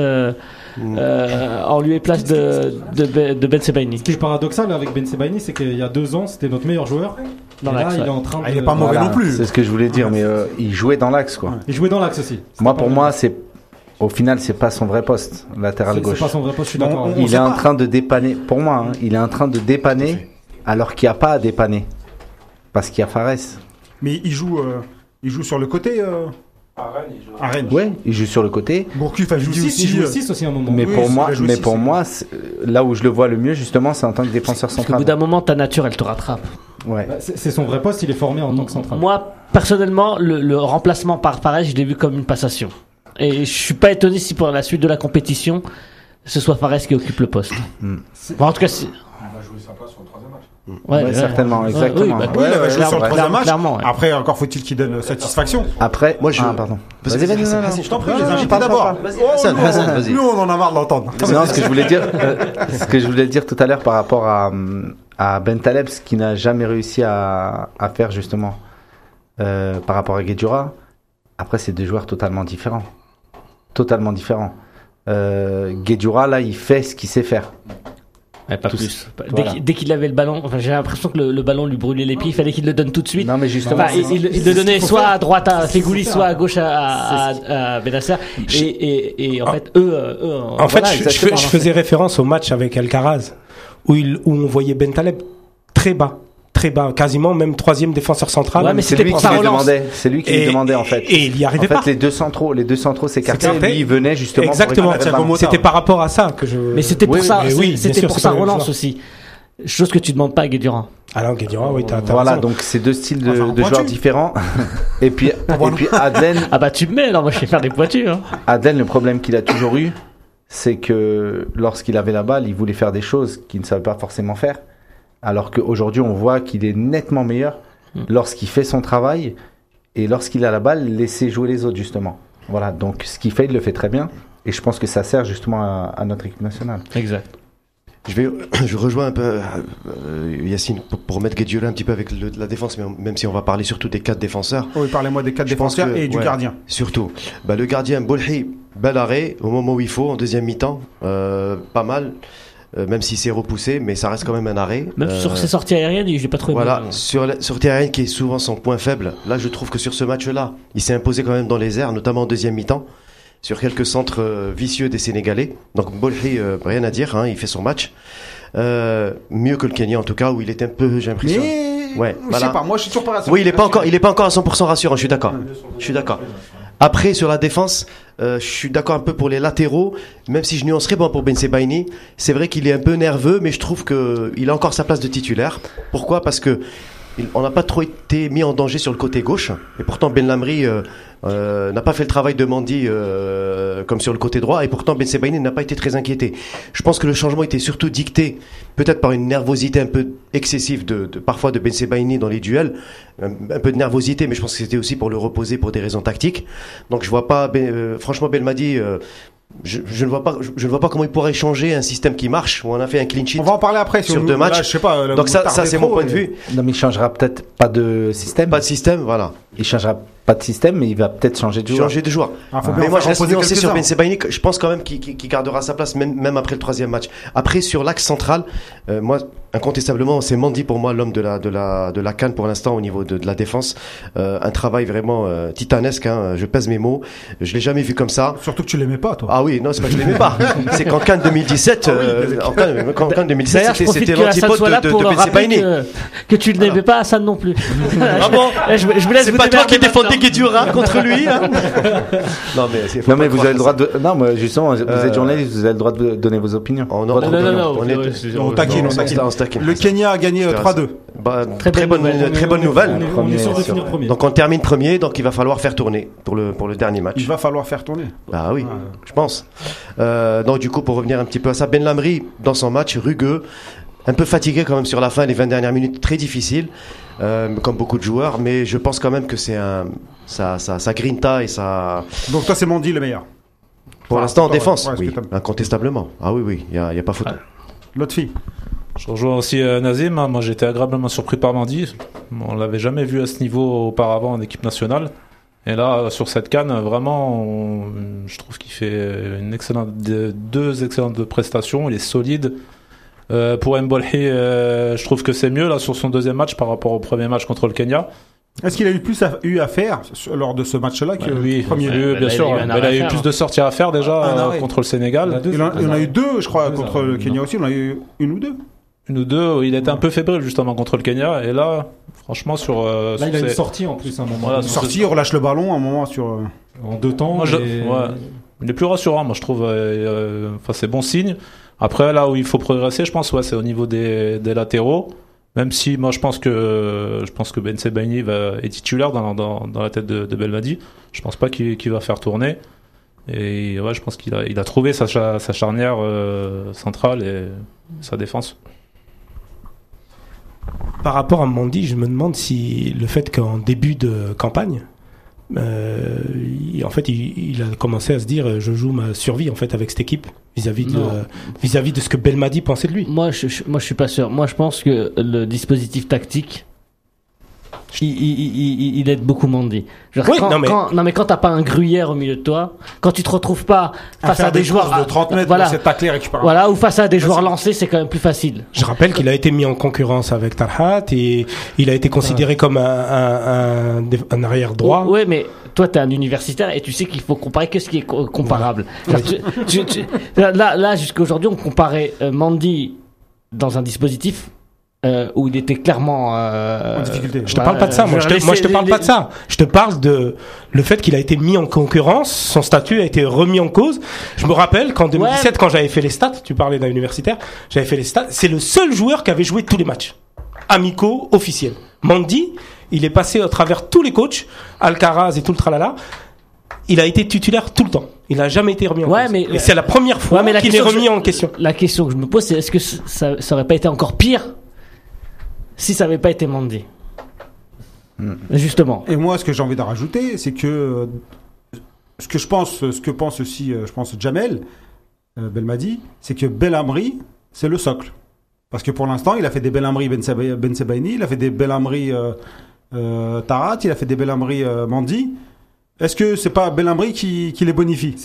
euh, euh, en lieu et place de, de, Ben- de Ben Sebaini. Ce qui est paradoxal avec Ben Sebaini, c'est qu'il y a deux ans, c'était notre meilleur joueur. Dans l'axe, il est en train de. Ah, il est pas mauvais Voilà, non plus. C'est ce que je voulais dire, mais euh, il jouait dans l'axe, quoi. Il jouait dans l'axe aussi. Moi, pour moi, c'est au final, c'est pas son vrai poste, latéral gauche. C'est pas son vrai poste, je suis d'accord. on- avec Il est en train de dépanner. Pour moi, hein, il est en train de dépanner alors qu'il n'y a pas à dépanner, parce qu'il y a Fares. Mais il joue, euh, il joue sur le côté. Euh... À Rennes. Ouais, il joue sur le côté. Gourcuff a Il joue joué 6 aussi. il joue euh, un moment. Mais Oui, pour il moi, mais pour moi, c'est- là où je le vois le mieux, justement, c'est en tant que défenseur Parce qu'au bout central. d'un moment, ta nature, elle te rattrape. Ouais. Bah, C'est son vrai poste, il est formé en tant que central. Moi, personnellement, le, le remplacement par Fares, je l'ai vu comme une passation. Et je suis pas étonné si pour la suite de la compétition, ce soit Fares qui occupe le poste. Hmm. En tout cas, c'est- On va jouer sa place sur le troisième match. ouais, Ouais, ouais. certainement, Ouais, exactement. oui, bah, va jouer clairement, sur le troisième clairement, match. clairement, ouais. Après, encore faut-il qu'il donne satisfaction. Après, Moi, je- ah, pardon. Vas-y, Vas-y, Je t'en prie, Non, les d'abord. Oh, nous, on- vas-y. Nous, on en a marre de l'entendre. Non, ce que je voulais dire, euh, ce que je voulais dire tout à l'heure par rapport à, à Ben Taleb, ce qu'il n'a jamais réussi à, à faire justement euh, par rapport à Guedjura. Après, c'est deux joueurs totalement différents, totalement différents. Euh, Guedjura, là, il fait ce qu'il sait faire. Ouais, pas plus. Dès voilà. qu'il- Dès qu'il avait le ballon, enfin, j'ai l'impression que le, le ballon lui brûlait les pieds, il fallait qu'il le donne tout de suite. Non, mais justement, Enfin, il, il- il le donnait soit à droite à Fegouli, soit à gauche à, à, à- à Benasser. Et, et, et en fait, eux, euh, eux En fait, voilà, je, faisais référence au match avec Alcaraz, où, il, où on voyait Ben Taleb très bas, très bas, quasiment même troisième défenseur central. Ouais, mais c'est lui qui lui relance. demandait. C'est lui qui lui demandait en fait. et il y arrivait en fait, les deux centraux, les deux centraux s'écartaient. Lui, il venait justement. Exactement. C'était par rapport à ça que je. Mais c'était pour Oui, ça, oui, bien c'était sûr, pour c'est sa relance aussi. Chose que tu demandes pas à Guédurand. Alain Guédurand, oui, t'as Voilà, raison. donc c'est deux styles de, Enfin, de joueurs différents. [LAUGHS] et puis, et puis Adlen, Ah bah tu me mets, alors moi je vais faire des pointures. Hein. Adlen, le problème qu'il a toujours eu, c'est que lorsqu'il avait la balle, il voulait faire des choses qu'il ne savait pas forcément faire. Alors qu'aujourd'hui, on voit qu'il est nettement meilleur Mm. lorsqu'il fait son travail et lorsqu'il a la balle, laisser jouer les autres, justement. Voilà, donc ce qu'il fait, il le fait très bien. Et je pense que ça sert justement à, à notre équipe nationale. Exact. Je vais, [COUGHS] je rejoins un peu euh, Yacine pour, pour mettre Guediola un petit peu avec le- la défense, mais on- même si on va parler surtout des quatre défenseurs. Oui, parlez-moi des quatre défenseurs que- et du ouais, gardien. Surtout, bah, le gardien Bolhi, bel arrêt au moment où il faut, en deuxième mi-temps, euh, pas mal, euh, même si c'est repoussé, mais ça reste quand même un arrêt. Même Euh, sur ses sorties aériennes, j'ai pas trouvé. Voilà, bon. sur, la- sur terrain qui est souvent son point faible. Là, je trouve que sur ce match-là, il s'est imposé quand même dans les airs, notamment en deuxième mi-temps, sur quelques centres euh, vicieux des Sénégalais. Donc Bolhi, euh, rien à dire, hein, il fait son match. Euh, mieux que le Kenya en tout cas, où il est un peu, j'ai l'impression. Mais Ouais, je voilà. sais pas, moi je suis toujours pas rassuré. Oui, il est pas encore, il est pas encore à 100% rassurant. Je suis d'accord. Je suis d'accord. Après, sur la défense, euh, je suis d'accord un peu pour les latéraux, même si je nuancerais bon pour Ben Sebaini. C'est vrai qu'il est un peu nerveux, mais je trouve que il a encore sa place de titulaire. Pourquoi? Parce que on n'a pas trop été mis en danger sur le côté gauche, et pourtant Ben Lamri euh, euh, n'a pas fait le travail de Mandy euh, comme sur le côté droit, et pourtant Ben Sebaini n'a pas été très inquiété. Je pense que le changement était surtout dicté peut-être par une nervosité un peu excessive de, parfois de Ben Sebaini dans les duels, un, peu de nervosité, mais je pense que c'était aussi pour le reposer pour des raisons tactiques. Donc je vois pas, Ben- euh, franchement Belmadi, je, je ne vois pas, je, je ne vois pas comment il pourrait changer un système qui marche où on a fait un clean sheet. On va en parler après sur deux matchs. là, je sais pas, là, Donc ça, ça c'est mon point de mais- vue. Non, mais il changera peut-être pas de système. Pas de système, voilà. Il changera pas de système, mais il va peut-être changer de joueur. Changer de joueur. Ah, bien mais moi, je reste nuancé sur Ben. Sebaini. Je pense quand même qu'il qu'il- qu'il gardera sa place, même, même après le troisième match. Après, sur l'axe central, euh, moi, incontestablement, c'est Mandy pour moi l'homme de la, de la, de la canne pour l'instant au niveau de, de la défense. Euh, un travail vraiment euh, titanesque. Hein, je pèse mes mots. Je l'ai jamais vu comme ça. Surtout que tu l'aimais pas, toi. Ah oui, non, c'est pas que je l'aimais pas. [LAUGHS] c'est qu'en Cannes 2017, euh, en Cannes, [LAUGHS] en Cannes 2017, D'ailleurs, je c'était l'antipode de, de, de Ben Sebaini. que, que tu ne l'aimais pas Hassan non plus. Ah bon [LAUGHS] je, je vous laisse C'est vous pas toi qui défendais maintenant. Guedjura contre lui. Hein non mais, c'est- faut Non, mais vous avez le droit de. Non, mais justement, vous Euh, êtes journaliste, vous avez le droit de donner vos opinions. Oh, non, non, non, on est- On taquine, on on taquine. on. Le Kenya a gagné euh, 3-2. Bah, Très très, bonne très bonne nouvelle. On est, on est sûr de finir premier. Donc on termine premier, donc il va falloir faire tourner pour le, pour le dernier match. Il va falloir faire tourner. Ah oui, je pense. Euh, donc du coup, pour revenir un petit peu à ça, Ben Lamry, dans son match, rugueux, un peu fatigué quand même sur la fin, les 20 dernières minutes, très difficiles, euh, comme beaucoup de joueurs, mais je pense quand même que c'est un... Ça, ça, ça grinta et ça... Donc toi, c'est Mandy le meilleur. Pour l'instant, en ouais. défense, Ouais, oui, incontestablement. Ah oui, oui, il n'y a, y a pas photo. L'autre fille. Je rejoins aussi euh, Nazim. hein. Moi, j'étais agréablement surpris par Mandy. On l'avait jamais vu à ce niveau auparavant en équipe nationale. Et là, euh, sur cette canne, vraiment, on- je trouve qu'il fait une excellente, de- deux excellentes prestations. Il est solide. Euh, pour Mbolhi, euh, je trouve que c'est mieux là sur son deuxième match par rapport au premier match contre le Kenya. Est-ce qu'il a eu plus à, eu à faire lors de ce match-là que oui, le premier oui, bah, bien sûr. il y a eu Mais il a eu plus hein. de sorties à faire déjà euh, contre le Sénégal. il en, il a eu deux, je crois, contre le Kenya aussi. Il en a eu une ou deux. Une ou deux, il était un peu fébrile justement contre le Kenya. Et là, franchement, sur. euh, Là, sur il a une sortie en plus à un moment. Voilà, donné. sur Sorti, il relâche le ballon à un moment sur. euh, En deux temps. Moi, je- et- ouais. Il est plus rassurant, moi je trouve. euh, euh, Enfin, c'est bon signe. Après, là où il faut progresser, je pense, ouais, c'est au niveau des, latéraux. Même si moi je pense que je pense que Ben Sebaini est titulaire dans, la tête de, de Belmadi. Je pense pas qu'il va faire tourner. Et ouais, je pense qu'il a, trouvé sa, cha- sa charnière euh, centrale et sa défense. Par rapport à Mandy, je me demande si le fait qu'en début de campagne, euh, il- en fait, il, il a commencé à se dire euh, je joue ma survie en fait avec cette équipe vis-à-vis de vis-à-vis de ce que Belmadi pensait de lui. Moi, je, je- moi, je suis pas sûr. Moi, je pense que le dispositif tactique, il, il, il, il- il aide beaucoup Mandy. Genre, Oui, quand, non, mais- quand- non, mais quand t'as pas un gruyère au milieu de toi, quand tu te retrouves pas à face à des, joueurs de 30 mètres, voilà, c'est taclé, récupérer. voilà, ou face à des joueurs lancés, c'est quand même plus facile. Je rappelle qu'il a été mis en concurrence avec Tarhat et il a été considéré comme un, un, un, un arrière droit. Oui, mais toi, t'es un universitaire et tu sais qu'il faut comparer que ce qui est co- comparable. Genre, tu- tu- tu- là, là jusqu'à aujourd'hui, on comparait euh, Mandy dans un dispositif euh, où il était clairement euh, En difficulté. Je te parle pas de ça, moi je te, moi, je te parle pas de ça. Je te parle de le fait qu'il a été mis en concurrence, son statut a été remis en cause. Je me rappelle qu'en 2017, quand j'avais fait les stats, tu parlais d'un universitaire, j'avais fait les stats, c'est le seul joueur qui avait joué tous les matchs. Amicaux, officiels. Mandy, il est passé à travers tous les coachs, Alcaraz et tout le tralala. Il a été titulaire tout le temps. Il n'a jamais été remis en Ouais, cause. mais- et c'est la première fois Ouais, mais la qu'il est question que remis je- en question. La question que je me pose, c'est est-ce que ça, ça aurait pas été encore pire si ça avait pas été Mandy Justement. Et moi, ce que j'ai envie de rajouter, c'est que euh, ce que je pense, ce que pense aussi, euh, je pense Jamel euh, Belmadi, c'est que Belhamri, c'est le socle. Parce que pour l'instant, il a fait des Belhamri Ben, Seba- Ben Sebaini, il a fait des Belhamri euh, euh, Tarat, il a fait des Belhamri euh, Mandi. Est-ce que c'est pas Belhamri qui, qui les bonifie?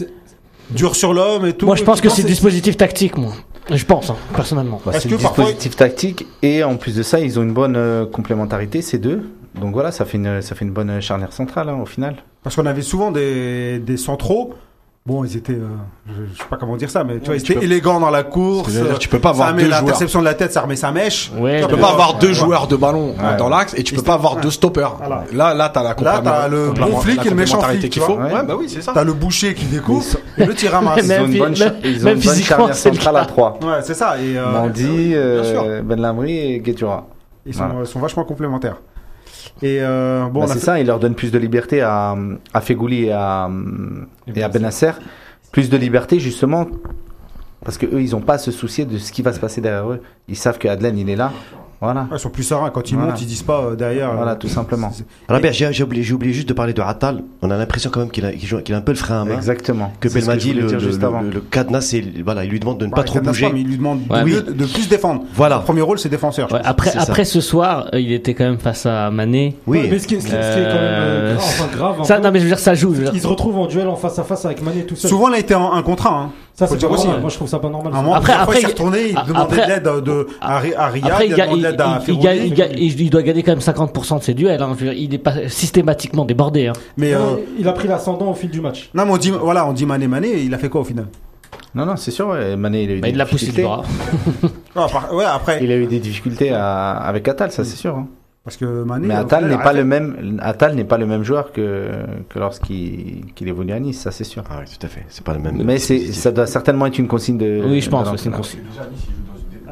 Dur sur l'homme et tout. Moi, je pense que c'est dispositif tactique, moi. Je pense, hein, personnellement. Bah, c'est parfois- dispositif tactique et en plus de ça, ils ont une bonne euh, complémentarité, ces deux. Donc voilà, ça fait une, ça fait une bonne charnière centrale hein, au final. Parce qu'on avait souvent des, des centraux. Bon, ils étaient, euh, je, je sais pas comment dire ça, mais tu vois, ils étaient peux- élégants dans la course. Dire, tu peux pas ça avoir met deux l'interception de la tête, ça remet sa mèche. Ouais, Tu peux pas avoir deux ouais. joueurs de ballon Ouais. dans l'axe et tu peux pas avoir ouais. deux stoppers. Voilà. Là, là, t'as la Là, t'as le bon flic la et le méchant complémentarité flic, qu'il tu faut. Ouais, bah oui, c'est ça. T'as le boucher qui découpe et il ramasse. Ils ont une bonne, ils ont une bonne charnière le centrale à 3. Ouais, c'est ça. Et, euh, Mandy, bien sûr. euh, Ben Lamry et Guetura. Ils Voilà. sont vachement complémentaires. Et euh, bon, Bah, c'est fait- ça, il leur donne plus de liberté à, à Fegouli et à, et à Benasser. Plus de liberté, justement, parce que eux, ils n'ont pas à se soucier de ce qui va se passer derrière eux. Ils savent que Adlen, il est là. Voilà. Ils sont plus sereins quand ils Voilà. montent, ils disent pas euh, derrière. Voilà, euh, tout simplement. Robert, j'ai j'ai oublié, j'ai oublié juste de parler de Attal. On a l'impression quand même qu'il a, qu'il a un peu le frein à main. Exactement. Que Belmadi, le, dire le, le- le cadenas, c'est, voilà, il lui demande de ne bah, pas trop bouger. mais il lui demande Ouais, de, de plus défendre. Voilà. Le premier rôle, c'est défenseur. Ouais, après, après ce soir, euh, il était quand même face à Mané. Oui. Mais ce qui est, ce qui est- ce qui est quand même grave, enfin, grave un Ça, non, mais je veux dire, ça joue. dire. il se retrouve en duel en face à face avec Mané tout seul. Souvent, il a été en un contre un. Hein. ça, c'est aussi. normal. Moi, je trouve ça pas normal. Moment, Après- après, après, il s'est il- retourné, il a- demandait de l'aide de, à, à Riyad, Après, il il, a ga- demandé il, de l'aide à il- il il il- il doit gagner quand même 50% de ses duels. hein. Il est pas systématiquement débordé. hein. Mais, euh, Il a pris l'ascendant au fil du match. non, mais on dit, voilà, on dit Mané Mané, et il a fait quoi au final? Non, non, c'est sûr. ouais, Mané, il a eu Bah, des il l'a poussé difficultés. bras. Ah, Ouais, après. Il a eu des difficultés à- avec Attal, ça c'est sûr. hein. Parce que Mané. Mais Attal n'est pas le même. Attal n'est pas le même joueur que que lorsqu'il qu'il évolue à Nice, ça c'est sûr. Ah oui, tout à fait. C'est pas le même. Mais c'est ça doit certainement être une consigne de. Oui, je pense. c'est une consigne.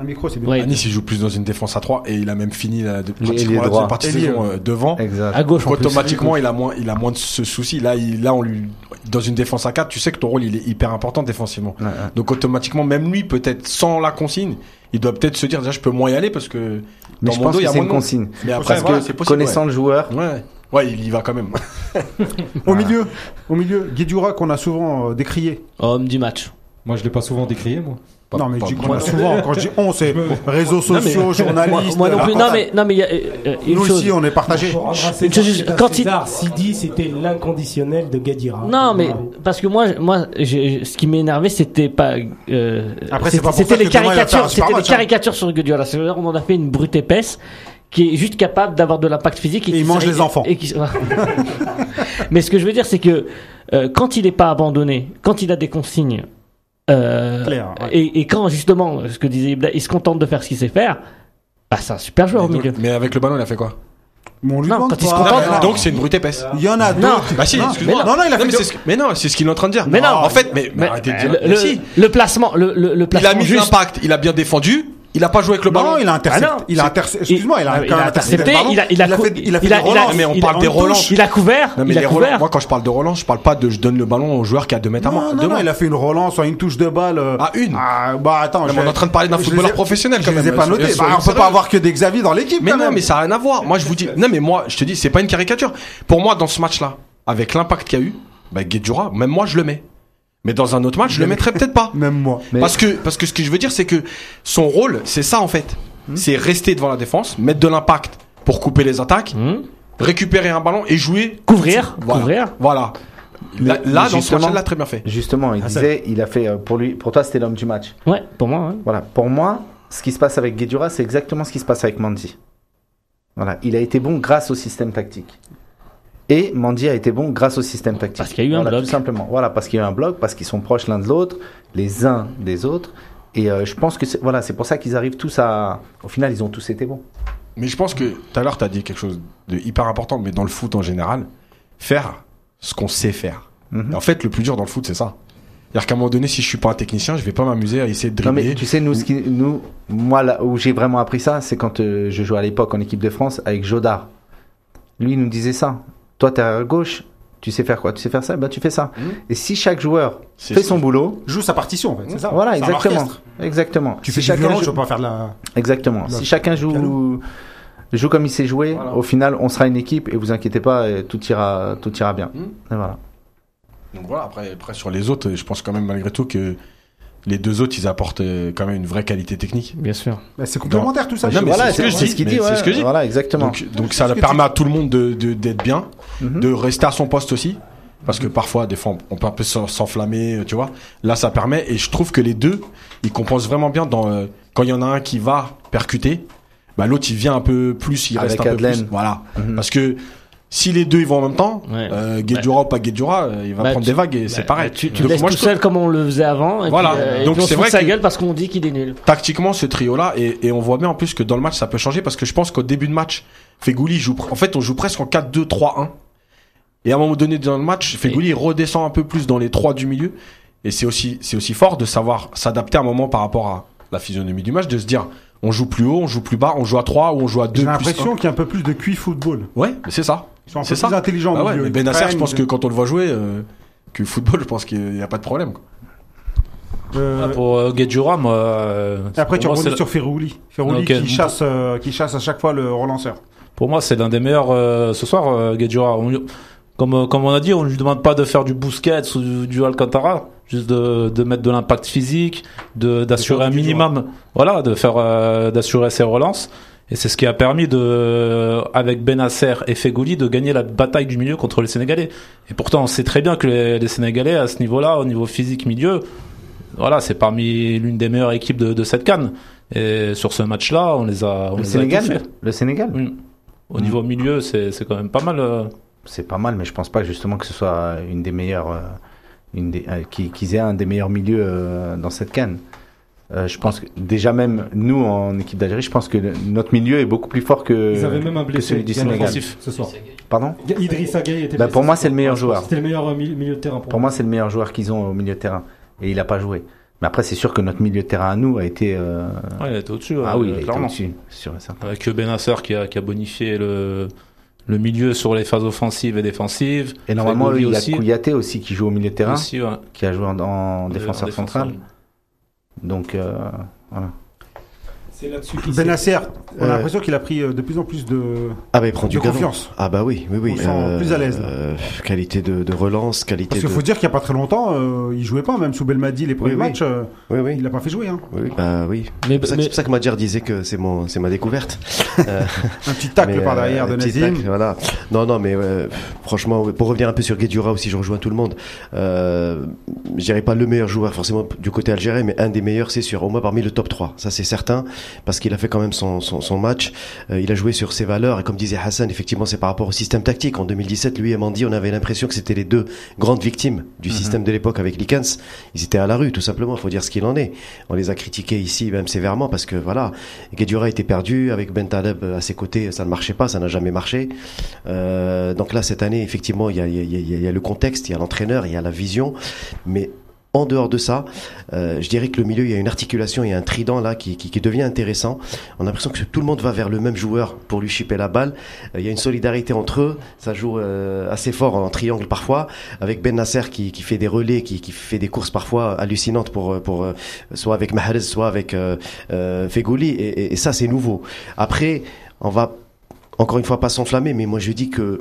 Un micro, c'est bien. Ouais, À Nice, il joue plus dans une défense à 3 et il a même fini la, de, pratiquement la partie saison euh, devant. Exact. à gauche en Donc automatiquement, il a moins, il a moins de ce souci. Là, il, là, on lui, dans une défense à 4, tu sais que ton rôle, il est hyper important défensivement. Ouais, ouais. Donc automatiquement, même lui, peut-être sans la consigne, il doit peut-être se dire, déjà, je peux moins y aller parce que Mais dans je mon pense dos, il y que a c'est moins une consigne. Mais après, Parce voilà, que c'est possible. connaissant le joueur, Ouais. ouais, il y va quand même. [LAUGHS] Au milieu, au milieu, Guédura qu'on a souvent euh, décrié. Homme du match. Moi, je l'ai pas souvent décrié, moi. Pas- non, mais pas- je dis pas- qu'on a souvent, quand je dis on, c'est [LAUGHS] réseaux sociaux, Moi, journalistes. moi non euh, plus. Non, mais, non, mais il y a euh, euh, une Nous chose. ici, on est partagés. Une chose César, quand il- Sidi, c'était l'inconditionnel de Gadira. Non, mais parce que moi, moi, j'ai- ce qui m'énervait, c'était pas. euh, Après, c'est c'était- pas c'était les caricatures, c'était les caricatures sur Guardiola. C'est-à-dire, on en a fait une brute épaisse qui est juste capable d'avoir de l'impact physique et, Et il mange les enfants. et qui- [LAUGHS] Mais ce que je veux dire, c'est que euh, quand il n'est pas abandonné, quand il a des consignes. Euh, Clair, ouais. et, et quand justement, ce que disait Ibla, il se contente de faire ce qu'il sait faire, bah c'est un super joueur au Mais donc- milieu. mais avec le ballon, il a fait quoi? Mais on lui Non, quand il se contente- Non, mais Donc c'est une brute épaisse. Il y en a d'autres. Bah si, excuse-moi. Non, non, il a fait mais ce mais non, c'est ce qu'il est en train de dire. Mais non. En fait, mais, mais Mais- arrêtez de dire. le, si. le placement, le, le, le Il placement a mis juste. l'impact, il a bien défendu, il a pas joué avec le ballon. Non, il a intercepté. Ah il a intercepté. Excuse-moi, il a Ah, quand il même a intercepté. intercepté, le ballon. il a- il a cou- fait, il a fait il a- des il a- relances. mais on Il parle a- des relances. Il a couvert. Non mais il a les couvert. relances, moi quand je parle de relance, je parle pas de je donne le ballon au joueur qui a 2 mètres à moi. Non, de non, il a fait une relance, soit une touche de balle. euh, Ah, une Ah, bah attends, Non, je mais on est en train de parler d'un footballeur les ai- professionnel, je quand les ai même. pas notés. Soyons Bah, on peut pas avoir que des Xavier dans l'équipe. Mais quand non, même. mais ça n'a rien à voir. Moi je vous dis, non mais moi je te dis, c'est pas une caricature. Pour moi dans ce match-là, avec l'impact qu'il y a eu, bah Guedjura, même moi je le mets. Mais dans un autre match, je le mettrais peut-être pas. [LAUGHS] Même moi. Mais- Parce que parce que ce que je veux dire, c'est que son rôle, c'est ça en fait. Hmm. C'est rester devant la défense, mettre de l'impact pour couper les attaques, Hum. récupérer un ballon et jouer. Couvrir, Voilà. couvrir. Voilà. Là, là, dans ce match-là, très bien fait. justement, il Ah, disait, il a fait euh, pour lui, pour toi, c'était l'homme du match. Ouais, pour moi. ouais. Voilà. Pour moi, ce qui se passe avec Guedjura, c'est exactement ce qui se passe avec Mandy. Voilà. Il a été bon grâce au système tactique. Et Mandy a été bon grâce au système tactique. Parce qu'il y a eu un Voilà, bloc. Tout simplement. Voilà, parce qu'il y a eu un bloc, parce qu'ils sont proches l'un de l'autre, les uns des autres. Et euh, je pense que c'est, voilà, c'est pour ça qu'ils arrivent tous à. Au final, ils ont tous été bons. Mais je pense que tout à l'heure, tu as dit quelque chose de hyper important, mais dans le foot en général, faire ce qu'on sait faire. Mhm. En fait, le plus dur dans le foot, c'est ça. C'est-à-dire qu'à un moment donné, si je suis pas un technicien, je vais pas m'amuser à essayer de Non dribbler. mais tu sais nous, ce qui, nous moi là où j'ai vraiment appris ça, c'est quand euh, je jouais à l'époque en équipe de France avec Jodard. Lui il nous disait ça. Toi t'es à gauche, tu sais faire quoi? Tu sais faire ça, bah tu fais ça. Mhm. Et si chaque joueur fait son boulot, Joue sa partition, en fait, c'est ça. voilà exactement. Tu Si fais chacun violon, joue- pas faire de la. exactement. Si chacun joue piano. joue comme il sait jouer, Voilà. au final on sera une équipe et vous inquiétez pas, tout ira tout ira bien. Mhm. Et voilà. Donc voilà, après, après, sur les autres, je pense quand même malgré tout que les deux autres, ils apportent euh, quand même une vraie qualité technique. Bien sûr. Bah, c'est complémentaire tout ça. Non, mais voilà, c'est ce que je c'est dis, ce qu'il mais dit. c'est ouais. ce que je dis. Voilà exactement. Donc, donc ça permet à tout le monde de de- d'être bien, Mhm. de rester à son poste aussi. Parce que parfois, des fois, on peut un peu s'en- s'enflammer, tu vois. Là, ça permet, et je trouve que les deux, ils compensent vraiment bien dans, euh, quand il y en a un qui va percuter, bah, l'autre, il vient un peu plus, il Avec reste un peu plus. Voilà. Mhm. Parce que, si les deux, ils vont en même temps, Ouais. euh, Guedjura ou pas Guedjura, euh, il va Bah, prendre tu- des vagues et c'est Bah, pareil. Tu, tu Donc, laisses moi, tout je seul comme on le faisait avant. Et Voilà. Puis, euh, et Donc, c'est se fout vrai sa que- gueule parce qu'on dit qu'il est nul. tactiquement ce trio là et, et on voit bien en plus que dans le match ça peut changer parce que je pense qu'au début de match Fegouli joue pr- en fait on joue presque en 4-2-3-1 et à un moment donné dans le match Fegouli redescend un peu plus dans les trois du milieu et c'est aussi c'est aussi fort de savoir s'adapter à un moment par rapport à la physionomie du match de se dire on joue plus haut on joue plus bas on joue à 3 ou on joue à 2 J'ai l'impression qu'il y a un peu plus de QI football. ouais mais c'est ça Ils sont un peu c'est plus ça intelligents. Bah ouais, mais Ils Benacer je pense que quand on le voit jouer euh, que football je pense qu'il n'y a pas de problème quoi. Euh, Ah, Pour euh, Guedjura, moi. euh, et après, tu rebondis sur Ferrouli. Ferrouli qui, chasse, euh, qui chasse à chaque fois le relanceur. Pour moi, c'est l'un des meilleurs euh, ce soir, euh, Guedjura. On Comme, comme on a dit, on lui demande pas de faire du Busquets ou du, du Alcantara, juste de, de mettre de l'impact physique, de d'assurer un minimum, voilà, de faire euh, d'assurer ses relances. Et c'est ce qui a permis de, avec Benasser et Fegouli, de gagner la bataille du milieu contre les Sénégalais. Et pourtant, on sait très bien que les, les Sénégalais, à ce niveau-là, au niveau physique milieu, voilà, c'est parmi l'une des meilleures équipes de, de cette canne. Et sur ce match-là, on les a, on Le les Sénégal. Le Sénégal Oui. Au niveau milieu, c'est quand même pas mal. euh. C'est pas mal, mais je pense pas justement que ce soit une des meilleures, euh, une des, euh, qu'ils aient un des meilleurs milieux dans cette canne. Euh, je pense que déjà même nous en équipe d'Algérie, je pense que le- notre milieu est beaucoup plus fort que, Ils avaient même un que blessé celui du Sénégal. ce soir. Pardon Idrissa Gueye était Bah, Pour moi, ce c'est le meilleur joueur. C'était le meilleur euh, mi- milieu de terrain pour, Pour moi, c'est le meilleur joueur qu'ils ont au milieu de terrain. Et il n'a pas joué. Mais après, c'est sûr que notre milieu de terrain à nous a été. euh, Ouais, il était au-dessus. Ah oui, il a été clairement. au-dessus, sûr et certain. Avec Benasser qui a, qui a bonifié le, le milieu sur les phases offensives et défensives. Et normalement, il y a aussi. Kouyaté aussi qui joue au milieu de terrain, Aussi, ouais. qui a joué en, en De- défenseur en défenseur. central. Donc, euh, voilà. C'est là-dessus qu'il Benasser, on a Euh, l'impression qu'il a pris euh, de plus en plus de, Ah bah il prend du de galon. confiance. Ah bah oui, oui, oui. On sent plus à l'aise, euh, qualité de, de relance, qualité Parce qu'il de... faut dire qu'il n'y a pas très longtemps, euh, il jouait pas, même sous Belmadi, les premiers Oui, oui. matchs, euh, Oui, oui. il l'a pas fait jouer. Hein. Oui, bah oui. Mais- c'est pour ça que- mais- c'est pour ça que Madjer disait que c'est mon, c'est ma découverte. Euh, [LAUGHS] Un petit tacle mais, par derrière euh, de Nazim. tacle, voilà. Non, non, mais euh, franchement, pour revenir un peu sur Guedjura aussi, je rejoins tout le monde. Euh, je dirais pas le meilleur joueur forcément du côté algérien, mais un des meilleurs, c'est sûr. Au moins parmi le top 3, ça c'est certain, parce qu'il a fait quand même son, son, son match. Euh, il a joué sur ses valeurs, et comme disait Hassan, effectivement, c'est par rapport au système tactique. En 2017, lui et Mandy, on avait l'impression que c'était les deux grandes victimes du système de l'époque avec Likens. Ils étaient à la rue, tout simplement. Il faut dire ce qu'il en est. On les a critiqués ici, même sévèrement, parce que voilà, Guedjura était perdu avec Ben Taleb à ses côtés, ça ne marchait pas, ça n'a jamais marché. Euh, donc là, cette année, effectivement, il y a, y a- y a- il y a le contexte, il y a l'entraîneur, il y a la vision, mais en dehors de ça, euh, je dirais que le milieu, il y a une articulation, il y a un trident là qui, qui, qui devient intéressant. On a l'impression que tout le monde va vers le même joueur pour lui chipper la balle. Euh, il y a une solidarité entre eux, ça joue euh, assez fort en triangle parfois, avec Ben Nasser qui, qui fait des relais, qui, qui fait des courses parfois hallucinantes pour, pour euh, soit avec Mahrez, soit avec euh, euh, Fegouli, et, et- et ça c'est nouveau. Après, on va encore une fois pas s'enflammer, mais moi je dis que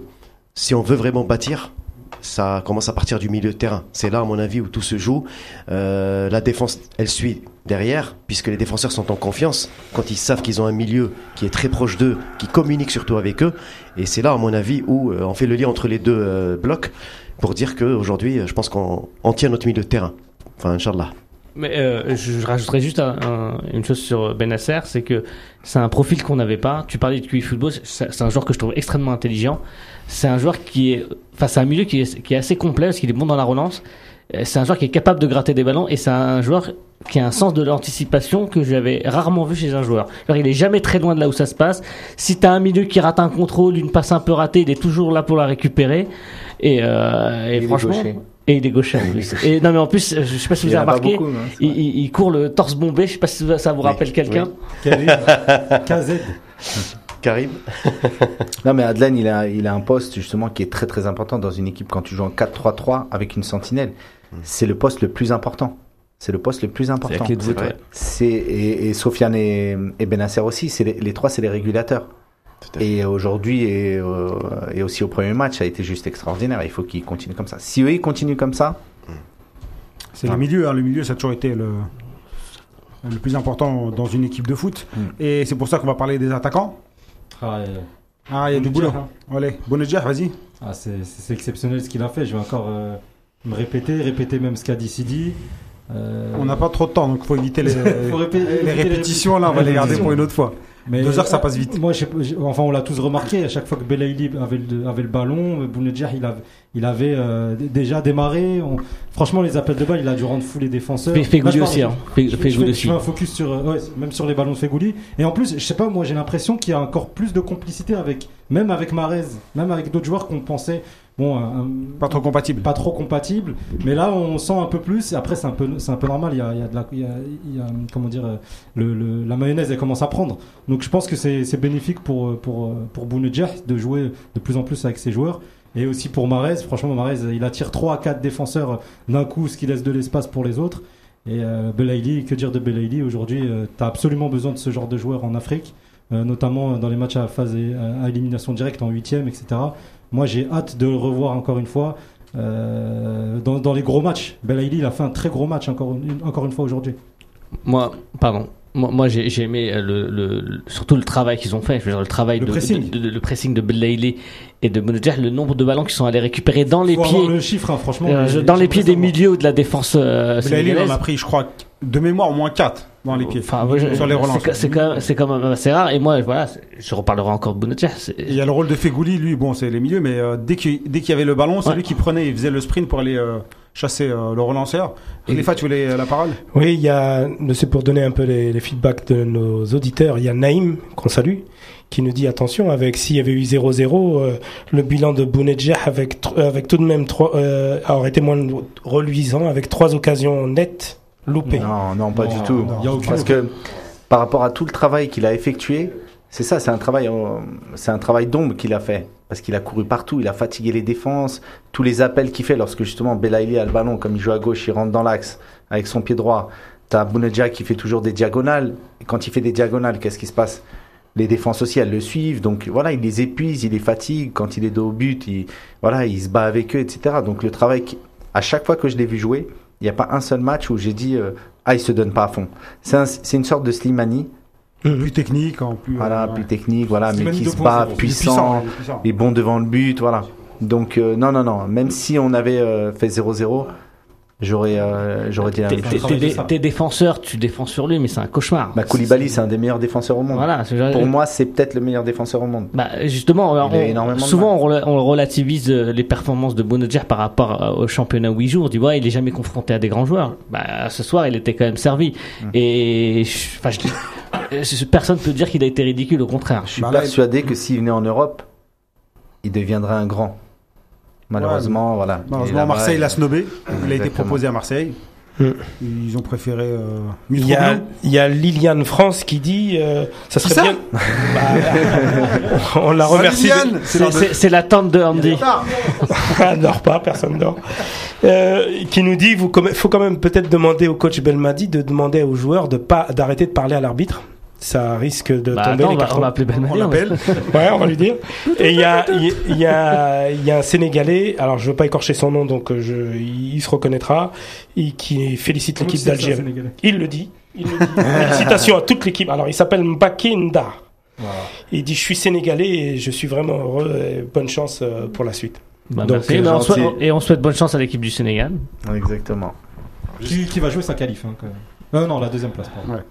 si on veut vraiment bâtir, ça commence à partir du milieu de terrain. C'est là, à mon avis, où tout se joue. Euh, la défense, elle suit derrière, puisque les défenseurs sont en confiance quand ils savent qu'ils ont un milieu qui est très proche d'eux, qui communique surtout avec eux. Et c'est là, à mon avis, où euh, on fait le lien entre les deux euh, blocs pour dire qu'aujourd'hui, je pense qu'on on tient notre milieu de terrain. Enfin, Inch'Allah. Mais je, je rajouterais juste un- un- une chose sur Benasser, c'est que c'est un profil qu'on n'avait pas. Tu parlais de QI Football, c'est un joueur que je trouve extrêmement intelligent. C'est un joueur qui est face à un milieu qui est, qui est assez complet parce qu'il est bon dans la relance. Euh, C'est un joueur qui est capable de gratter des ballons et c'est un joueur qui a un sens de l'anticipation que j'avais rarement vu chez un joueur. Il est jamais très loin de là où ça se passe. Si t'as un milieu qui rate un contrôle, une passe un peu ratée, il est toujours là pour la récupérer. Et, euh, et Il est franchement, gaucher. et il est gaucher en plus. Et non mais en plus, je sais pas si vous avez remarqué, beaucoup, hein, il, il- il court le torse bombé. Je sais pas si ça vous rappelle quelqu'un. KZ. [LAUGHS] Karim [LAUGHS] Non, mais Adelaine, il a, il a un poste justement qui est très très important dans une équipe quand tu joues en 4-3-3 avec une sentinelle. C'est le poste le plus important. C'est le poste le plus important. C'est ouais. Et, et Sofiane et, et Benasser aussi. C'est les, les trois, c'est les régulateurs. Et aujourd'hui et, euh, et aussi au premier match, ça a été juste extraordinaire. Il faut qu'ils continuent comme ça. Si eux ils continuent comme ça, C'est le milieu, hein. le milieu ça a toujours été le, le plus important dans une équipe de foot. Mm. Et c'est pour ça qu'on va parler des attaquants. Ah, euh, Ah, il y a du boulot. Hein. Allez, Bounedjah, vas-y. Ah, c'est exceptionnel ce qu'il a fait. Je vais encore euh, me répéter, répéter même ce qu'a dit Sidi. Euh, On n'a pas trop de temps, donc il faut éviter [LAUGHS] les, Faut répé- les répétitions. Là, on va les garder pour une autre fois. Mais Deux heures, ça passe vite. Moi, je sais enfin, on l'a tous remarqué. À chaque fois que Belaïli avait le, avait le ballon, Bounedjah, il avait, il avait euh, déjà démarré. On- franchement, les appels de balle, il a dû rendre fou les défenseurs. Fait- Fegouli aussi, hein. Fait- je- fais- aussi. Je fais un focus sur, euh, ouais, même sur les ballons de Fegouli. Et en plus, je sais pas, moi, j'ai l'impression qu'il y a encore plus de complicité avec, même avec Marez, même avec d'autres joueurs qu'on pensait, bon, un- Pas trop compatible. pas trop compatible. Mais là, on sent un peu plus. Et après, c'est un peu, c'est un peu normal. Il y a, il y a de la, il y a, il y a, comment dire, euh, le, le- la mayonnaise, elle commence à prendre. Donc, je pense que c'est, c'est bénéfique pour, pour, pour Bounedjah de jouer de plus en plus avec ses joueurs. Et aussi pour Marez. Franchement, Marez, il attire 3 à 4 défenseurs d'un coup, ce qui laisse de l'espace pour les autres. Et euh, Belaïli, que dire de Belaïli Aujourd'hui, tu as absolument besoin de ce genre de joueur en Afrique, euh, notamment dans les matchs à phase et- à élimination directe en huitième, etc. Moi, j'ai hâte de le revoir encore une fois euh, dans, dans les gros matchs. Belaïli, il a fait un très gros match encore une, encore une fois aujourd'hui. Moi, pardon. Moi, moi, j'ai aimé euh, le, le- le- surtout le travail qu'ils ont fait. Je veux dire, le travail Le de, pressing. de, de- le pressing de Belaïli et de Bounedjah, le nombre de ballons qu'ils sont allés récupérer dans les pieds, avoir le chiffre, hein, franchement. euh, dans les pieds des milieux de la défense euh, Belaïli, il en a pris, je crois, de mémoire, au moins 4 dans les pieds. Enfin, ouais, sur les relances. c'est- quand, même- c'est quand même assez rare. Et moi, voilà, je reparlerai encore de Et Il y a le rôle de Fegouli, lui, bon, c'est les milieux, mais euh, dès qu'il dès qu'il y avait le ballon, c'est Ouais. lui qui prenait, il faisait le sprint pour aller euh, chasser euh, le relanceur. Khalifa, tu voulais euh, la parole? Oui, il y a, c'est pour donner un peu les, les feedbacks de nos auditeurs, il y a Naïm, qu'on salue, qui nous dit attention, avec s'il y avait eu 0-0, euh, le bilan de Bounedjah avec, avec tout de même trois, euh, aurait été moins reluisant, avec trois occasions nettes loupées. Non, non, pas Non, du tout. non, aucun- Parce que par rapport à tout le travail qu'il a effectué, c'est ça, c'est un travail, euh, c'est un travail d'ombre qu'il a fait. Parce qu'il a couru partout, il a fatigué les défenses, tous les appels qu'il fait lorsque justement Belaïli a le ballon, comme il joue à gauche, il rentre dans l'axe avec son pied droit. T'as Bounedjah qui fait toujours des diagonales. Et quand il fait des diagonales, qu'est-ce qui se passe? Les défenses aussi, elles le suivent. Donc voilà, il les épuise, il les fatigue. Quand il est dos au but, il, voilà, il se bat avec eux, etc. Donc le travail, à chaque fois que je l'ai vu jouer, il n'y a pas un seul match où j'ai dit euh, ah il se donne pas à fond. C'est un- c'est une sorte de Slimani, Plus technique, en plus. voilà, euh, plus technique, voilà, mais qui se 2.0. bat puissant, puissant. et bon devant le but, voilà. Donc euh, non non non, même si on avait euh, fait 0-0, j'aurais euh, j'aurais dit la Tes, même tes- chose. tes dé- tes défenseurs, tu défends sur lui, mais c'est un cauchemar. Bah, Koulibaly, c'est un des meilleurs défenseurs au monde. Voilà, c'est- Pour moi, c'est peut-être le meilleur défenseur au monde. Bah, justement, Il a on- souvent on, rela- on relativise euh, les performances de Bounedjah par rapport euh, au championnat 8 jours. On dit ouais, il est jamais confronté à des grands joueurs. Bah, ce soir, il était quand même servi. Hum. Et je- enfin, je, je- personne peut dire qu'il a été ridicule. Au contraire. Je suis persuadé que s'il venait en Europe, il deviendrait un grand. Malheureusement, voilà. Malheureusement, Marseille l'a snobé. Il a été proposé à Marseille. Hmm. Ils ont préféré euh, Il y, a, Mitroglou. il y a Liliane France qui dit euh, ça serait ça bien. Bah, [LAUGHS] on la Ah, remercie. C'est- la tante de Andy. [LAUGHS] Elle dort pas, personne dort. Euh, qui nous dit, vous, il faut quand même peut-être demander au coach Belmadi de demander aux joueurs de pas d'arrêter de parler à l'arbitre. Ça risque de Bah, tomber attends, les on l'appelle. [LAUGHS] ouais, on va lui dire. Et il y a, il y, il a, il y a un Sénégalais. Alors, je veux pas écorcher son nom, donc euh, je, il se reconnaîtra. Et qui félicite l'équipe d'Algérie. Il le dit. Il le dit. [LAUGHS] Félicitations à toute l'équipe. Alors, il s'appelle Mbaké Ndar. Il dit, je suis sénégalais et je suis vraiment heureux. et bonne chance euh, pour la suite. Bah, Donc, merci. euh, on gentil. souhaite- et on souhaite bonne chance à l'équipe du Sénégal. Exactement. Qui, qui va jouer sa qualif hein, quand même. Euh, non, la deuxième place. Pardon.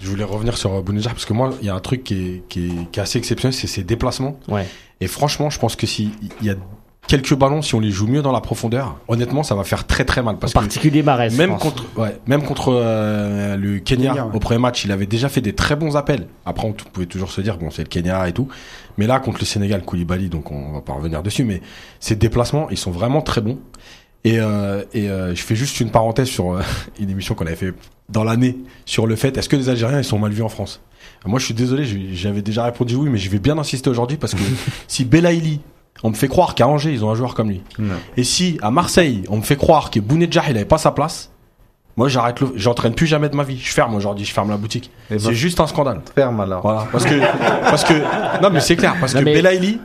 Je voulais revenir sur euh, Bounedjah parce que moi, il y a un truc qui est, qui est, qui est assez exceptionnel, c'est ses déplacements. Ouais. Et franchement, je pense que si il y a quelques ballons, si on les joue mieux dans la profondeur, honnêtement, ça va faire très très mal. Parce En particulier Marès. je même contre, ouais, même contre euh, le Kenya, Kenya, ouais. au premier match, il avait déjà fait des très bons appels. Après, on pouvait toujours se dire bon, c'est le Kenya et tout. Mais là, contre le Sénégal, Koulibaly, donc on va pas revenir dessus, mais ces déplacements, ils sont vraiment très bons. Et, euh, et euh, je fais juste une parenthèse sur euh, [LAUGHS] une émission qu'on avait fait dans l'année sur le fait est-ce que les Algériens ils sont mal vus en France? Moi, je suis désolé, j'avais déjà répondu oui, mais je vais bien insister aujourd'hui parce que [LAUGHS] si Belaïli, on me fait croire qu'à Angers ils ont un joueur comme lui, Non. et si à Marseille on me fait croire que Bounedjah il avait pas sa place, moi j'arrête, le- j'entraîne plus jamais de ma vie. Je ferme aujourd'hui, je ferme la boutique. Ben, C'est juste un scandale. Ferme alors. Voilà, parce que parce que non mais c'est clair parce Non, que Belaïli.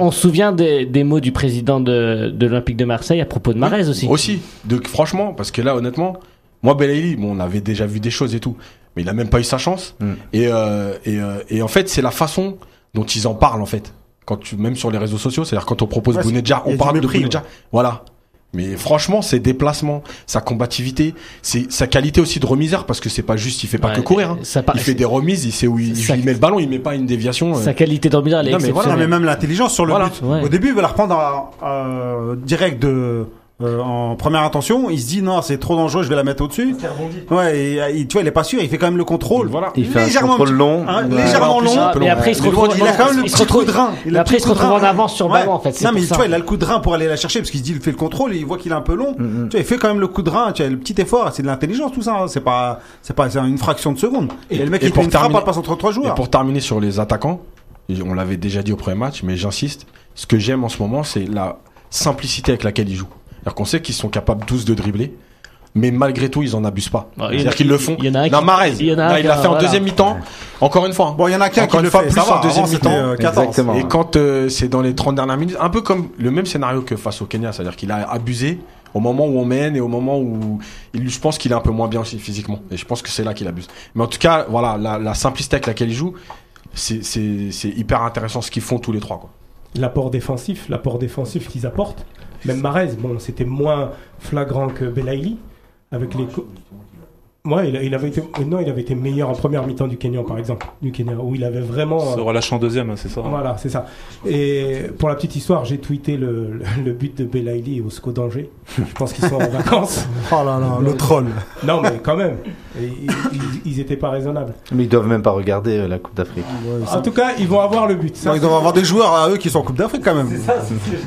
On, on se souvient des, des mots du président de, de l'Olympique de Marseille à propos de Marès aussi. Aussi. Donc franchement, parce que là honnêtement, moi Belaïli, bon, on avait déjà vu des choses et tout, mais il a même pas eu sa chance. Mm. Et, euh, et, euh, et en fait, c'est la façon dont ils en parlent en fait. Quand tu, même sur les réseaux sociaux, c'est-à-dire quand on propose Ouais, Bounedjah, on parle de Bounedjah. Voilà. Mais franchement, ses déplacements, sa combativité, c'est sa qualité aussi de remiseur parce que c'est pas juste, il fait pas Ouais, que courir. hein. ça par- Il fait des remises, il sait où il, met le ballon, il met pas une déviation. euh. Sa qualité de remiseur, elle est Non, mais voilà, mais même l'intelligence sur le Voilà. but. Ouais. Au début, il veut la reprendre à- à- direct de, euh, en première intention. Il se dit non, c'est trop dangereux, je vais la mettre au-dessus. Ouais, et, il- tu vois, il est pas sûr, il fait quand même le contrôle. Voilà. Il fait un Légèrement contrôle petit- long. hein, Ouais. légèrement long. un Mais après, il se retrouve, Il a quand même le il se petit retrouve- coup de rein. Il a mais le après, il se coup de retrouve en avance sur Ouais. ballon, en fait. c'est Non, mais tu vois, il a le coup de rein pour aller la chercher parce qu'il se dit, il fait le contrôle et il voit qu'il est un peu long. Mhm. Tu vois, il fait quand même le coup de rein. Tu vois, le petit effort, c'est de l'intelligence tout ça. hein. C'est pas, c'est pas, c'est une fraction de seconde. Et, le mec, et il fait une frappe, passe entre trois Et joueurs. pour terminer sur les attaquants, et on l'avait déjà dit au premier match, mais j'insiste, ce que j'aime en ce moment, c'est la simplicité avec laquelle ils jouent. Alors qu'on sait qu'ils sont capables tous de dribbler, mais malgré tout, ils en abusent pas. C'est-à-dire qu'ils le font. il y en a un qui- Marez, il y en a un là, qui il l'a a- fait en voilà. deuxième mi-temps. Encore une fois. Bon, il y en a qu'un Encore qui une le fois, fait, plus ça va, en deuxième mi-temps. euh, 14. Exactement. Et quand euh, c'est dans les 30 dernières minutes, un peu comme le même scénario que face au Kenya, c'est-à-dire qu'il a abusé au moment où on mène et au moment où il, je pense qu'il est un peu moins bien aussi physiquement. Et je pense que c'est là qu'il abuse. Mais en tout cas, voilà, la, la simplicité avec laquelle il joue, c'est- hyper intéressant ce qu'ils font tous les trois. Quoi. L'apport défensif, l'apport défensif qu'ils apportent. Même Marez, bon, c'était moins flagrant que Belaïli avec les. Ouais, il, avait été, non, il avait été meilleur en première mi-temps du Kenya, par exemple, du Kenya, où il avait vraiment. Se relâche en deuxième, hein, c'est ça. Voilà, c'est ça. Et pour la petite histoire, j'ai tweeté le, le but de Belaïli au SCO d'Angers. Je pense qu'ils sont en [LAUGHS] vacances. Oh là là, le troll. Non, mais quand même, ils, ils- ils étaient pas raisonnables. Mais ils doivent même pas regarder euh, la Coupe d'Afrique. En tout cas, ils vont avoir le but. Ça, Non, ils doivent avoir des joueurs à eux qui sont en Coupe d'Afrique quand même.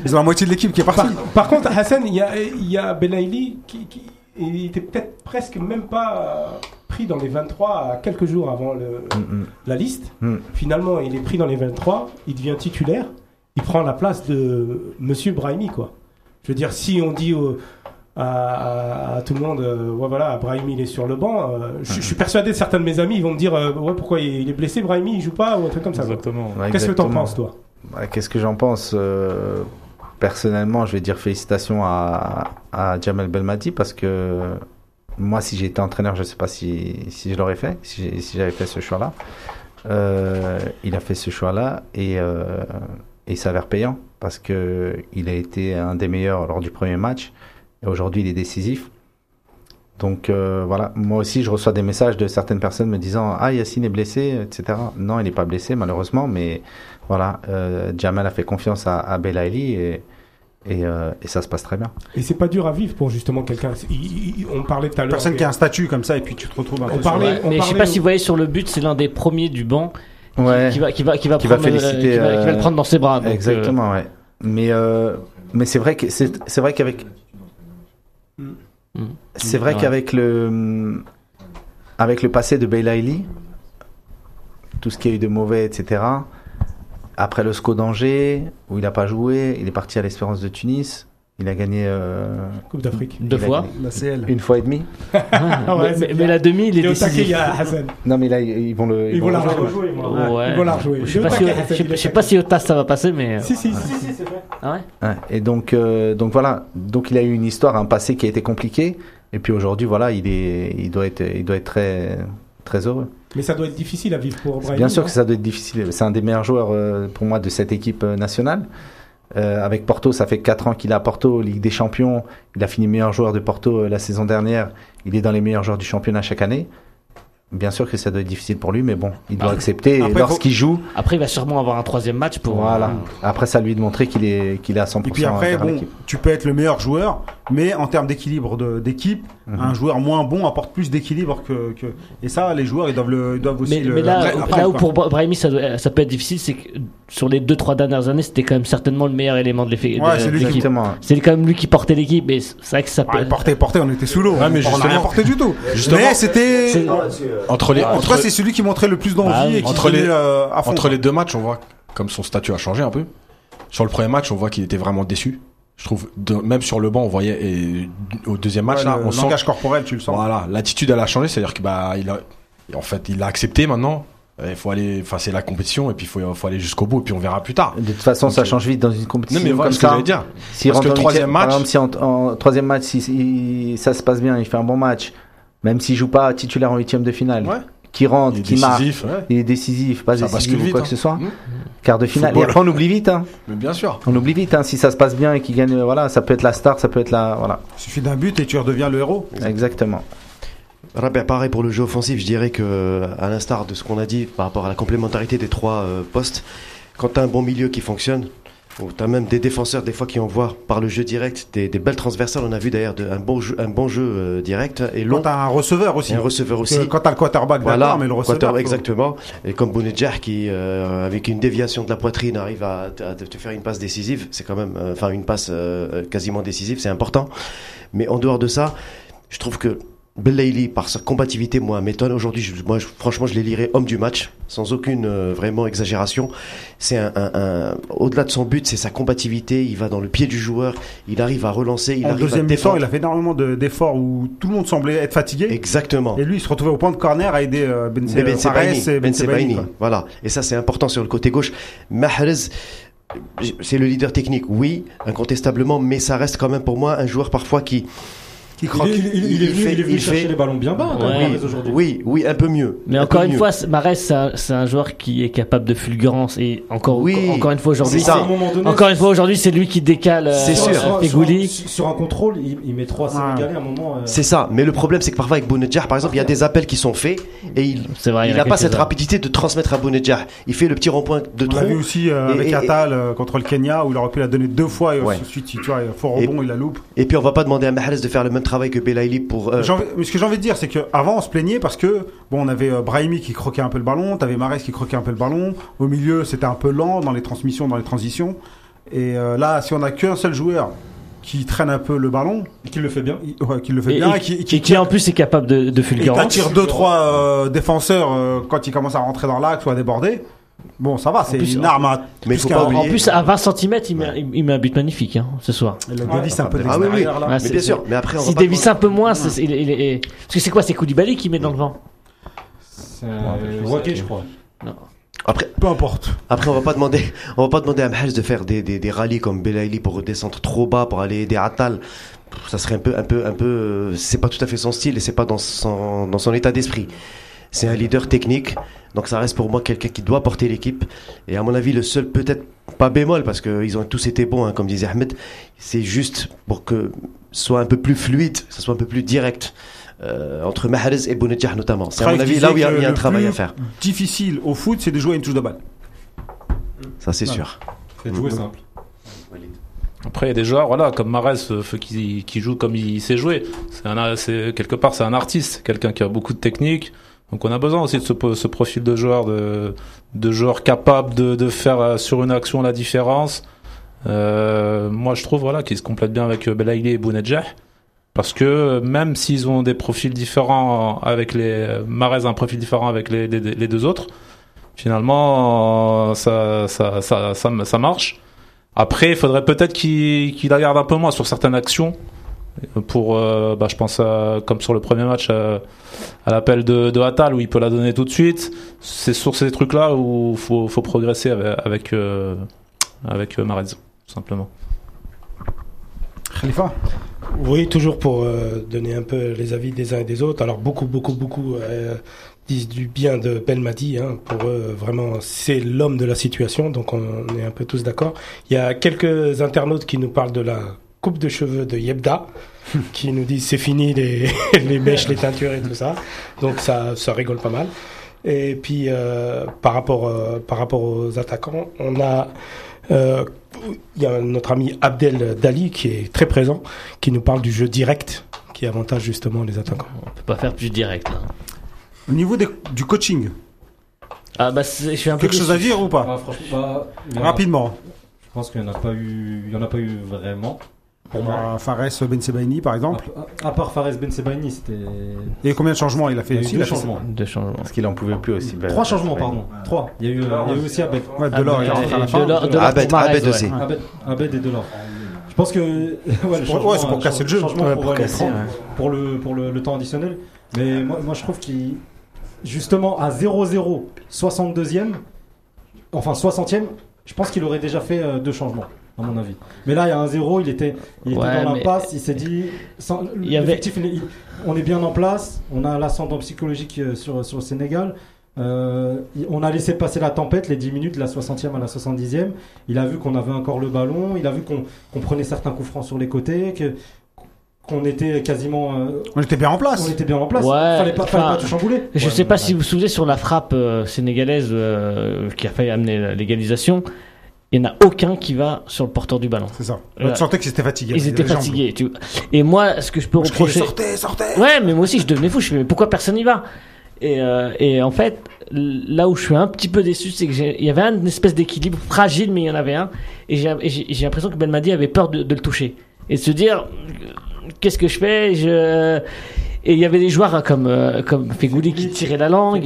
Ils ont la moitié de l'équipe qui est partie. Par contre, Hassan, il y a, y a Belaïli qui, qui il était peut-être presque même pas euh, pris dans les 23 à quelques jours avant le, Mm, la liste. mm. Finalement, il est pris dans les 23, il devient titulaire, il prend la place de Monsieur Brahimi, quoi. Je veux dire, si on dit au- à, à- à tout le monde, euh, ouais, voilà, Brahimi il est sur le banc, euh, je, suis persuadé, certains de mes amis, ils vont me dire, euh, ouais, pourquoi il il est blessé, Brahimi, il joue pas, ou un truc comme ça. Exactement. Ouais, Qu'est-ce que t'en exactement. penses, toi? Bah, Qu'est-ce que j'en pense Euh, Personnellement, je vais dire félicitations à, à Jamel Belmadi parce que moi, si j'étais entraîneur, je ne sais pas si, si je l'aurais fait, si j'avais fait ce choix-là. Euh, il a fait ce choix-là et, euh, il s'avère payant parce que il a été un des meilleurs lors du premier match et aujourd'hui il est décisif. Donc euh, voilà, moi aussi je reçois des messages de certaines personnes me disant ah Yacine est blessé, etc. Non, il n'est pas blessé malheureusement, mais voilà, euh, Jamal a fait confiance à, à Belaïli et, et, euh, et ça se passe très bien. Et c'est pas dur à vivre pour justement quelqu'un. On parlait tout à l'heure. Personne qui a un statut comme ça et puis tu te retrouves un On peu parlait- sur- Mais je sais pas si vous voyez sur le but, c'est l'un des premiers du banc qui- Ouais. qui, va qui va qui va Qui va prendre, féliciter, qui va, qui va le euh, prendre dans ses bras. donc, euh, Exactement, ouais. Mais euh, mais c'est vrai que c'est c'est vrai qu'avec c'est vrai Ouais. qu'avec le avec le passé de Belaïli, tout ce qu'il y a eu de mauvais, etc. Après le SCO d'Angers, où il n'a pas joué, il est parti à l'Espérance de Tunis. Il a gagné euh, Coupe d'Afrique. Deux fois. La CL. Une fois et demi. euh, Ah ouais, mais, la demi, il est Il est au taquet, décisif. il y a Hassan. Non mais là ils ils vont le Ils vont la rejouer. Ouais. Ils vont la rejouer. Je je sais- pas si au TAS ça va passer, mais. Si, si, si, si, c'est vrai. Ah ouais Ouais, et donc, euh, donc voilà, donc il a eu une histoire, un passé qui a été compliqué, et puis aujourd'hui, voilà, il est, il doit être, il doit être très, très heureux. Mais ça doit être difficile à vivre pour Brahim. Bien sûr que ça doit être difficile. C'est un des meilleurs joueurs euh, pour moi de cette équipe euh, nationale. Euh, avec Porto, ça fait 4 ans qu'il est à Porto, Ligue des Champions. Il a fini meilleur joueur de Porto euh, la saison dernière. Il est dans les meilleurs joueurs du championnat chaque année. Bien sûr que ça doit être difficile pour lui, mais bon, il doit Après- accepter. après, et lorsqu'il joue, Après, il va sûrement avoir un troisième match pour. voilà. Après, ça lui de montrer qu'il est, qu'il est à 100% Et puis après, bon, tu peux être le meilleur joueur, mais en termes d'équilibre de- d'équipe, Mhm. un joueur moins bon apporte plus d'équilibre que, que. Et ça, les joueurs, ils doivent, le, ils doivent aussi Mais, le. mais là, après, là où quoi. pour Bra- Brahimi ça, doit- ça peut être difficile, c'est que sur les 2-3 dernières années, c'était quand même certainement le meilleur élément de l'effet- Ouais, de- c'est lui qui-. C'est quand même lui qui portait l'équipe, mais c'est vrai que ça peut. Ouais, porté, porté, on était sous l'eau. Ouais, mais on n'a rien porté du tout. Justement- mais c'était. C'est- Entre les, En tout entre, cas, c'est celui qui montrait le plus d'envie Bah et qui Entre les- euh, à fond. entre les deux matchs, on voit comme son statut a changé un peu. Sur le premier match, on voit qu'il était vraiment déçu. Je trouve, de- même sur le banc, on voyait, et au deuxième match, Ouais, là, le on sent, langage corporel, tu le sens. voilà, l'attitude, elle a changé, c'est-à-dire que, bah, il a, en fait, il a accepté maintenant. Il faut aller, enfin, c'est la compétition, et puis il faut, faut aller jusqu'au bout, et puis on verra plus tard. De toute façon, ça Donc, change vite dans une compétition Non, mais voilà comme ce que ça. j'allais dire. S'il Parce que le troisième huitième- par match- exemple, si en, en troisième match, si, si ça se passe bien, il fait un bon match, même s'il joue pas titulaire en huitième de finale, Ouais. qui rentre, Il est qui marque, décisif, ouais. il est décisif, pas Ça décisif ou vite, quoi hein. que ce soit. Mmh. Quart de finale. Football. Et après, on oublie vite. Hein. Mais bien sûr. On oublie vite. Hein. Si ça se passe bien et qu'il gagne, voilà, ça peut être la star, ça peut être la, voilà. Il suffit d'un but et tu redeviens le héros. Exactement. Rabia, pareil pour le jeu offensif, je dirais que, à l'instar de ce qu'on a dit par rapport à la complémentarité des trois euh, postes, quand tu as un bon milieu qui fonctionne, ou tu as même des défenseurs des fois qui envoient par le jeu direct des, des belles transversales, on a vu d'ailleurs un bon jeu, un bon jeu euh, direct et long. Quand t'as un receveur aussi. Un receveur aussi. Quand t'as le quarterback, Voilà, mais le receveur. quarter- exactement. Et comme Bounedjah qui, euh, avec une déviation de la poitrine, arrive à, à te faire une passe décisive, c'est quand même, euh, enfin une passe euh, quasiment décisive, c'est important. Mais en dehors de ça, je trouve que Belaïli, par sa combativité, moi, m'étonne. Aujourd'hui, je- moi, je- franchement, je les lirais homme du match, sans aucune euh, vraiment exagération. C'est un, un- un- au-delà de son but, c'est sa combativité. Il va dans le pied du joueur, il arrive à relancer, il en arrive à deuxième mi-temps, défendre. il a fait énormément de- d'efforts où tout le monde semblait être fatigué. Exactement. Et lui, il se retrouvait au point de corner à aider euh, Ben, Ben Fares Sebaini, et Ben Ben Sebaini, quoi. voilà. Et ça, c'est important sur le côté gauche. Mahrez, c'est le leader technique, oui, incontestablement, mais ça reste quand même pour moi un joueur parfois qui qui croque. Il est- il est- il est venu- il est venu chercher les ballons bien bas, Mahrez, aujourd'hui. Oui, oui, un peu mieux. Mais Un encore une mieux. fois, c'est- Mahrez, c'est un, c'est un joueur qui est capable de fulgurance et encore, Oui, encore une fois aujourd'hui, c'est c'est- encore une fois aujourd'hui, c'est lui qui décale. euh, Sur- sur- Fegouli. Sur, sur un contrôle, il, il met trois Sénégalais à un moment. euh, C'est ça, mais le problème c'est que parfois avec Bounedjah, par exemple, il y a des appels qui sont faits et il il il n'a pas cette rapidité de transmettre à Bounedjah. Il fait le petit rond-point de On trop. l'a vu aussi euh, avec Atal euh, contre le Kenya où il aurait pu la donner deux fois et Ouais. ensuite, tu vois, fort rebond, il la loupe. Et puis on va pas demander à Mahrez de faire le même travail que Belaïli pour. euh, mais ce que j'ai envie de dire, c'est qu'avant, on se plaignait parce que, bon, on avait euh, Brahimi qui croquait un peu le ballon, t'avais Mares qui croquait un peu le ballon. Au milieu, c'était un peu lent dans les transmissions, dans les transitions. Et euh, là, si on a qu'un seul joueur qui traîne un peu le ballon. Et qui le fait bien. ouais, qui le fait Et, bien. et et qui, qui, qui, en plus est capable de, de et fulgurance. t'attires deux, trois euh, défenseurs euh, quand ils commencent à rentrer dans l'axe ou à déborder. Bon, ça va, c'est plus, une en- arme à. Mais faut pas En oublier- plus, à 20 cm, il, met, il, il met un but magnifique hein, ce soir. Le Davis, c'est un peu de Ah oui, oui. là. Mais bien sûr. Mais après, on Si va pas dévisse demander- un peu moins, c'est- il il est- parce que c'est quoi C'est Koulibaly qui met dans le vent? C'est euh, Waké, je crois. Après, peu importe. Après, on va pas demander, on va pas demander à Mahrez de faire des, des, des rallyes comme Belaïli pour redescendre trop bas pour aller aider Atal. Ça serait un peu, un peu, un peu, euh, c'est pas tout à fait son style et c'est pas dans son, dans son état d'esprit. C'est un leader technique, donc ça reste pour moi quelqu'un qui doit porter l'équipe. Et à mon avis, le seul peut-être pas bémol parce qu'ils ont tous été bons, hein, comme disait Ahmed, c'est juste pour que ce soit un peu plus fluide, que ce soit un peu plus direct. euh, entre Mahrez et Bounedjah notamment. C'est à mon avis là où il y a, disait il y a un travail à faire. Difficile au foot, c'est de jouer à une touche de balle. Ça c'est sûr. C'est de jouer simple. Après, il y a des joueurs, voilà, comme Marès, euh, qui, qui joue comme il sait jouer. C'est quelque part, c'est un artiste, quelqu'un qui a beaucoup de technique. Donc, on a besoin aussi de ce, profil de joueur, de, de joueur capable de, faire euh, sur une action la différence. Euh, moi, je trouve, voilà, qu'ils se complètent bien avec euh, Belaïli et Bounedjah. Parce que même s'ils ont des profils différents avec les Marez a un profil différent avec les, deux autres, finalement, ça, ça, ça, marche. Après, il faudrait peut-être qu'il qu'il la garde un peu moins sur certaines actions. Pour, euh, bah, je pense, à- comme sur le premier match, euh, à l'appel de, de Attal, où il peut la donner tout de suite. C'est sur ces trucs-là où il faut, faut progresser avec, avec, euh, avec euh, Mahrez, tout simplement. Khalifa? Oui, toujours pour euh, donner un peu les avis des uns et des autres. Alors beaucoup, beaucoup, beaucoup euh, disent du bien de Belmadi. Hein. Pour eux, vraiment, c'est l'homme de la situation. Donc on, on est un peu tous d'accord. Il y a quelques internautes qui nous parlent de la coupe de cheveux de Yebda, [LAUGHS] qui nous disent c'est fini les, [LAUGHS] les mèches, les teintures et tout ça. Donc ça, ça rigole pas mal. Et puis euh, par rapport euh, par rapport aux attaquants, on a euh, il y a notre ami Abdel Dali qui est très présent, qui nous parle du jeu direct, qui avantage justement les attaquants. On peut pas faire plus direct. là. Au niveau des- du coaching, Ah bah, c'est- je suis un peu quelque chose à dire ou pas Ah, bah, Rapidement. Je pense qu'il n'y en a pas eu, il y en a pas eu vraiment. Pour moi. Fares Ben Sebaini, par exemple. À, à part Fares Ben Sebaini, c'était. Et combien de changements il a fait aussi deux il a fait- changements. Deux changements. Parce qu'il en pouvait plus aussi. Ben, Trois changements, ouais. pardon. Trois. Il y a eu, il y a eu aussi Abed. Ouais, Delors, il est rentré à la fin. Delors- Delors Abed, Abed ouais. aussi. Abed, Abed et Delors. Je pense que. [LAUGHS] ouais, le pour- ouais, c'est pour casser le jeu. pour, pour casser, 30, ouais. pour le, pour le, le temps additionnel. Mais moi, moi je trouve qu'il. Justement, à 0-0, 62e, enfin 60e, je pense qu'il aurait déjà fait euh, deux changements, à mon avis. Mais là, il y a un 0, il était, il était Ouais, dans l'impasse, il s'est dit. sans- Il y avait- il on est bien en place, on a l'ascendant psychologique euh, sur, sur le Sénégal. Euh, on a laissé passer la tempête, les 10 minutes, de la 60e à la 70e. Il a vu qu'on avait encore le ballon, il a vu qu'on qu'on prenait certains coups francs sur les côtés, que qu'on était quasiment. euh, On était bien en place. on était bien en place. Ouais, fallait pas, fallait pas tout chambouler. Je Ouais, sais pas si vous vous souvenez sur la frappe euh, sénégalaise euh, qui a failli amener la légalisation. Il n'y en a aucun qui va sur le porteur du ballon. C'est ça. Voilà. Tu sentais qu'ils étaient fatigués. Ils étaient fatigués. Tu... Et moi, ce que je peux Je criais, reprocher. sortez, sortez Ouais, mais moi aussi, je devenais fou. Je fais, mais pourquoi personne n'y va? Et, euh, et en fait, là où je suis un petit peu déçu, c'est que j'ai- il y avait un- une espèce d'équilibre fragile, mais il y en avait un. Et j'ai l'impression que Belmadi avait peur de, de le toucher. Et de se dire, euh, qu'est-ce que je fais? Je... Et il y avait des joueurs comme euh, comme Fegouli qui tirait la langue.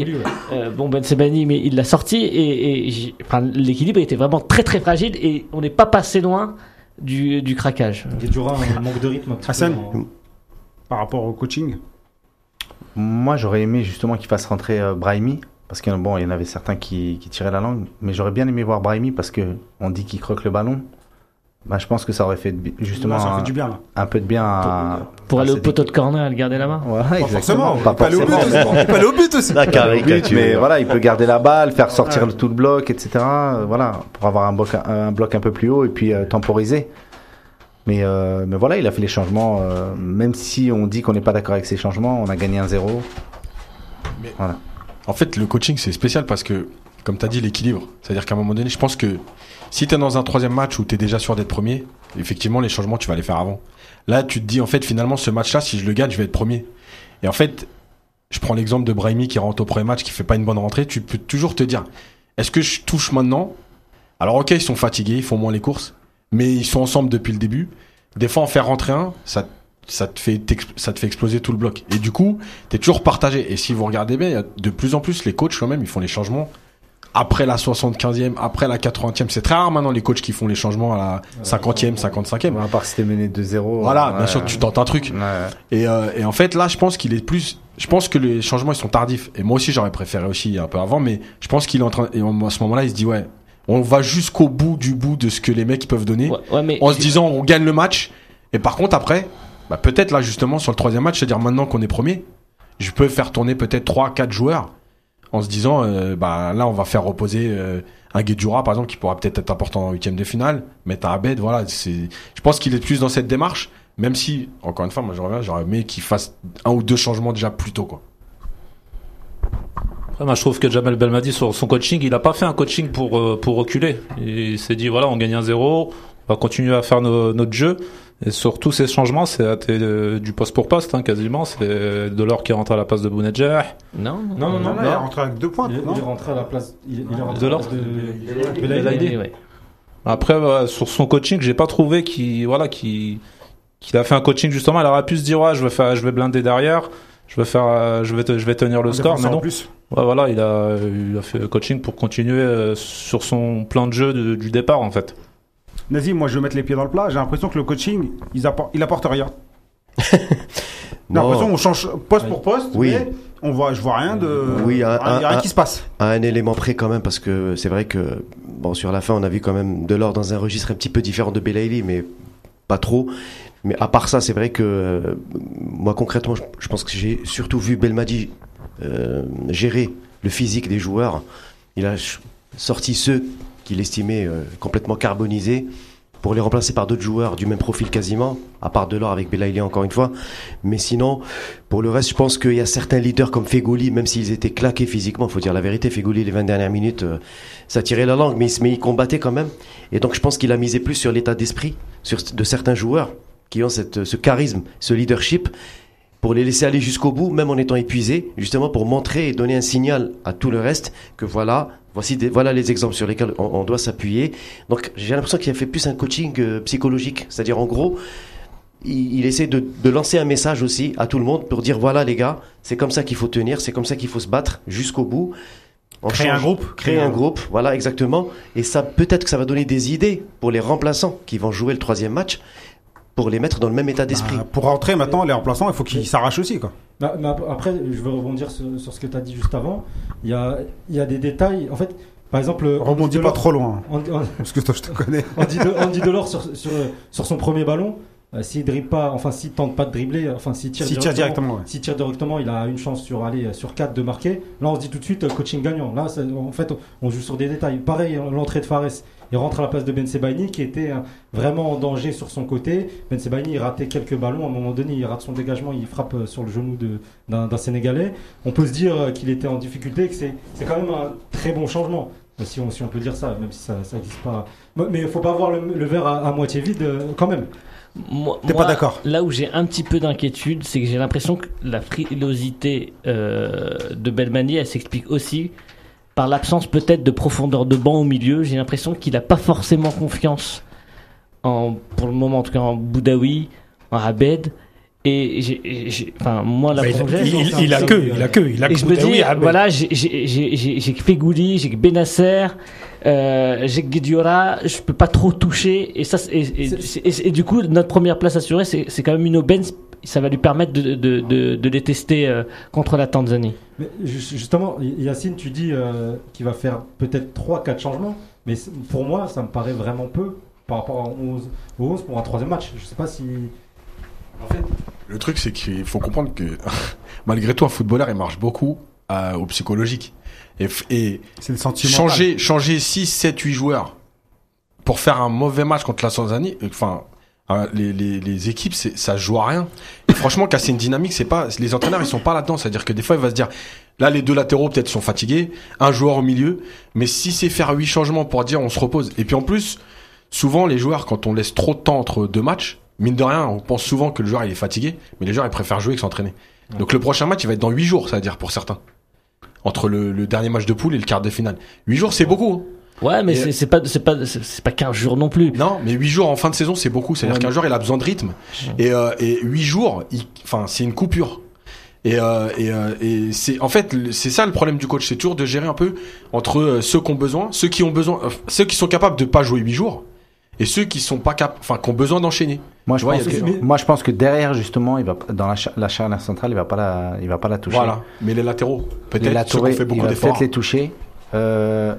Euh, bon Ben Sebani, mais il l'a sorti et, et j'ai- enfin, l'équilibre était vraiment très très fragile et on n'est pas passé loin du, du craquage. Guedjura, un manque de rythme Hassan, dans- par rapport au coaching Moi, j'aurais aimé justement qu'il fasse rentrer euh, Brahimi. Parce que bon, il y en avait certains qui, qui tiraient la langue. Mais j'aurais bien aimé voir Brahimi parce que on dit qu'il croque le ballon. Bah, je pense que ça aurait fait justement Ouais, ça fait un, du bien, là. un peu de bien à, Pour à aller au poteau de corner et le garder la main Ouais, Pas forcément, Pas au but forcément. aussi. Il peut aller au but aussi. [LAUGHS] La But, caricature. mais voilà, il peut garder la balle, faire sortir tout le bloc, etc. euh, Voilà, pour avoir un bloc, un bloc un peu plus haut et puis euh, temporiser. Mais, euh, mais voilà, il a fait les changements. euh, même si on dit qu'on n'est pas d'accord avec ces changements, on a gagné un 0 Mais- Voilà. En fait, le coaching, c'est spécial parce que, comme tu as dit, l'équilibre. C'est-à-dire qu'à un moment donné, je pense que si tu es dans un troisième match où tu es déjà sûr d'être premier, effectivement, les changements, tu vas les faire avant. Là, tu te dis, en fait, finalement, ce match-là, si je le gagne, je vais être premier. Et en fait, je prends l'exemple de Brahimi qui rentre au premier match, qui fait pas une bonne rentrée. Tu peux toujours te dire, est-ce que je touche maintenant? Alors, ok, ils sont fatigués, ils font moins les courses, mais ils sont ensemble depuis le début. Des fois, en faire rentrer un, ça, te fait, exploser tout le bloc. Et du coup, tu es toujours partagé. Et si vous regardez bien, de plus en plus, les coachs eux-mêmes, ils font les changements après la 75e, après la 80e. C'est très rare maintenant les coachs qui font les changements à la 50e, 55e. À part si t'es mené 2-0. Voilà, ouais. bien sûr que tu tentes un truc. Ouais. Et, euh, et en fait, là, je pense qu'il est plus. Je pense que les changements ils sont tardifs. Et moi aussi, j'aurais préféré aussi un peu avant, mais je pense qu'il est en train. Et à ce moment-là, il se dit ouais, on va jusqu'au bout du bout de ce que les mecs peuvent donner, Ouais, ouais, mais en se disant on gagne le match. Et par contre, après, bah, peut-être là justement sur le troisième match, c'est-à-dire maintenant qu'on est premier, je peux faire tourner peut-être 3-4 joueurs en se disant euh, bah là on va faire reposer euh, un Guedjura par exemple qui pourra peut-être être important en huitième de finale mettre un Abed voilà c'est je pense qu'il est plus dans cette démarche même si encore une fois moi j'aurais j'aurais aimé qu'il fasse un ou deux changements déjà plus tôt quoi moi, je trouve que Jamel Belmadi, sur son coaching, il a pas fait un coaching pour, euh, pour reculer. Il s'est dit, voilà, on gagne un zéro, on va continuer à faire notre jeu. Et sur tous ces changements, c'est euh, du poste pour poste, hein, quasiment. C'est Delors qui rentre à la place de Bounedjah. Non, Non, non, non. il est rentré avec deux points. Il, non il est rentré à la place. Il, il est rentré De ouais. Après, ouais, sur son coaching, j'ai pas trouvé qu'il voilà, qu'il qu'il a fait un coaching justement. Il aurait pu se dire, ouais, je vais faire, je vais blinder derrière, je vais faire, euh, je vais, te- je vais tenir le score. Mais non. plus. Ouais, voilà, il a, il a fait le coaching pour continuer euh, sur son plan de jeu de- du départ en fait. Nazim, moi je vais mettre les pieds dans le plat. J'ai l'impression que le coaching, ils il apporte rien. J'ai l'impression qu'on change poste pour poste, Oui. mais on voit, je vois rien de. Oui, un- il y a rien un- qui se passe. à un élément près quand même parce que c'est vrai que bon sur la fin on a vu quand même Delors dans un registre un petit peu différent de Belaïli mais pas trop mais à part ça c'est vrai que euh, moi concrètement je, je pense que j'ai surtout vu Belmadi euh, gérer le physique des joueurs il a sorti ceux qu'il estimait euh, complètement carbonisés pour les remplacer par d'autres joueurs du même profil quasiment, à part Delors avec Belaïli encore une fois. Mais sinon, pour le reste, je pense qu'il y a certains leaders comme Fegoli, même s'ils étaient claqués physiquement, faut dire la vérité, Fegoli les 20 dernières minutes, euh, ça tirait la langue, mais, il- mais il combattait quand même. Et donc je pense qu'il a misé plus sur l'état d'esprit de certains joueurs qui ont cette, ce charisme, ce leadership, pour les laisser aller jusqu'au bout, même en étant épuisés, justement pour montrer et donner un signal à tout le reste que voilà, voici des, voilà les exemples sur lesquels on, on doit s'appuyer. Donc j'ai l'impression qu'il a fait plus un coaching euh, psychologique, c'est-à-dire en gros, il, il essaie de, de lancer un message aussi à tout le monde pour dire voilà les gars, c'est comme ça qu'il faut tenir, c'est comme ça qu'il faut se battre jusqu'au bout. On Créer un groupe. Créer un groupe, voilà exactement. Et ça, peut-être que ça va donner des idées pour les remplaçants qui vont jouer le troisième match, pour les mettre dans le même état d'esprit. Bah, pour rentrer maintenant, les remplaçants, il faut qu'ils s'arrachent aussi. Quoi. Bah, mais ap- après, je veux rebondir sur, sur ce que tu as dit juste avant. Il y a, il y a des détails. En fait, par exemple. Rebondis pas trop loin. Andy, Parce que toi, je te connais. Andy, De- Andy Delors sur, sur, sur son premier ballon. Euh, s'il dribble pas, enfin s'il tente pas de dribbler, euh, enfin s'il tire, tire directement, ouais. s'il tire directement, il a une chance sur aller sur 4 de marquer. Là, on se dit tout de suite euh, coaching gagnant. Là, en fait, on joue sur des détails. Pareil, euh, l'entrée de Fares, il rentre à la place de Ben Sebaini qui était euh, vraiment en danger sur son côté. Ben Sebaini, il ratait quelques ballons. À un moment donné, il rate son dégagement, il frappe sur le genou d'un Sénégalais. On peut se dire qu'il était en difficulté, que c'est quand même un très bon changement. Si on, si on peut dire ça, même si ça n'existe pas. Mais il faut pas voir le, le verre à, à moitié vide quand même. Moi- T'es moi, pas d'accord Là où j'ai un petit peu d'inquiétude, c'est que j'ai l'impression que la frilosité euh, de Belmani, elle s'explique aussi par l'absence peut-être de profondeur de banc au milieu. J'ai l'impression qu'il n'a pas forcément confiance, en, pour le moment en tout cas, en Boudaoui, en Abed. Et j'ai, j'ai- enfin, moi, la Bah, il- j'ai, il- c'est- il a que- il a que- il a Et que- je me dis, voilà, j'ai, j'ai, j'ai, j'ai, j'ai que Fegouli, j'ai que Benasser, euh, j'ai que Guediora, je peux pas trop toucher. Et ça, et, et, et- et du coup, notre première place assurée, c'est, c'est quand même une aubaine. Ça va lui permettre de, de, de, de les tester euh, contre la Tanzanie. Mais justement, Y- Yacine, tu dis euh, qu'il va faire peut-être 3-4 changements, mais pour moi, ça me paraît vraiment peu par rapport à 11, au 11 pour un troisième match. Je sais pas si. En fait, Le truc, c'est qu'il faut comprendre que [LAUGHS] malgré tout, un footballeur, il marche beaucoup euh, au psychologique. Et, changer, changer 6, 7, 8 joueurs pour faire un mauvais match contre la Tanzanie, euh, enfin, euh, les, les, les équipes, c'est- ça joue à rien. Et franchement, casser une dynamique, c'est pas, les entraîneurs, ils sont pas là-dedans. C'est-à-dire que des fois, il va se dire, là, les deux latéraux, peut-être, sont fatigués, un joueur au milieu. Mais si c'est faire huit changements pour dire, on se repose. Et puis, en plus, souvent, les joueurs, quand on laisse trop de temps entre deux matchs, mine de rien, on pense souvent que le joueur, il est fatigué, mais les joueurs, ils préfèrent jouer que s'entraîner. Donc, le prochain match, il va être dans huit jours, ça veut dire, pour certains. Entre le, le dernier match de poule et le quart de finale. Huit jours, c'est beaucoup. hein. Ouais, mais c'est, pas, c'est pas, c'est, pas 15 jours non plus. Non, mais 8 jours en fin de saison, c'est beaucoup. C'est-à-dire qu'un joueur, il a besoin de rythme. Et, euh, et 8 jours, enfin, c'est une coupure. Et, euh, et, euh, et c'est en fait c'est ça le problème du coach, c'est toujours de gérer un peu entre euh, ceux qui ont besoin, ceux qui ont besoin, euh, ceux qui sont capables de pas jouer 8 jours et ceux qui sont pas cap, enfin qui ont besoin d'enchaîner. Moi, je vois, pense que, moi, je pense que derrière, justement, il va, dans la, la charnière centrale, il va pas la, il va pas la toucher. Voilà. Mais les latéraux, peut-être ceux qui fait beaucoup d'efforts. peut-être les toucher. Euh,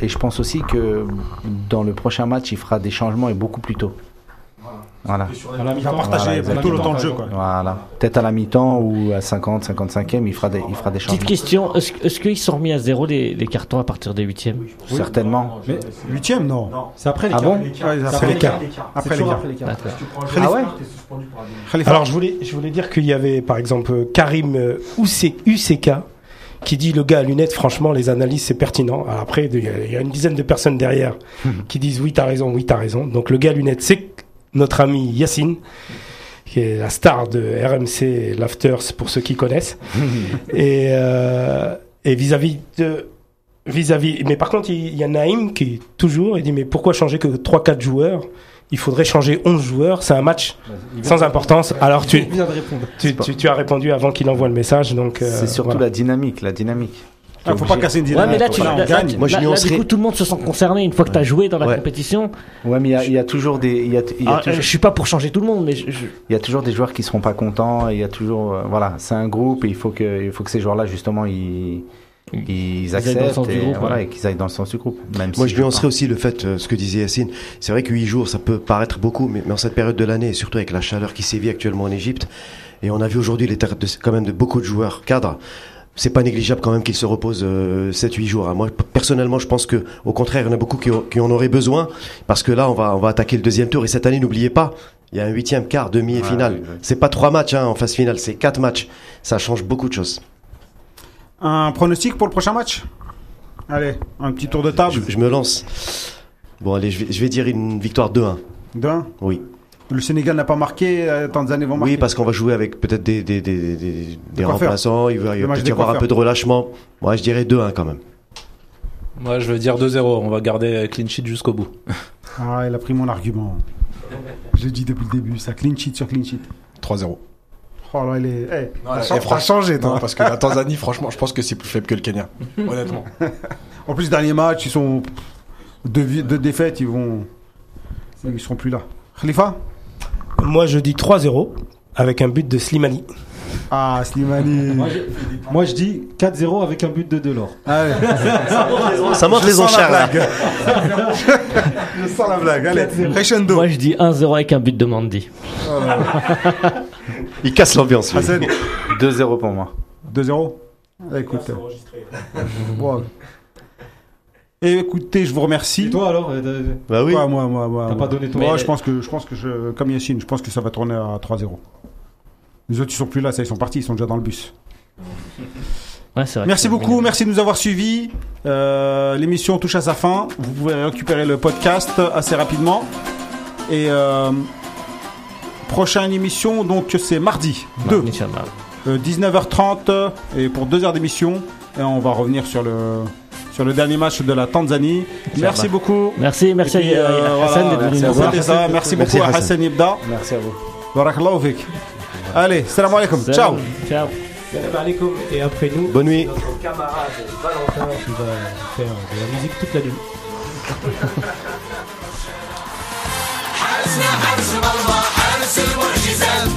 et je pense aussi que dans le prochain match, il fera des changements et beaucoup plus tôt. Voilà. à la Il va partager Voilà, la le temps de jeu, quoi. Voilà. Peut-être à la mi-temps ou à 50, 55e, il fera des, il fera des changements. Petite question, est-ce, qu'ils sont remis à zéro les, les cartons à partir des huitièmes? Certainement. Mais Huitième, non. c'est après les Ah quarts. bon? Après les quarts. Après les quarts. Ah ouais. Alors je voulais, je voulais dire qu'il y avait par exemple euh, Karim euh, UCK qui dit le gars à lunettes, franchement les analyses c'est pertinent. Alors après il y, a- il y a une dizaine de personnes derrière [LAUGHS] qui disent oui t'as raison, oui t'as raison. Donc le gars à lunettes c'est notre ami Yacine qui est la star de RMC Lafters pour ceux qui connaissent. [LAUGHS] et euh, et vis-à-vis de vis-à-vis mais par contre il y a Naïm qui toujours il dit mais pourquoi changer que 3 4 joueurs? Il faudrait changer 11 joueurs, c'est un match sans importance. Alors tu, tu, tu, tu as répondu avant qu'il envoie le message, donc euh, C'est surtout voilà. la dynamique, la dynamique. Ah, faut pas casser une Ouais, dynamique. mais là, tu, là, gagne. là, Moi, je là, là, nuancerais- du coup, tout le monde se sent concerné une fois que tu as joué dans la Ouais. compétition. Ouais, mais il y a, il y a toujours des, il y a, il y a Ah, toujours- je suis pas pour changer tout le monde, mais je, je- il y a toujours des joueurs qui seront pas contents. et Il y a toujours, euh, voilà, c'est un groupe et il faut que, il faut que ces joueurs-là justement ils, ils aillent dans le acceptent sens du et, groupe, voilà, ouais. et qu'ils aillent dans le sens du groupe. Même Moi, si je nuancerais aussi le fait, euh, ce que disait Yacine. C'est vrai que 8 jours, ça peut paraître beaucoup, mais, mais en cette période de l'année, et surtout avec la chaleur qui sévit actuellement en Égypte, et on a vu aujourd'hui l'état de, quand même de beaucoup de joueurs cadres, c'est pas négligeable quand même qu'ils se reposent 7-8 jours. hein. Moi, personnellement, je pense que, au contraire, il y en a beaucoup qui, ont- qui en auraient besoin, parce que là, on va, on va attaquer le deuxième tour, et cette année, n'oubliez pas, il y a un huitième, quart, demi et Ouais, finale. ouais, ouais. C'est pas trois matchs hein, en phase finale, c'est quatre matchs. Ça change beaucoup de choses. Un pronostic pour le prochain match? Allez, un petit tour de table. Je, je me lance. Bon, allez, je vais, je vais dire une victoire 2-1. D'un. Oui. Le Sénégal n'a pas marqué, euh, Tanzanie vont marquer. Oui, parce qu'on va jouer avec peut-être des, des, des, des, remplaçants, il va, il peut-être y avoir un peu de relâchement. Moi, je dirais 2-1 quand même. Moi, je veux dire 2-0. On va garder clean sheet jusqu'au bout. [LAUGHS] Ah, il a pris mon argument. Je l'ai dit depuis le début, ça clean sheet sur clean sheet. 3-0. Oh là, il est. Eh, Ouais, ça changer, toi. Non, parce que la Tanzanie, franchement, je pense que c'est plus faible que le Kenya. Honnêtement. [LAUGHS] En plus, dernier match, ils sont deux, deux défaites, ils vont. Ils seront plus là. Khalifa? Moi, je dis 3-0 avec un but de Slimani. Ah, Slimani. Moi, je, moi, je dis 4-0 avec un but de Delors. Allez. Ça monte les enchères, là. [LAUGHS] blague. Je sens la blague. Allez, crescendo. moi je dis 1-0 avec un but de Mandy. Il casse l'ambiance. lui. Hassan, 2-0 pour moi. 2-0 Ah, Écoute. bon. Et écoutez, je vous remercie. Et toi alors euh, Bah oui. Ouais, moi, moi, moi. T'as moi. pas donné ton- Moi, Mais- je pense que, je pense que je, comme Yacine, je pense que ça va tourner à 3-0. Les autres, ils sont plus là, ça, ils sont partis, ils sont déjà dans le bus. Ouais, c'est vrai Merci beaucoup, merci de nous avoir suivis. Euh, L'émission touche à sa fin. Vous pouvez récupérer le podcast assez rapidement. Et euh, prochaine émission, donc c'est mardi 2, Inch'Allah. euh, 19h30 euh, et pour deux heures d'émission. Et on va revenir sur le sur le dernier match de la Tanzanie. Merci beaucoup. Merci, merci Et puis, à, euh, à Hassan voilà, d'être venu merci nous à voir. vous, Tessa. Merci Merci, beaucoup à Hassan. Hassan Ibda. Merci à vous. Barakallahu fik. Allez, salam alaikum. Ciao. Ciao. Salam alaikum. Et après nous, Bonne nuit. notre camarade Valentin qui va faire de la musique toute la nuit. حارسنا حارس والله حارس المعجزات